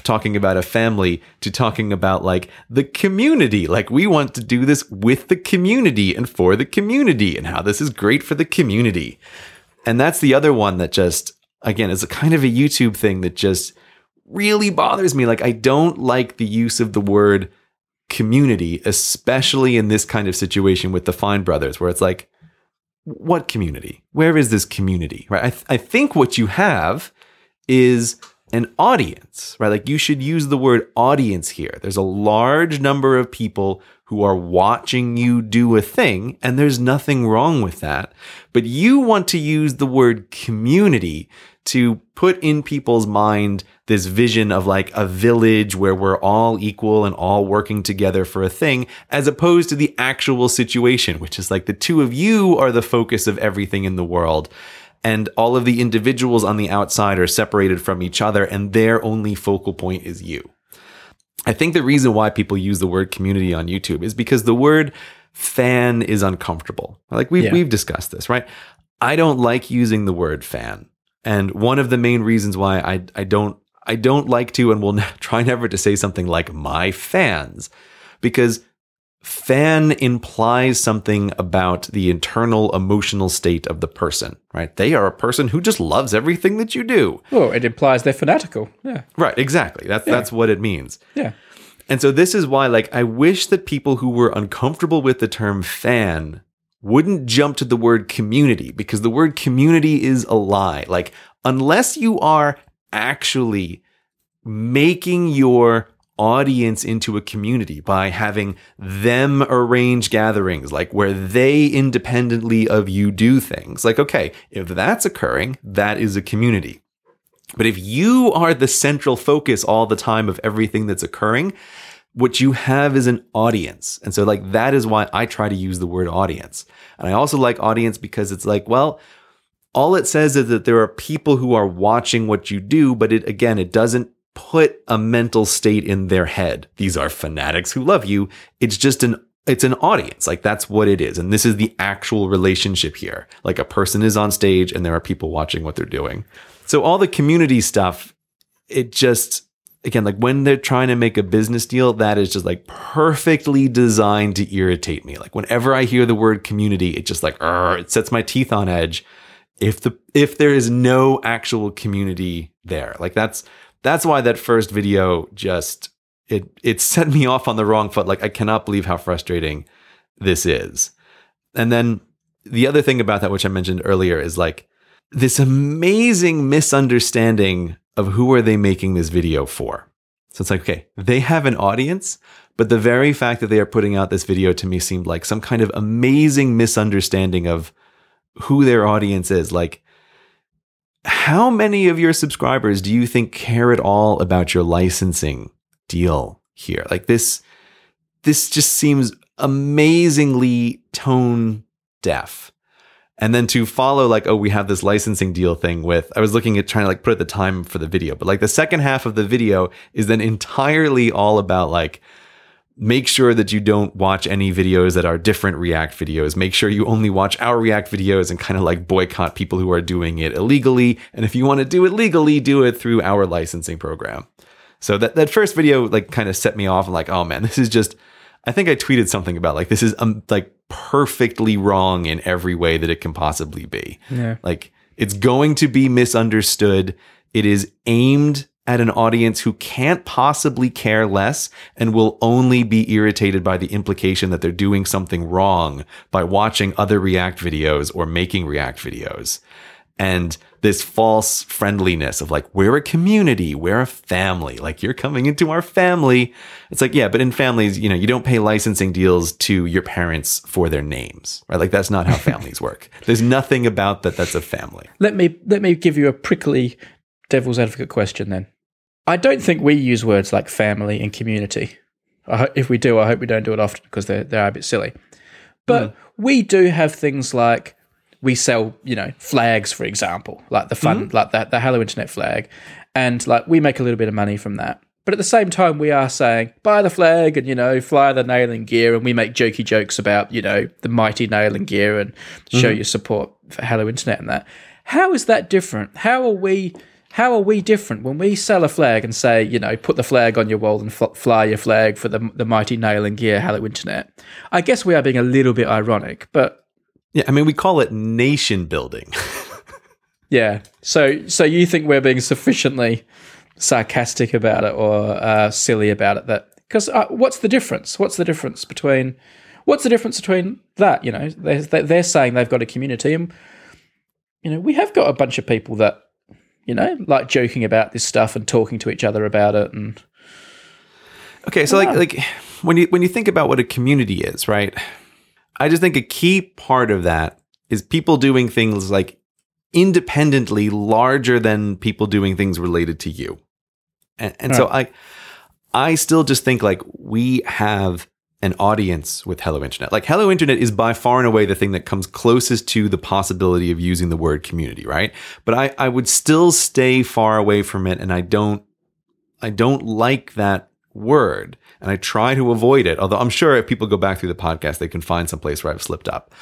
talking about a family to talking about like the community. Like we want to do this with the community and for the community and how this is great for the community. And that's the other one that just again is a kind of a YouTube thing that just really bothers me. Like I don't like the use of the word community, especially in this kind of situation with the Fine Brothers, where it's like, what community? Where is this community? Right? I, th- I think what you have is an audience, right? Like you should use the word audience here. There's a large number of people who are watching you do a thing, and there's nothing wrong with that. But you want to use the word community to put in people's mind this vision of like a village where we're all equal and all working together for a thing, as opposed to the actual situation, which is like the two of you are the focus of everything in the world and all of the individuals on the outside are separated from each other and their only focal point is you. I think the reason why people use the word community on YouTube is because the word fan is uncomfortable. Like we've, Yeah. we've discussed this, right? I don't like using the word fan. And one of the main reasons why I, I don't I don't like to and will ne- try never to say something like my fans because fan implies something about the internal emotional state of the person, right? They are a person who just loves everything that you do. Well, it implies they're fanatical. Yeah, Right, exactly. That's that's what it means. yeah. And so this is why like I wish that people who were uncomfortable with the term fan wouldn't jump to the word community because the word community is a lie. Like unless you are actually making your audience into a community by having them arrange gatherings, like where they independently of you do things. Like, okay, if that's occurring, that is a community. But if you are the central focus all the time of everything that's occurring, what you have is an audience. And so, like, that is why I try to use the word audience. And I also like audience because it's like, well, all it says is that there are people who are watching what you do, but it, again, it doesn't put a mental state in their head. These are fanatics who love you. It's just an it's an audience. Like that's what it is. And this is the actual relationship here. Like a person is on stage and there are people watching what they're doing. So all the community stuff, it just again, like when they're trying to make a business deal, that is just like perfectly designed to irritate me. Like whenever I hear the word community, it just like it sets my teeth on edge. If the if there is no actual community there, like that's that's why that first video just it it set me off on the wrong foot. Like I cannot believe how frustrating this is. And then the other thing about that, which I mentioned earlier, is like this amazing misunderstanding of who are they making this video for. So it's like, okay, they have an audience, but the very fact that they are putting out this video to me seemed like some kind of amazing misunderstanding of who their audience is. Like, how many of your subscribers do you think care at all about your licensing deal here? Like this, this just seems amazingly tone deaf. And then to follow, like, oh, we have this licensing deal thing with, I was looking at trying to like put at the time for the video, but like the second half of the video is then entirely all about like, make sure that you don't watch any videos that are different React videos. Make sure you only watch our React videos and kind of like boycott people who are doing it illegally. And if you want to do it legally, do it through our licensing program. So that, that first video like kind of set me off and like, oh man, this is just, I think I tweeted something about like, this is um, like perfectly wrong in every way that it can possibly be. Yeah. Like it's going to be misunderstood. It is aimed at an audience who can't possibly care less and will only be irritated by the implication that they're doing something wrong by watching other React videos or making React videos. And this false friendliness of like, we're a community, we're a family, like you're coming into our family. It's like, yeah, but in families, you know, you don't pay licensing deals to your parents for their names, right? Like that's not how families work. There's nothing about that that's a family. Let me let me give you a prickly devil's advocate question then. I don't think we use words like family and community. Ho- if we do, I hope we don't do it often because they're, they're a bit silly. But mm. we do have things like we sell, you know, flags, for example, like the fun, mm-hmm. like that, the Hello Internet flag. And like we make a little bit of money from that. But at the same time, we are saying buy the flag and, you know, fly the nail and gear. And we make jokey jokes about, you know, the mighty nail and gear and show mm-hmm. your support for Hello Internet and that. How is that different? How are we how are we different when we sell a flag and say, you know, put the flag on your wall and fl- fly your flag for the, the mighty nail and gear Hello Internet? I guess we are being a little bit ironic, but yeah, I mean, we call it nation building. yeah. So, so you think we're being sufficiently sarcastic about it or uh, silly about it? That because uh, what's the difference? What's the difference between what's the difference between that? You know, they're, they're saying they've got a community, and you know, we have got a bunch of people that you know, like joking about this stuff and talking to each other about it and Okay, so like like when you when you think about what a community is, right? I just think a key part of that is people doing things like independently larger than people doing things related to you. And, and right. so I I still just think like we have an audience with Hello Internet. Like Hello Internet is by far and away the thing that comes closest to the possibility of using the word community, right? But I, I would still stay far away from it and I don't I don't like that word and I try to avoid it. Although I'm sure if people go back through the podcast, they can find some place where I've slipped up.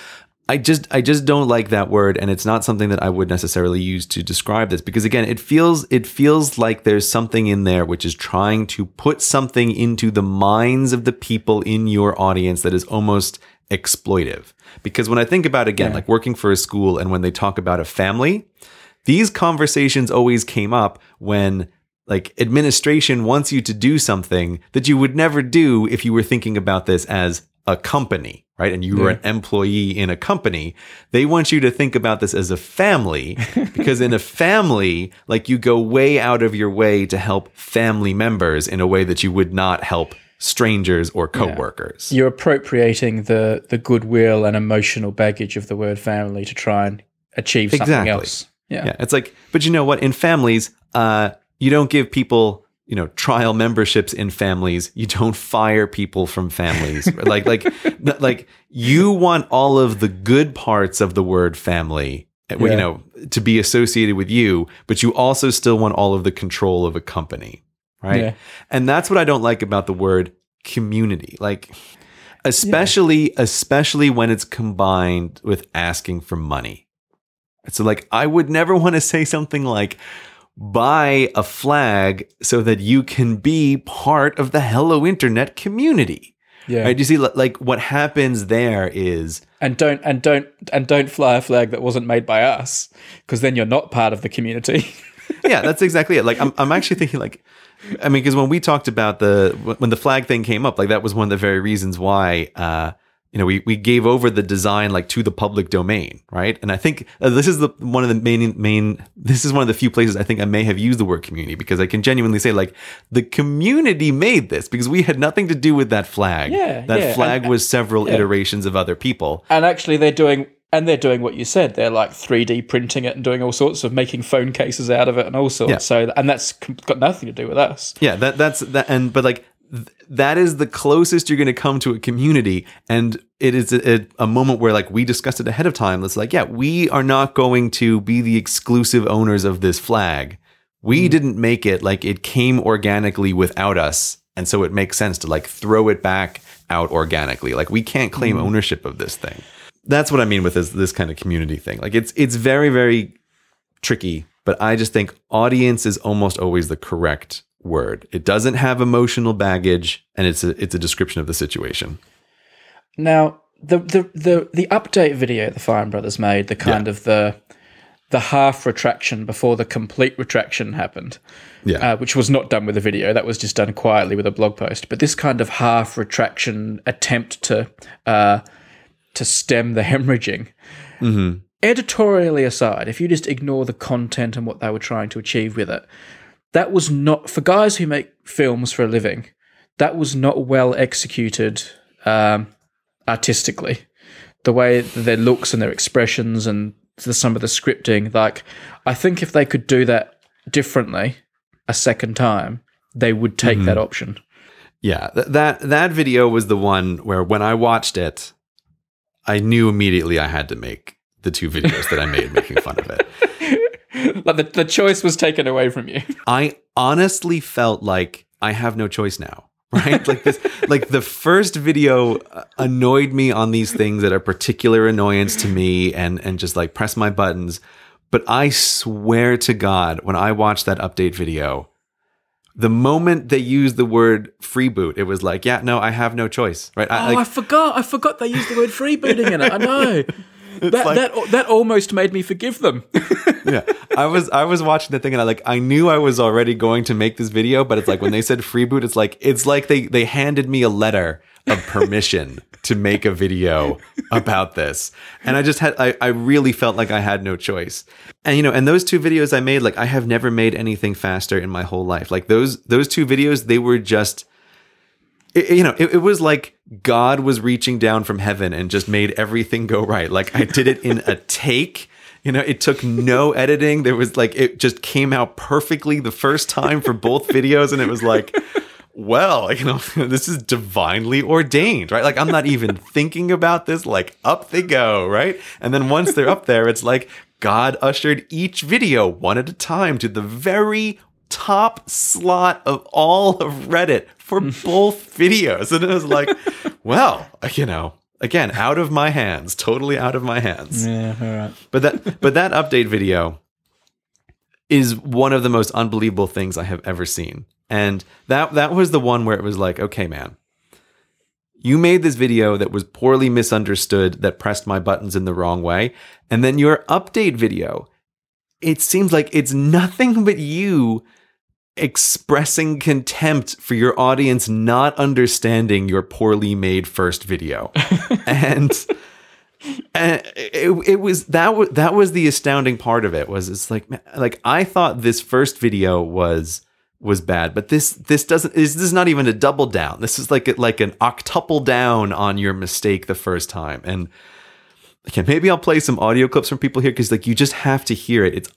I just I just don't like that word and it's not something that I would necessarily use to describe this because again it feels it feels like there's something in there which is trying to put something into the minds of the people in your audience that is almost exploitive. Because when I think about again yeah. like working for a school and when they talk about a family, these conversations always came up when like administration wants you to do something that you would never do if you were thinking about this as a company, right? And you were an employee in a company, they want you to think about this as a family because in a family, like you go way out of your way to help family members in a way that you would not help strangers or coworkers. You're appropriating the the goodwill and emotional baggage of the word family to try and achieve something Exactly. else. Yeah. Yeah, it's like, but you know what? In families, uh, you don't give people, you know, trial memberships in families. You don't fire people from families. like, like, like you want all of the good parts of the word family, uh, you know, to be associated with you, but you also still want all of the control of a company, right? Yeah. And that's what I don't like about the word community. Like, especially, especially when it's combined with asking for money. So, like, I would never want to say something like, buy a flag so that you can be part of the Hello Internet community. Yeah. Right? You see, like, what happens there is, And don't and don't and don't fly a flag that wasn't made by us, because then you're not part of the community. yeah, that's exactly it. Like, I'm, I'm actually thinking, like, I mean, because when we talked about the, when the flag thing came up, like, that was one of the very reasons why, uh, you know, we, we gave over the design like to the public domain, right? And I think uh, this is the one of the main main. This is one of the few places I think I may have used the word community because I can genuinely say like the community made this because we had nothing to do with that flag. Yeah, that yeah, flag and- was several iterations of other people. and actually, they're doing and they're doing what you said. They're like 3D printing it and doing all sorts of making phone cases out of it and all sorts. Yeah. So and that's got nothing to do with us. Yeah, that that's that, and but like th- that is the closest you're going to come to a community, and it is a, a moment where like we discussed it ahead of time. It's like, yeah, we are not going to be the exclusive owners of this flag. We mm. didn't make it; like it came organically without us, and so it makes sense to like throw it back out organically. Like we can't claim mm. ownership of this thing. That's what I mean with this this kind of community thing. Like it's it's very very tricky, but I just think audience is almost always the correct word. It doesn't have emotional baggage and it's a it's a description of the situation. Now, the the the, the update video the Fine Brothers made, the kind of the the half retraction before the complete retraction happened, Yeah. uh, which was not done with a video. That was just done quietly with a blog post. But this kind of half retraction attempt to uh, to stem the hemorrhaging. Editorially aside, if you just ignore the content and what they were trying to achieve with it, that was not for guys who make films for a living. That was not well executed um, artistically. The way their looks and their expressions and the, some of the scripting, like I think if they could do that differently a second time, they would take that option. Yeah, th- that that video was the one where when I watched it, I knew immediately I had to make the two videos that I made making fun of it. Like the, the choice was taken away from you. I honestly felt like I have no choice now. Right? Like this like the first video uh, annoyed me on these things that are particular annoyance to me and and just like press my buttons. But I swear to God, when I watched that update video, the moment they used the word freeboot, it was like, yeah, no, I have no choice. Right? I, Oh, I forgot. I forgot they used the word freebooting in it. I know. That, like- that that almost made me forgive them. yeah. I was I was watching the thing and I like I knew I was already going to make this video, but it's like when they said freeboot, it's like it's like they they handed me a letter of permission to make a video about this. And I just had I, I really felt like I had no choice. And you know, and those two videos I made, like I have never made anything faster in my whole life. Like those those two videos, they were just it, you know, it, it was like God was reaching down from heaven and just made everything go right. Like I did it in a take. You know, it took no editing. There was like it just came out perfectly the first time for both videos, and it was like, well, you know, this is divinely ordained, right? Like I'm not even thinking about this. Like up they go, right? And then once they're up there, it's like God ushered each video one at a time to the very top slot of all of Reddit for hmm. both videos. And it was like, well, you know, again, out of my hands, totally out of my hands. Yeah, all right. But that but that update video is one of the most unbelievable things I have ever seen. And that that was the one where it was like, okay, man. You made this video that was poorly misunderstood that pressed my buttons in the wrong way. And then your update video, it seems like it's nothing but you expressing contempt for your audience not understanding your poorly made first video. and and it, it was that was that was the astounding part of it was it's like like I thought this first video was was bad, but this this doesn't this is not even a double down. This is like a, like an octuple down on your mistake the first time. And okay, maybe I'll play some audio clips from people here because like you just have to hear it. It's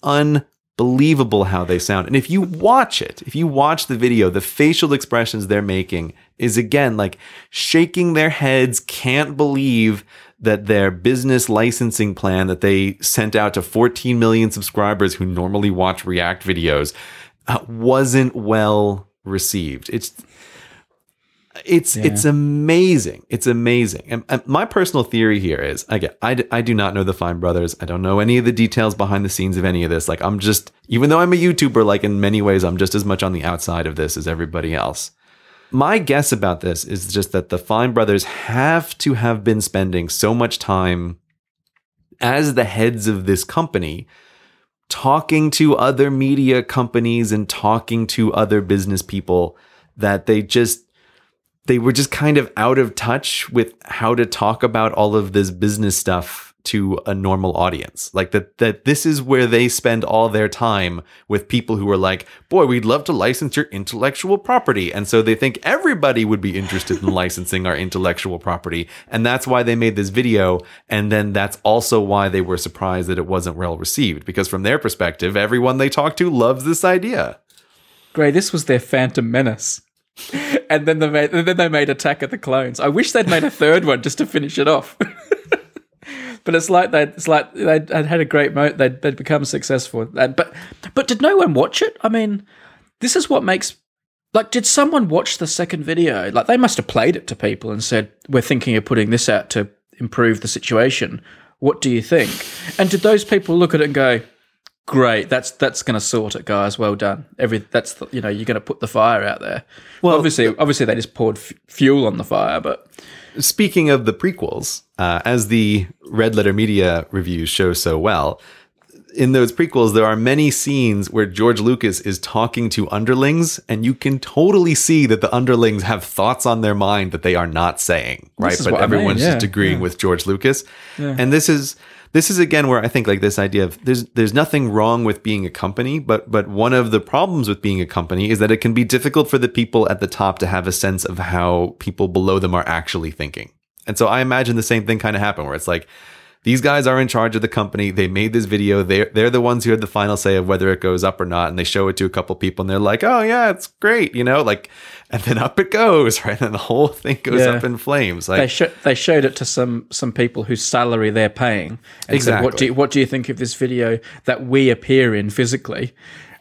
unbelievable how they sound. And if you watch it, if you watch the video, the facial expressions they're making is again like shaking their heads, can't believe that their business licensing plan that they sent out to 14 million subscribers who normally watch React videos uh, wasn't well received. It's it's Yeah. it's amazing. It's amazing. And, and my personal theory here is, again, I, d- I do not know the Fine Brothers. I don't know any of the details behind the scenes of any of this. Like I'm just, even though I'm a YouTuber, like in many ways, I'm just as much on the outside of this as everybody else. My guess about this is just that the Fine Brothers have to have been spending so much time as the heads of this company talking to other media companies and talking to other business people that they just they were just kind of out of touch with how to talk about all of this business stuff to a normal audience. Like that that this is where they spend all their time with people who are like, "Boy, we'd love to license your intellectual property." And so they think everybody would be interested in licensing our intellectual property, and that's why they made this video, and then that's also why they were surprised that it wasn't well received because from their perspective, everyone they talk to loves this idea. Grey, this was their Phantom Menace. And then they made, then they made Attack of the Clones. I wish they'd made a third one just to finish it off. but it's like they it's like they'd, they'd had a great mo they'd, they'd become successful. But but did no one watch it? I mean, this is what makes like did someone watch the second video? Like they must have played it to people and said, "We're thinking of putting this out to improve the situation. What do you think?" And did those people look at it and go, Great, that's that's going to sort it, guys. Well done. Every that's the, you know you're going to put the fire out there. Well, obviously, obviously they just poured f- fuel on the fire, but Speaking of the prequels, uh, as the Red Letter Media reviews show so well, in those prequels, there are many scenes where George Lucas is talking to underlings, and you can totally see that the underlings have thoughts on their mind that they are not saying, right? But what I mean, everyone's yeah, just agreeing yeah. with George Lucas. And this is this is again where I think like this idea of there's there's nothing wrong with being a company, but but one of the problems with being a company is that it can be difficult for the people at the top to have a sense of how people below them are actually thinking. And so I imagine the same thing kind of happened where it's like these guys are in charge of the company. They made this video. They're, they're the ones who had the final say of whether it goes up or not. And they show it to a couple people and they're like, oh, yeah, it's great. You know, like, and then up it goes, right? And the whole thing goes Yeah. up in flames. Like, they sh- they showed it to some some people whose salary they're paying. And said, what do you, what do you think of this video that we appear in physically?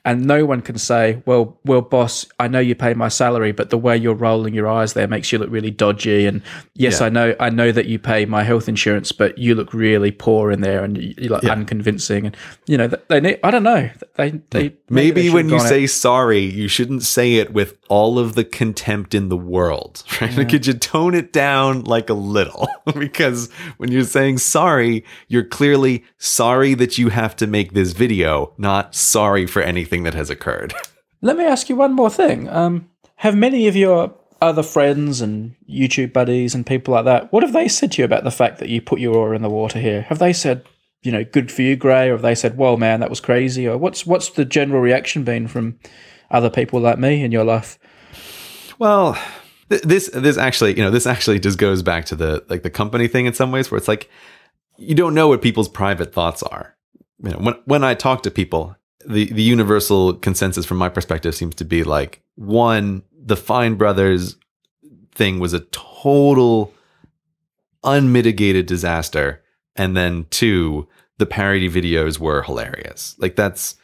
And no one can say, well, well, boss, I know you pay my salary, but the way you're rolling your eyes there makes you look really dodgy. And yes, Yeah. I know, I know that you pay my health insurance, but you look really poor in there, and you- you're like Yeah. unconvincing. And you know, they need. I don't know. They they Maybe they when you say sorry, you shouldn't say it with all of the contempt in the world, right? Could you tone it down like a little? because when you're saying sorry, you're clearly sorry that you have to make this video, not sorry for anything that has occurred. Let me ask you one more thing. Um, have many of your other friends and YouTube buddies and people like that, what have they said to you about the fact that you put your oar in the water here? Have they said, you know, good for you, Grey, or have they said, well, man, that was crazy"? Or what's what's the general reaction been from other people like me in your life? Well, th- this this actually, you know, this actually just goes back to the like the company thing in some ways, where it's like you don't know what people's private thoughts are. You know, when when I talk to people, the the universal consensus from my perspective seems to be like one, the Fine Brothers thing was a total unmitigated disaster, and then two, the parody videos were hilarious. Like that's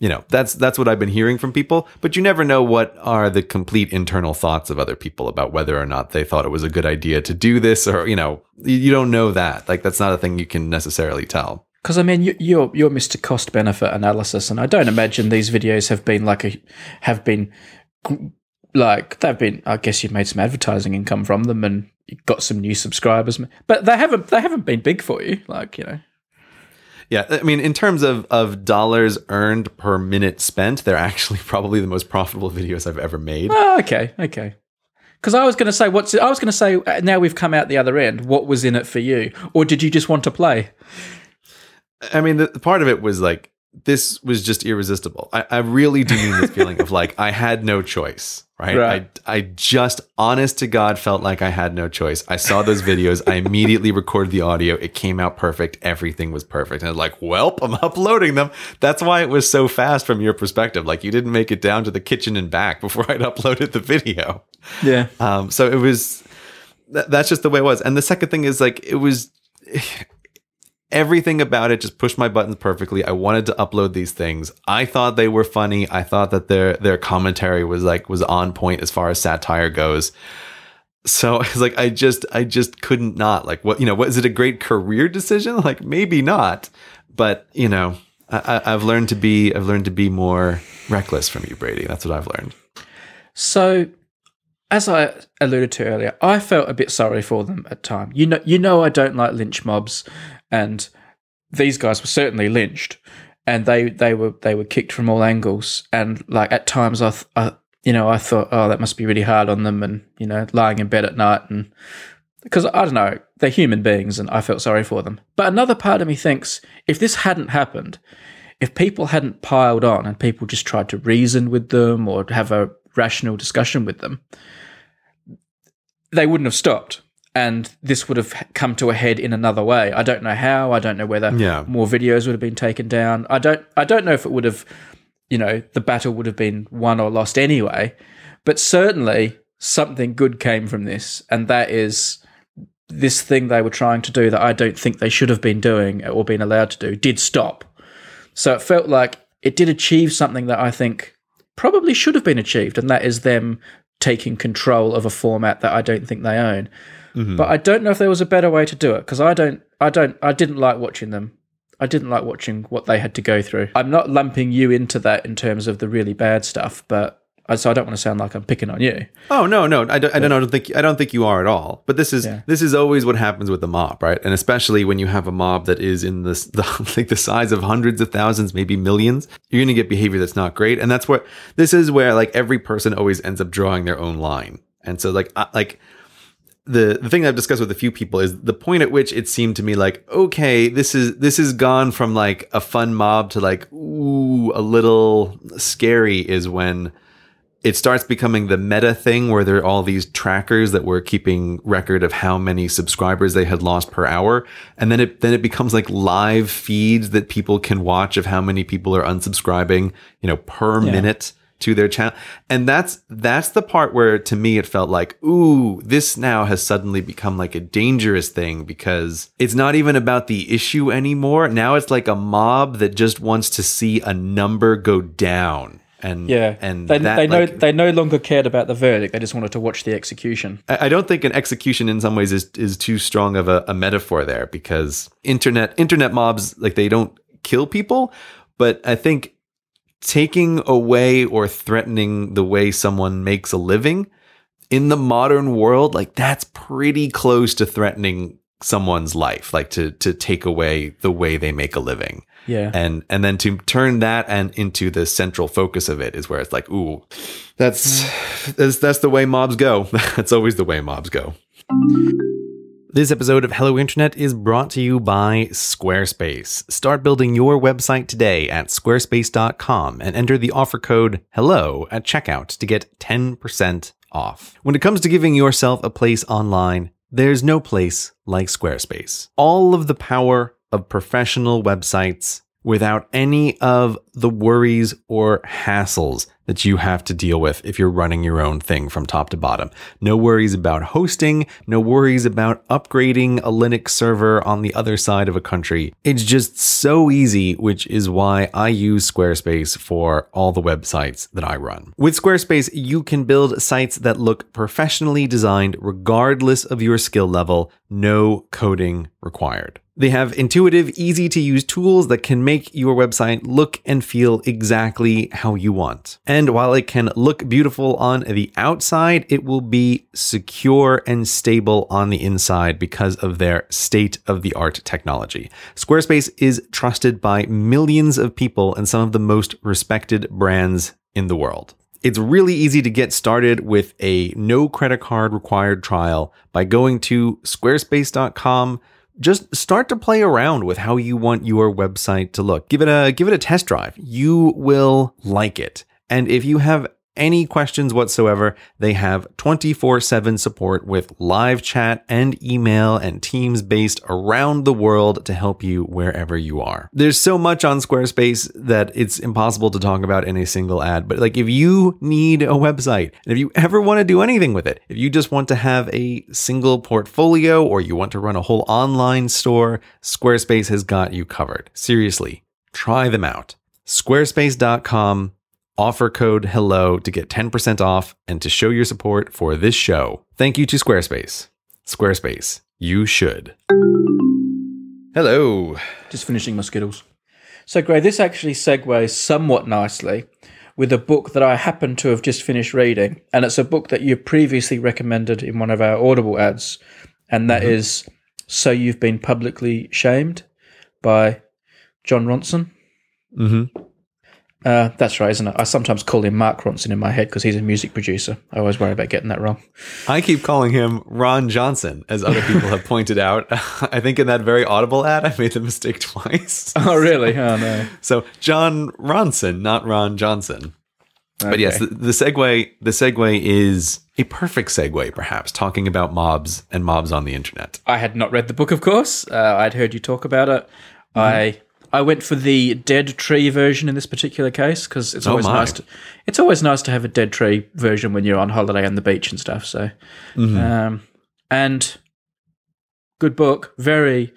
you know that's that's what i've been hearing from people but you never know what are the complete internal thoughts of other people about whether or not they thought it was a good idea to do this or you know you, don't know that like that's not a thing you can necessarily tell Because I mean, you, you're you're Mr. Cost Benefit Analysis, and I don't imagine these videos have been like a have been like they've been. I guess you've made some advertising income from them, and got some new subscribers, but they haven't they haven't been big for you. Like you know, Yeah, I mean, in terms of of dollars earned per minute spent, they're actually probably the most profitable videos I've ever made. Oh, okay, okay. Because I was going to say, what's I was going to say. uh, Now we've come out the other end. What was in it for you, or did you just want to play? I mean, the, the part of it was like this was just irresistible. I, I really do mean this feeling of like I had no choice, right? Right. I I just honest to God felt like I had no choice. I saw those videos. I immediately recorded the audio. It came out perfect. Everything was perfect. And I was like, well, I'm uploading them. That's why it was so fast from your perspective. Like you didn't make it down to the kitchen and back before I'd uploaded the video. Yeah, Um, so it was th- that's just the way it was. And the second thing is like it was everything about it just pushed my buttons perfectly. I wanted to upload these things. I thought they were funny. I thought that their their commentary was like was on point as far as satire goes. So I was like, I just I just couldn't not like what you know. Was it a great career decision? Like maybe not, but you know. I- I've learned to be I've learned to be more reckless from you, Brady. That's what I've learned. So, as I alluded to earlier, I felt a bit sorry for them at time. You know, you know, I don't like lynch mobs, and these guys were certainly lynched, and they they were they were kicked from all angles, and like at times I, th- I you know I thought, oh, that must be really hard on them, and you know, lying in bed at night and. Because I don't know, they're human beings and I felt sorry for them. But another part of me thinks if this hadn't happened, if people hadn't piled on and people just tried to reason with them or have a rational discussion with them, they wouldn't have stopped. And this would have come to a head in another way. I don't know how. I don't know whether Yeah. more videos would have been taken down. I don't. I don't know if it would have, you know, the battle would have been won or lost anyway. But certainly something good came from this, and that is this thing they were trying to do that I don't think they should have been doing or been allowed to do did stop. So it felt like it did achieve something that I think probably should have been achieved, and that is them taking control of a format that I don't think they own. Mm-hmm. But I don't know if there was a better way to do it because I don't, I don't, I didn't like watching them. I didn't like watching what they had to go through. I'm not lumping you into that in terms of the really bad stuff, but so I don't want to sound like I'm picking on you. Oh no, no, I don't, I don't, I don't think I don't think you are at all. But this is Yeah. this is always what happens with the mob, right? And especially when you have a mob that is in this the like the size of hundreds of thousands, maybe millions, you're going to get behavior that's not great. And that's where this is where like every person always ends up drawing their own line. And so like I, like the the thing I've discussed with a few people is the point at which it seemed to me like okay this is this has gone from like a fun mob to like ooh a little scary is when it starts becoming the meta thing where there are all these trackers that were keeping record of how many subscribers they had lost per hour. And then it then it becomes like live feeds that people can watch of how many people are unsubscribing you know per minute to their channel. And that's that's the part where to me it felt like ooh this now has suddenly become like a dangerous thing because it's not even about the issue anymore. Now it's like a mob that just wants to see a number go down. And Yeah, and they, that, they no like, they no longer cared about the verdict. They just wanted to watch the execution. I I don't think an execution in some ways is is too strong of a, a metaphor there because internet internet mobs like they don't kill people, but I think taking away or threatening the way someone makes a living in the modern world, like that's pretty close to threatening someone's life, like to to take away the way they make a living. Yeah, And and then to turn that and into the central focus of it is where it's like, ooh, that's that's that's the way mobs go. that's always the way mobs go. This episode of Hello Internet is brought to you by Squarespace. Start building your website today at squarespace.com and enter the offer code HELLO at checkout to get 10% off. When it comes to giving yourself a place online, there's no place like Squarespace. All of the power of professional websites without any of the worries or hassles that you have to deal with if you're running your own thing from top to bottom. No worries about hosting, no worries about upgrading a Linux server on the other side of a country. It's just so easy, which is why I use Squarespace for all the websites that I run. With Squarespace, you can build sites that look professionally designed regardless of your skill level, no coding required. They have intuitive, easy to use tools that can make your website look and feel exactly how you want. And while it can look beautiful on the outside, it will be secure and stable on the inside because of their state of the art technology. Squarespace is trusted by millions of people and some of the most respected brands in the world. It's really easy to get started with a no credit card required trial by going to squarespace.com just start to play around with how you want your website to look. Give it a give it a test drive. You will like it. And if you have any questions whatsoever, they have 24 7 support with live chat and email and teams based around the world to help you wherever you are. There's so much on Squarespace that it's impossible to talk about in a single ad. But like if you need a website, and if you ever want to do anything with it, if you just want to have a single portfolio or you want to run a whole online store, Squarespace has got you covered. Seriously, try them out. Squarespace.com offer code HELLO to get 10% off and to show your support for this show. Thank you to Squarespace. Squarespace, you should. Hello. Just finishing my Skittles. So, Grey, this actually segues somewhat nicely with a book that I happen to have just finished reading. And it's a book that you previously recommended in one of our Audible ads. And that is So You've Been Publicly Shamed by Jon Ronson. Mm-hmm. Uh, that's right, isn't it? I sometimes call him Mark Ronson in my head because he's a music producer. I always worry about getting that wrong. I keep calling him Ron Johnson, as other people have pointed out. I think in that very audible ad, I made the mistake twice. Oh, really? Oh, no. So Jon Ronson, not Ron Johnson. But yes, the, the segue the segue is a perfect segue, perhaps, talking about mobs and mobs on the internet. I had not read the book, of course. Uh, I'd heard you talk about it. I I went for the dead tree version in this particular case because it's Oh, always my. nice. To, it's always nice to have a dead tree version when you're on holiday on the beach and stuff. So, um, and good book, very,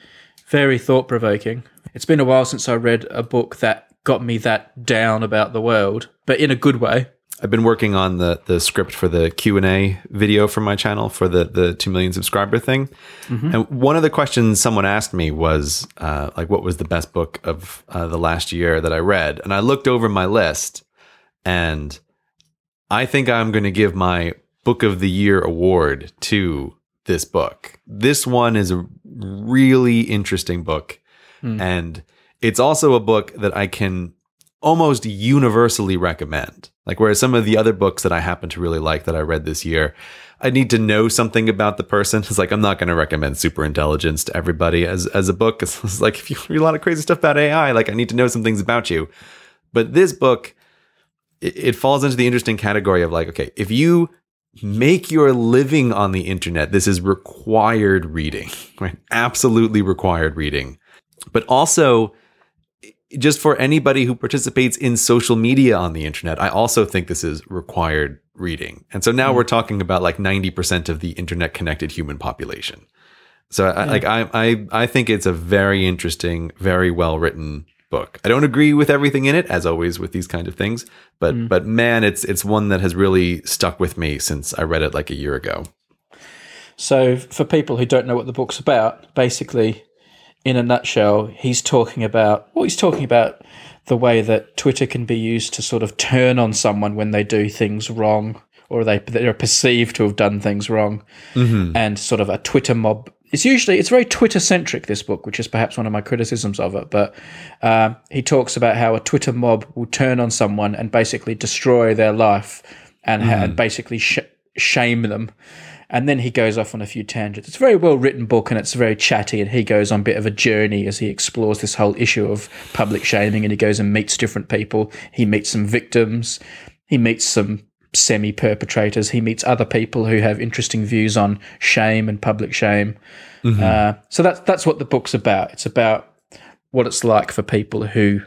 very thought provoking. It's been a while since I read a book that got me that down about the world, but in a good way. I've been working on the the script for the Q and A video for my channel for the the two million subscriber thing, and one of the questions someone asked me was uh, like, what was the best book of uh, the last year that I read? And I looked over my list, and I think I'm going to give my book of the year award to this book. This one is a really interesting book, and it's also a book that I can almost universally recommend. Like whereas some of the other books that I happen to really like that I read this year, I need to know something about the person. It's like I'm not going to recommend Super Intelligence to everybody as as a book. It's, it's like if you read a lot of crazy stuff about AI, like I need to know some things about you. But this book, it, it falls into the interesting category of like, okay, if you make your living on the internet, this is required reading, right? Absolutely required reading. But also, just for anybody who participates in social media on the internet, I also think this is required reading. And so now hmm. we're talking about like 90% of the internet connected human population. So I, like I, I I think it's a very interesting, very well written book. I don't agree with everything in it, as always with these kind of things, but hmm. but man, it's it's one that has really stuck with me since I read it like a year ago. So, for people who don't know what the book's about, basically, in a nutshell, he's talking about well, he's talking about the way that Twitter can be used to sort of turn on someone when they do things wrong or they they're perceived to have done things wrong, and sort of a Twitter mob. It's usually it's very Twitter centric. This book, which is perhaps one of my criticisms of it, but um, he talks about how a Twitter mob will turn on someone and basically destroy their life and, ha- and basically sh- shame them. And then he goes off on a few tangents. It's a very well written book and it's very chatty. And he goes on a bit of a journey as he explores this whole issue of public shaming. And he goes and meets different people. He meets some victims. He meets some semi perpetrators. He meets other people who have interesting views on shame and public shame. Uh, so that's that's what the book's about. It's about what it's like for people who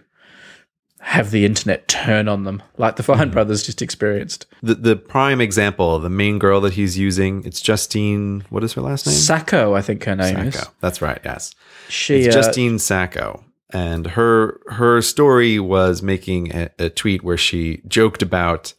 have the internet turn on them, like the Fine Brothers just experienced. The the prime example, the main girl that he's using, it's Justine. What is her last name? Sacco, I think her name is. That's right. Yes. She It's uh, Justine Sacco. And her her story was making a, a tweet where she joked about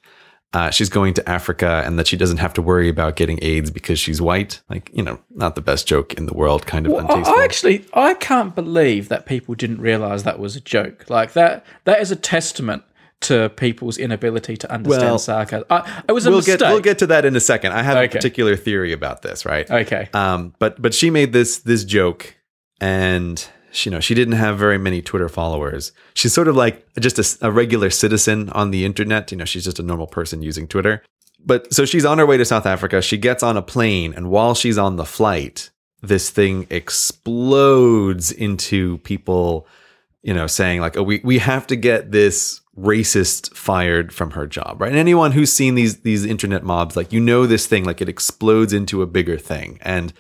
uh, she's going to Africa and that she doesn't have to worry about getting AIDS because she's white. Like, you know, not the best joke in the world, kind of Well, I-. I actually, I can't believe that people didn't realize that was a joke. Like that, that is a testament to people's inability to understand Well, sarcasm. I, it was a we'll mistake. get we'll get to that in a second. I have a particular theory about this, right? Okay. Um, but but she made this this joke, and she, you know she didn't have very many Twitter followers. She's sort of like just a regular citizen on the internet. You know, she's just a normal person using Twitter. But so she's on her way to South Africa. She gets on a plane, and while she's on the flight, this thing explodes into people, you know, saying like, "Oh, we we have to get this racist fired from her job." Right? And anyone who's seen these these internet mobs, like you know, this thing like it explodes into a bigger thing, and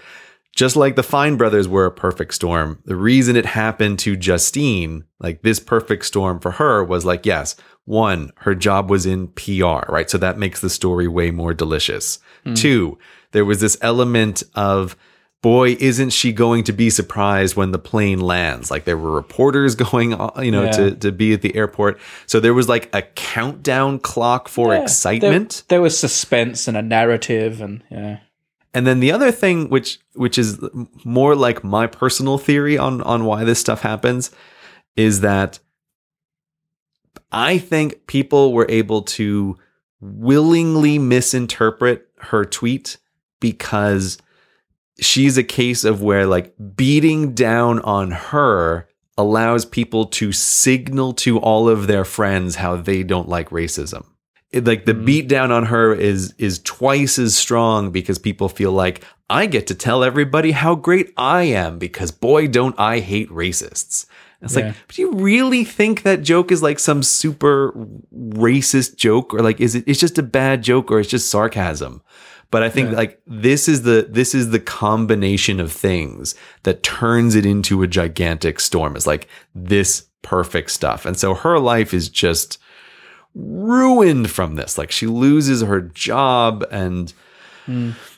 just like the Fine brothers were a perfect storm, the reason it happened to Justine, like this perfect storm for her, was like, yes, one, her job was in PR, right? So that makes the story way more delicious. Hmm. Two, there was this element of, boy, isn't she going to be surprised when the plane lands? Like there were reporters going, uh, you know, Yeah. to, to be at the airport. So there was like a countdown clock for Yeah, excitement. There, there was suspense and a narrative, and yeah. And then the other thing, which which is more like my personal theory on on why this stuff happens, is that I think people were able to willingly misinterpret her tweet because she's a case of where like beating down on her allows people to signal to all of their friends how they don't like racism it- like the mm. beat down on her is is twice as strong because people feel like I get to tell everybody how great I am because boy don't I hate racists. And It's Yeah. like, but do you really think that joke is like some super racist joke or like is it it's just a bad joke or it's just sarcasm? But I think like this is the this is the combination of things that turns it into a gigantic storm. It's like this perfect stuff. And so her life is just ruined from this. Like she loses her job and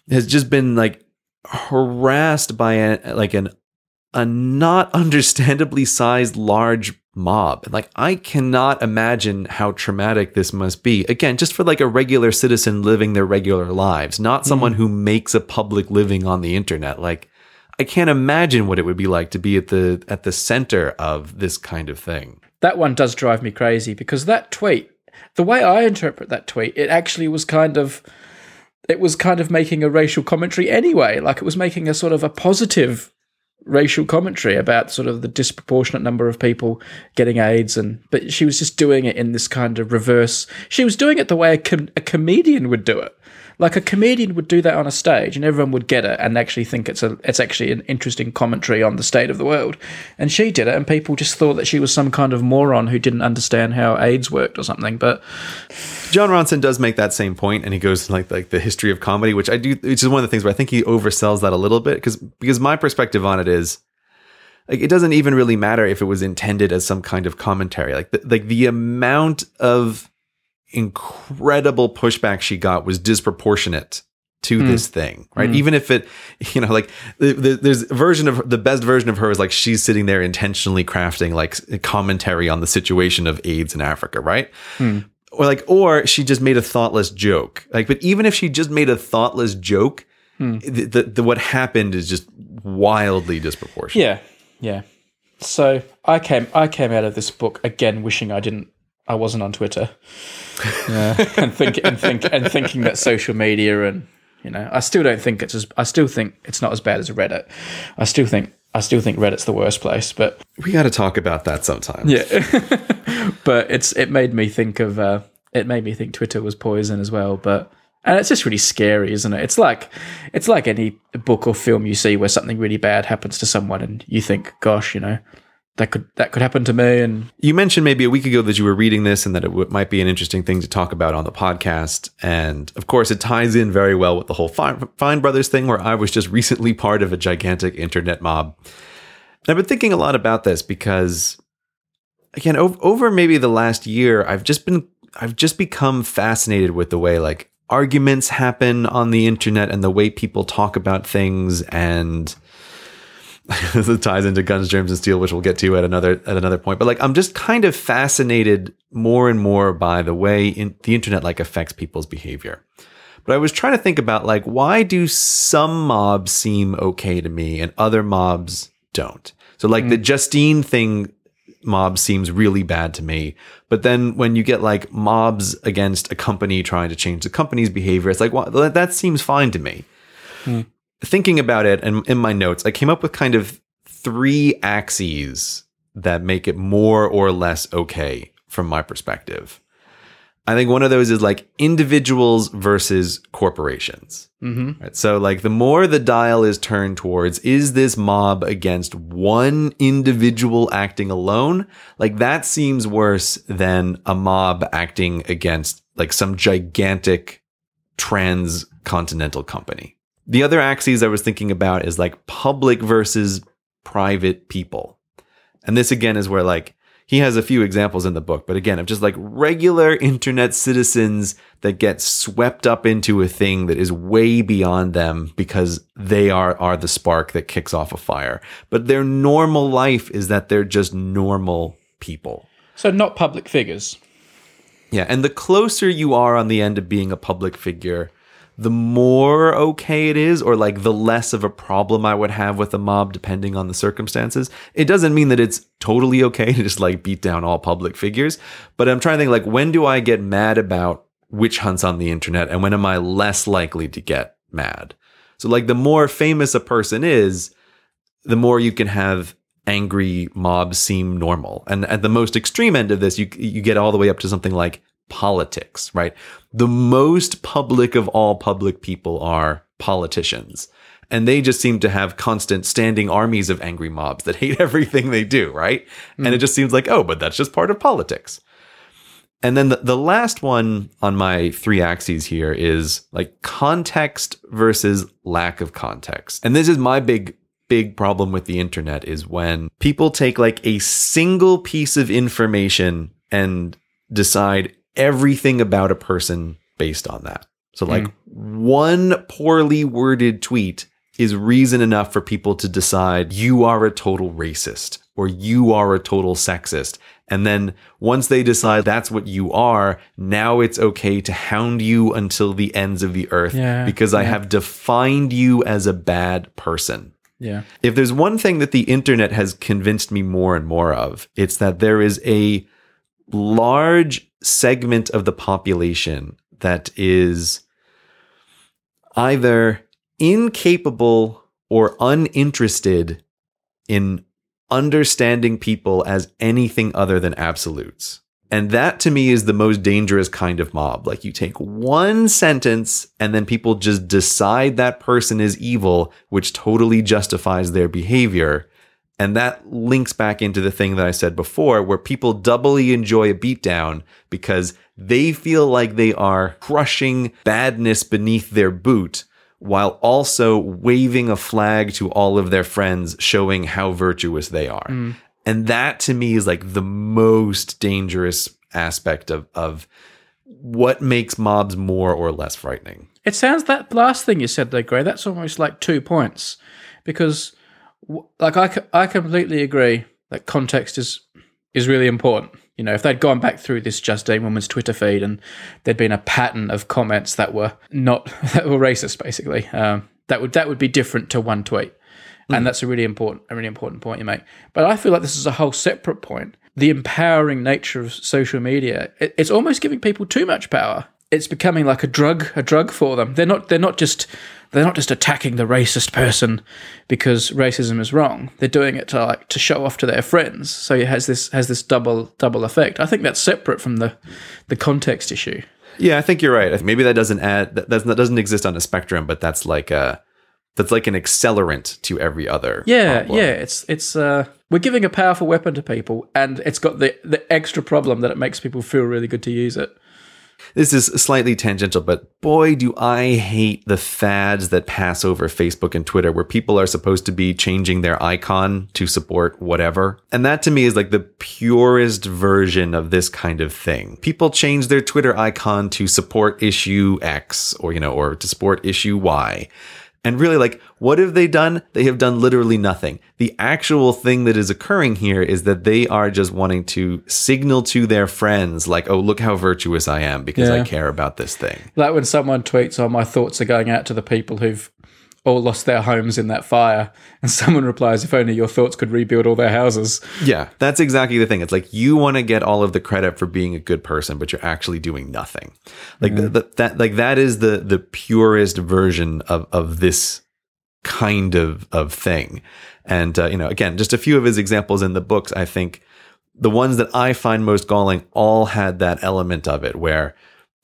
has just been like harassed by a, like an a not understandably sized large mob. And like I cannot imagine how traumatic this must be. Again, just for like a regular citizen living their regular lives, not hmm. someone who makes a public living on the internet. Like I can't imagine what it would be like to be at the at the center of this kind of thing. That one does drive me crazy because that tweet, the way I interpret that tweet, it actually was kind of it was kind of making a racial commentary anyway. Like it was making a sort of a positive racial commentary about sort of the disproportionate number of people getting AIDS and but she was just doing it in this kind of reverse she was doing it the way a, com- a comedian would do it like a comedian would do that on a stage and everyone would get it and actually think it's a it's actually an interesting commentary on the state of the world and she did it and people just thought that she was some kind of moron who didn't understand how AIDS worked or something but Jon Ronson does make that same point, and he goes like like the history of comedy, which I do, which is one of the things where I think he oversells that a little bit because because my perspective on it is like it doesn't even really matter if it was intended as some kind of commentary. Like the, like the amount of incredible pushback she got was disproportionate to hmm. this thing, right? Hmm. Even if it, you know, like the, the, there's a version of the best version of her is like she's sitting there intentionally crafting like a commentary on the situation of AIDS in Africa, right? Hmm. or like or she just made a thoughtless joke. Like but even if she just made a thoughtless joke the, the, the what happened is just wildly disproportionate. Yeah, yeah. So I came I came out of this book again wishing I didn't I wasn't on Twitter. Yeah. and think and think and thinking that social media and you know, I still don't think it's as I still think it's not as bad as Reddit. I still think I still think Reddit's the worst place, but we got to talk about that sometime yeah. but it's it made me think of uh it made me think Twitter was poison as well, but and it's just really scary, isn't it? It's like it's like any book or film you see where something really bad happens to someone and you think, gosh, you know, that could that could happen to me and you mentioned maybe a week ago that you were reading this and that it w- might be an interesting thing to talk about on the podcast. And of course it ties in very well with the whole fine, brothers thing where i was just recently part of a gigantic internet mob. And i've been thinking a lot about this because again over, over maybe the last year i've just been i've just become fascinated with the way like arguments happen on the internet and the way people talk about things. And it ties into guns, germs, and steel, which we'll get to at another at another point. But like, I'm just kind of fascinated more and more by the way in, the internet like affects people's behavior. But I was trying to think about like why do some mobs seem okay to me and other mobs don't. So like the mm. Justine thing mob seems really bad to me. But then when you get like mobs against a company trying to change the company's behavior, it's like, well, that that seems fine to me. Hmm. Thinking about it and in my notes, I came up with kind of three axes that make it more or less okay from my perspective. I think one of those is like individuals versus corporations. Mm-hmm. Right. So, like, the more the dial is turned towards, is this mob against one individual acting alone? Like, that seems worse than a mob acting against like some gigantic transcontinental company. The other axes I was thinking about is like public versus private people. And this again is where like he has a few examples in the book, but again, of just like regular internet citizens that get swept up into a thing that is way beyond them because they are are the spark that kicks off a fire. But their normal life is that they're just normal people. So not public figures. Yeah, and the closer you are on the end of being a public figure, the more okay it is, or like the less of a problem I would have with a mob, depending on the circumstances. It doesn't mean that it's totally okay to just like beat down all public figures, but I'm trying to think like when do I get mad about witch hunts on the internet, and when am I less likely to get mad? So like the more famous a person is, the more you can have angry mobs seem normal. And at the most extreme end of this, you you get all the way up to something like politics, right? The most public of all public people are politicians. And they just seem to have constant standing armies of angry mobs that hate everything they do, right? And hmm. it just seems like, oh, but that's just part of politics. And then the, the last one on my three axes here is like context versus lack of context. And this is my big, big problem with the internet is when people take like a single piece of information and decide everything about a person based on that. So like hmm. one poorly worded tweet is reason enough for people to decide you are a total racist or you are a total sexist. And then once they decide that's what you are, now it's okay to hound you until the ends of the earth Yeah, because I have defined you as a bad person. Yeah. If there's one thing that the internet has convinced me more and more of, it's that there is a large segment of the population that is either incapable or uninterested in understanding people as anything other than absolutes. And that to me is the most dangerous kind of mob. Like you take one sentence and then people just decide that person is evil, which totally justifies their behavior. And that links back into the thing that I said before, where people doubly enjoy a beatdown because they feel like they are crushing badness beneath their boot while also waving a flag to all of their friends, showing how virtuous they are. Mm. And that to me is like the most dangerous aspect of, of what makes mobs more or less frightening. It sounds that last thing you said there, Grey. That's almost like two points, because, like, I, I completely agree that context is is really important. You know, if they'd gone back through this Justine woman's Twitter feed and there'd been a pattern of comments that were not that were racist, basically, um, that would that would be different to one tweet, and that's a really important a really important point you make. But I feel like this is a whole separate point. The empowering nature of social media, it, it's almost giving people too much power. It's becoming like a drug, a drug for them. They're not they're not just they're not just attacking the racist person because racism is wrong. They're doing it to like to show off to their friends. So it has this has this double double effect. I think that's separate from the the context issue. Yeah, I think you're right. Maybe that doesn't add that doesn't that doesn't exist on a spectrum, but that's like a that's like an accelerant to every other. Yeah, problem. yeah. It's it's uh we're giving a powerful weapon to people and it's got the the extra problem that it makes people feel really good to use it. This is slightly tangential, but boy, do I hate the fads that pass over Facebook and Twitter where people are supposed to be changing their icon to support whatever. And that to me is like the purest version of this kind of thing. People change their Twitter icon to support issue X or, you know, or to support issue Y. And really, like, what have they done? They have done literally nothing. The actual thing that is occurring here is that they are just wanting to signal to their friends, like, oh, look how virtuous I am because I care about this thing. Like when someone tweets, "Oh, my thoughts are going out to the people who've all lost their homes in that fire," and someone replies, "If only your thoughts could rebuild all their houses." Yeah, that's exactly the thing. It's like you want to get all of the credit for being a good person, but you're actually doing nothing. Like th- th- that, like that is the the purest version of of this kind of of thing. And uh, you know, again, just a few of his examples in the books. I think the ones that I find most galling all had that element of it where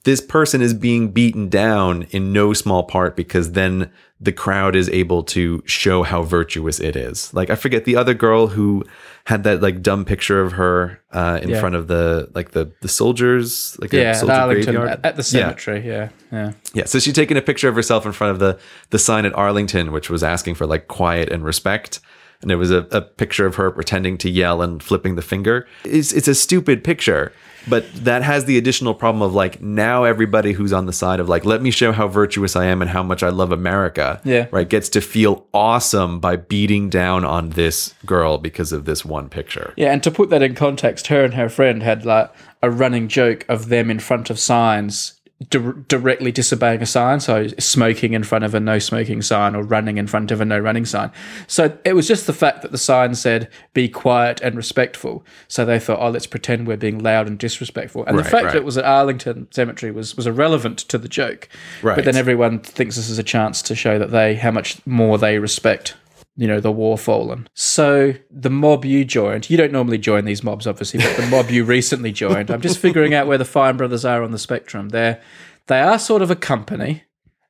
this person is being beaten down in no small part because then the crowd is able to show how virtuous it is. Like I forget the other girl who had that like dumb picture of her uh, in Yeah. front of the like the the soldiers like a Yeah, at soldier Arlington at, at the cemetery. Yeah, yeah, Yeah, so she's taking a picture of herself in front of the the sign at Arlington, which was asking for like quiet and respect. And it was a, a picture of her pretending to yell and flipping the finger. It's it's a stupid picture, but that has the additional problem of like now everybody who's on the side of like let me show how virtuous I am and how much I love America. Yeah. right, gets to feel awesome by beating down on this girl because of this one picture. yeah. And to put that in context, her and her friend had like a running joke of them in front of signs. Di- directly disobeying a sign, so smoking in front of a no smoking sign or running in front of a no running sign. So it was just the fact that the sign said be quiet and respectful. So they thought, oh, let's pretend we're being loud and disrespectful. And Right, the fact right. that it was at Arlington Cemetery was was irrelevant to the joke. Right. But then everyone thinks this is a chance to show that they how much more they respect you know the war fallen so the mob you joined you don't normally join these mobs obviously but the mob you recently joined i'm just figuring out where the fine brothers are on the spectrum they're they are sort of a company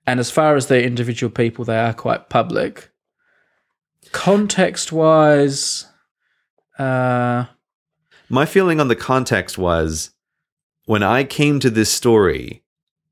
and as far as their individual people they are quite public context wise uh My feeling on the context was when I came to this story,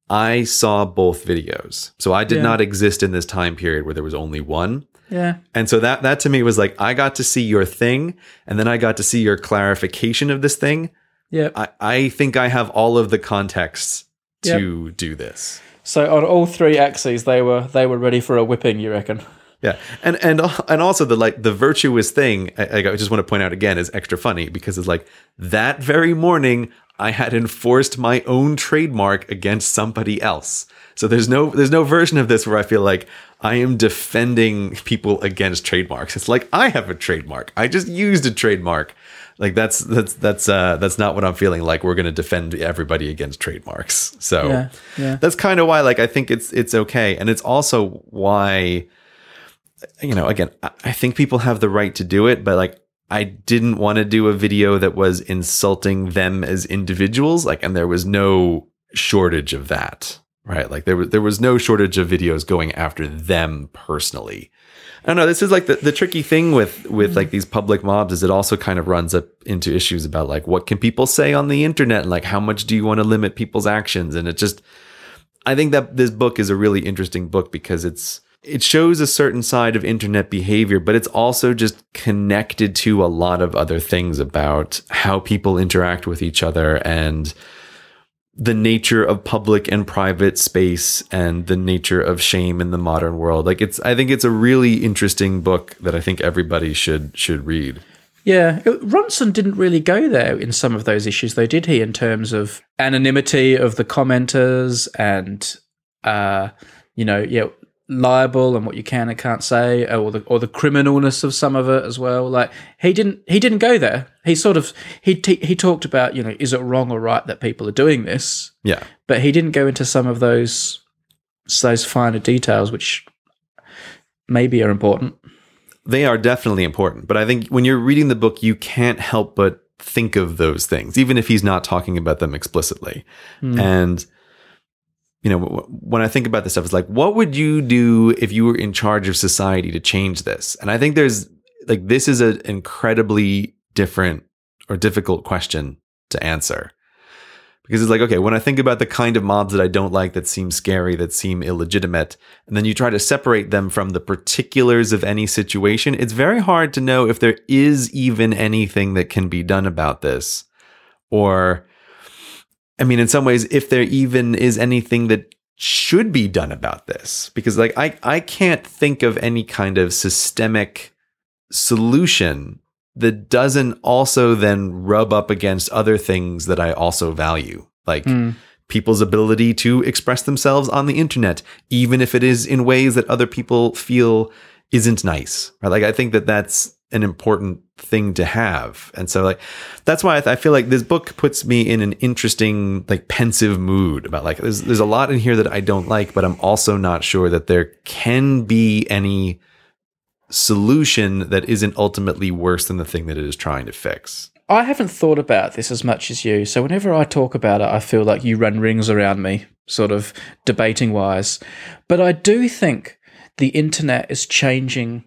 I saw both videos. So I did Yeah. not exist in this time period where there was only one. Yeah And so that that to me was like I got to see your thing and then I got to see your clarification of this thing. yeah I, I think I have all of the contexts to do this. so on all three axes they were they were ready for a whipping you reckon Yeah, and and and also the like the virtuous thing. I, I just want to point out again is extra funny because it's like that very morning I had enforced my own trademark against somebody else. So there's no there's no version of this where I feel like I am defending people against trademarks. It's like I have a trademark. I just used a trademark. Like that's that's that's uh that's not what I'm feeling like we're going to defend everybody against trademarks. So Yeah, yeah. that's kind of why like I think it's it's okay and it's also why you know, again, I I think people have the right to do it, but like I didn't want to do a video that was insulting them as individuals, like, and there was no shortage of that, right? Like there was there was no shortage of videos going after them personally. I don't know. This is like the, the tricky thing with with like these public mobs is it also kind of runs up into issues about like what can people say on the internet and like how much do you want to limit people's actions and it just I think that this book is a really interesting book because it's it shows a certain side of internet behavior, but it's also just connected to a lot of other things about how people interact with each other and the nature of public and private space and the nature of shame in the modern world. Like it's I think it's a really interesting book that I think everybody should should read. Yeah, Ronson didn't really go there in some of those issues, though, did he? In terms of anonymity of the commenters and, uh, you know, yeah, libel and what you can and can't say, uh, or the or the criminalness of some of it as well. Like he didn't he didn't go there. He sort of he t- he talked about you know is it wrong or right that people are doing this, Yeah. but he didn't go into some of those those finer details which maybe are important. they are definitely important. But I think when you're reading the book, you can't help but think of those things, even if he's not talking about them explicitly. Hmm. And, you know, when I think about this stuff, it's like, what would you do if you were in charge of society to change this? And I think there's like, this is an incredibly different or difficult question to answer. Because it's like, okay, when I think about the kind of mobs that I don't like that seem scary, that seem illegitimate, and then you try to separate them from the particulars of any situation, it's very hard to know if there is even anything that can be done about this. Or, I mean, in some ways, if there even is anything that should be done about this because like I I can't think of any kind of systemic solution that doesn't also then rub up against other things that I also value like hmm. people's ability to express themselves on the internet even if it is in ways that other people feel isn't nice right? Like I think that that's an important thing to have and so like that's why I, th- I feel like this book puts me in an interesting like pensive mood about like there's there's a lot in here that I don't like but I'm also not sure that there can be any solution that isn't ultimately worse than the thing that it is trying to fix I haven't thought about this as much as you. So whenever I talk about it, I feel like you run rings around me, sort of debating wise. But I do think the internet is changing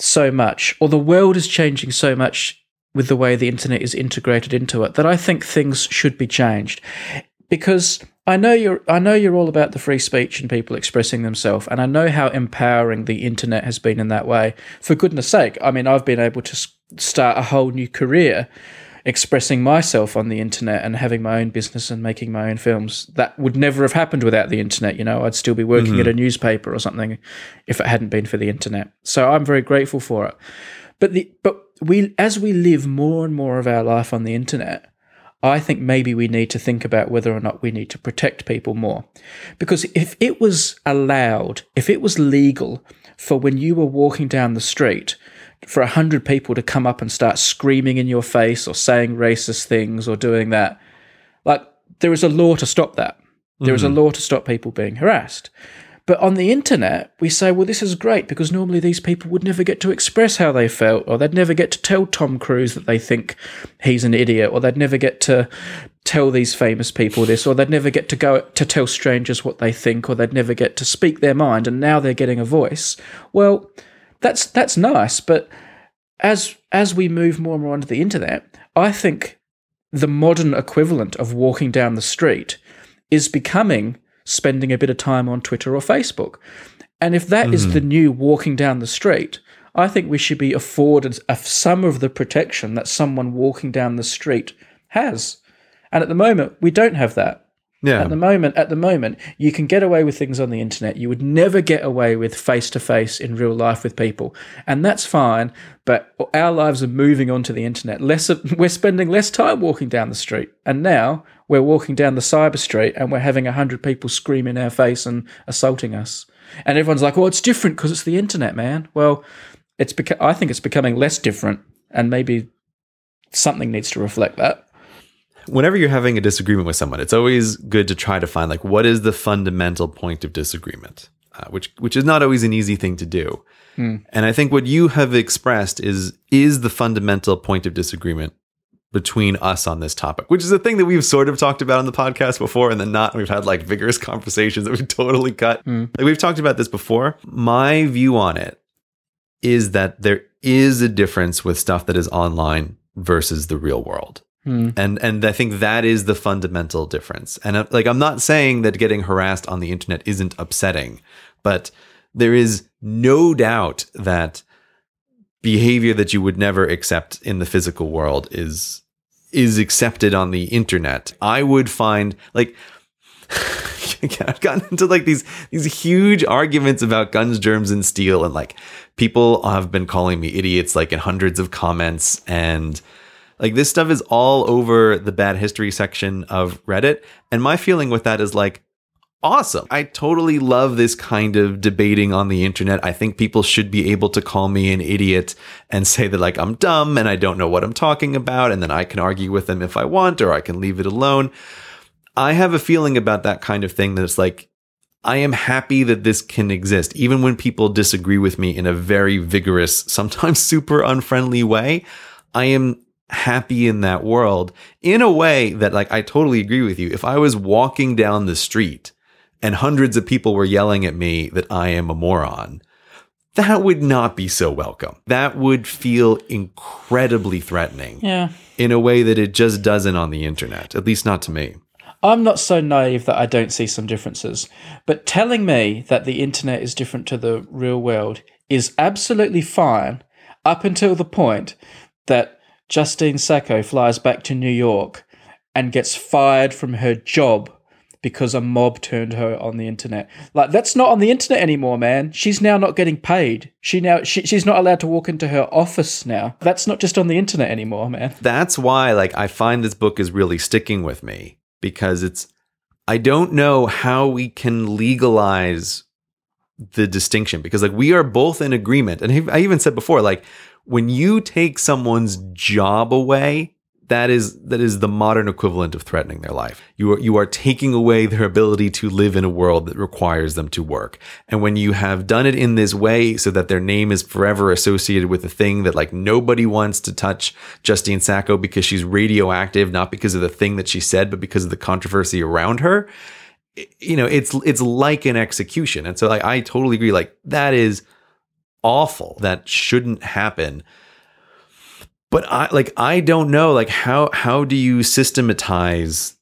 so much, or the world is changing so much with the way the internet is integrated into it, that I think things should be changed. Because I know you're I know you're all about the free speech and people expressing themselves, and I know how empowering the internet has been in that way. For goodness sake, I mean, I've been able to start a whole new career expressing myself on the internet and having my own business and making my own films. That would never have happened without the internet. You know, I'd still be working mm-hmm. at a newspaper or something if it hadn't been for the internet. So I'm very grateful for it. But the but we as we live more and more of our life on the internet, I think maybe we need to think about whether or not we need to protect people more. Because if it was allowed, if it was legal for when you were walking down the street for a hundred people to come up and start screaming in your face or saying racist things or doing that, like there is a law to stop that. There is a mm. law to stop people being harassed. But on the internet, we say, well, this is great because normally these people would never get to express how they felt, or they'd never get to tell Tom Cruise that they think he's an idiot, or they'd never get to tell these famous people this, or they'd never get to go to tell strangers what they think, or they'd never get to speak their mind, and now they're getting a voice. Well, that's that's nice, but as as we move more and more onto the internet, I think the modern equivalent of walking down the street is becoming spending a bit of time on Twitter or Facebook. And if that is hmm. the new walking down the street, I think we should be afforded a, some of the protection that someone walking down the street has. And at the moment, we don't have that. Yeah At the moment, at the moment, you can get away with things on the internet. You would never get away with face to face in real life with people, and that's fine. But our lives are moving onto the internet. Less, we're spending less time walking down the street, and now we're walking down the cyber street, and we're having hundred people scream in our face and assaulting us. And everyone's like, "Well, it's different because it's the internet, man." Well, it's beca- I think it's becoming less different, and maybe something needs to reflect that. Whenever you're having a disagreement with someone, it's always good to try to find like what is the fundamental point of disagreement, uh, which which is not always an easy thing to do. And I think what you have expressed is is the fundamental point of disagreement between us on this topic, which is a thing that we've sort of talked about on the podcast before, and then not. We've had like vigorous conversations that we've totally cut. Like we've talked about this before. My view on it is that there is a difference with stuff that is online versus the real world. And and I think that is the fundamental difference. And uh, like I'm not saying that getting harassed on the internet isn't upsetting, but there is no doubt that behavior that you would never accept in the physical world is is accepted on the internet. I would find like I've gotten into like these these huge arguments about guns, germs, and steel, and like people have been calling me idiots like in hundreds of comments, and like this stuff is all over the bad history section of Reddit. And my feeling with that is like awesome. I totally love this kind of debating on the internet. I think people should be able to call me an idiot and say that like I'm dumb and I don't know what I'm talking about, and then I can argue with them if I want, or I can leave it alone. I have a feeling about that kind of thing that it's like, I am happy that this can exist, even when people disagree with me in a very vigorous, sometimes super unfriendly way. I am happy in that world in a way that, like, I totally agree with you. If I was walking down the street and hundreds of people were yelling at me that I am a moron, that would not be so welcome. That would feel incredibly threatening Yeah. in a way that it just doesn't on the internet, at least not to me. I'm not so naive that I don't see some differences, but telling me that the internet is different to the real world is absolutely fine up until the point that Justine Sacco flies back to New York and gets fired from her job because a mob turned her on the internet. Like that's not on the internet anymore, man. She's now not getting paid. She now she, she's not allowed to walk into her office now. That's not just on the internet anymore, man. That's why like I find this book is really sticking with me because it's I don't know how we can legalize the distinction because like we are both in agreement and I even said before like when you take someone's job away that is that is the modern equivalent of threatening their life. You are you are taking away their ability to live in a world that requires them to work. And when you have done it in this way so that their name is forever associated with a thing that like nobody wants to touch Justine Sacco because she's radioactive, not because of the thing that she said, but because of the controversy around her, you know, it's it's like an execution. And so like I totally agree like that is awful. That shouldn't happen. But I like I don't know like how how do you systematize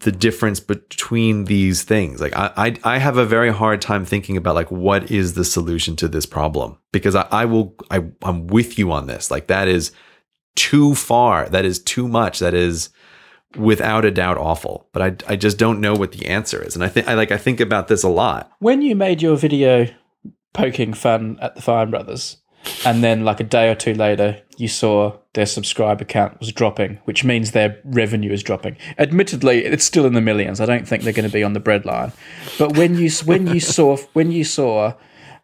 the difference between these things? Like I, I i have a very hard time thinking about like what is the solution to this problem? Because i, I will I, i'm with you on this. Like that is too far. That is too much. That is without a doubt awful. But i, I just don't know what the answer is. And i think i like i think about this a lot. When you made your video poking fun at the Fine Brothers, and then like a day or two later, you saw their subscriber count was dropping, which means their revenue is dropping. Admittedly, it's still in the millions. I don't think they're going to be on the breadline. But when you when you saw when you saw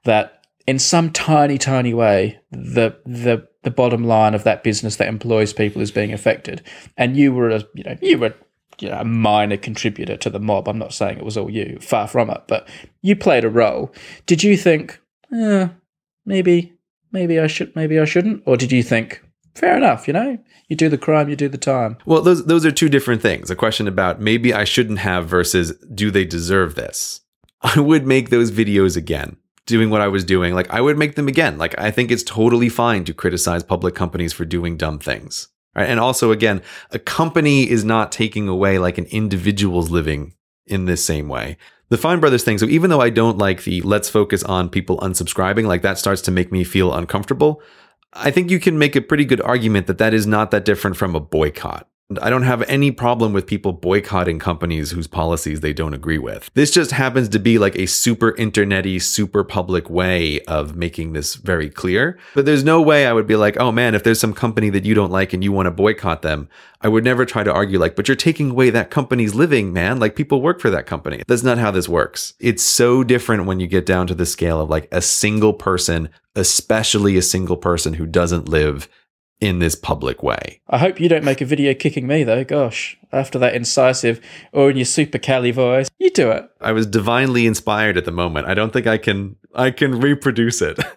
that in some tiny tiny way the the the bottom line of that business that employs people is being affected, and you were a you know you were you know, a minor contributor to the mob. I'm not saying it was all you, far from it, but you played a role. Did you think, eh, maybe maybe I should, maybe I shouldn't, or did you think, fair enough, you know, you do the crime, you do the time? Well, those those are two different things. A question about maybe I shouldn't have versus do they deserve this? I would make those videos again. Doing what I was doing, like I would make them again. Like I think it's totally fine to criticize public companies for doing dumb things. Right? And also again, a company is not taking away like an individual's living in this same way. The Fine Brothers thing, so even though I don't like the let's focus on people unsubscribing, like that starts to make me feel uncomfortable, I think you can make a pretty good argument that that is not that different from a boycott. I don't have any problem with people boycotting companies whose policies they don't agree with. This just happens to be like a super internety, super public way of making this very clear. But there's no way I would be like, oh man, if there's some company that you don't like and you want to boycott them, I would never try to argue like, but you're taking away that company's living, man. Like people work for that company. That's not how this works. It's so different when you get down to the scale of like a single person, especially a single person who doesn't live in this public way. I hope you don't make a video kicking me though. Gosh, after that incisive oh, or in your super Cali voice, you do it. I was divinely inspired at the moment. I don't think I can I can reproduce it.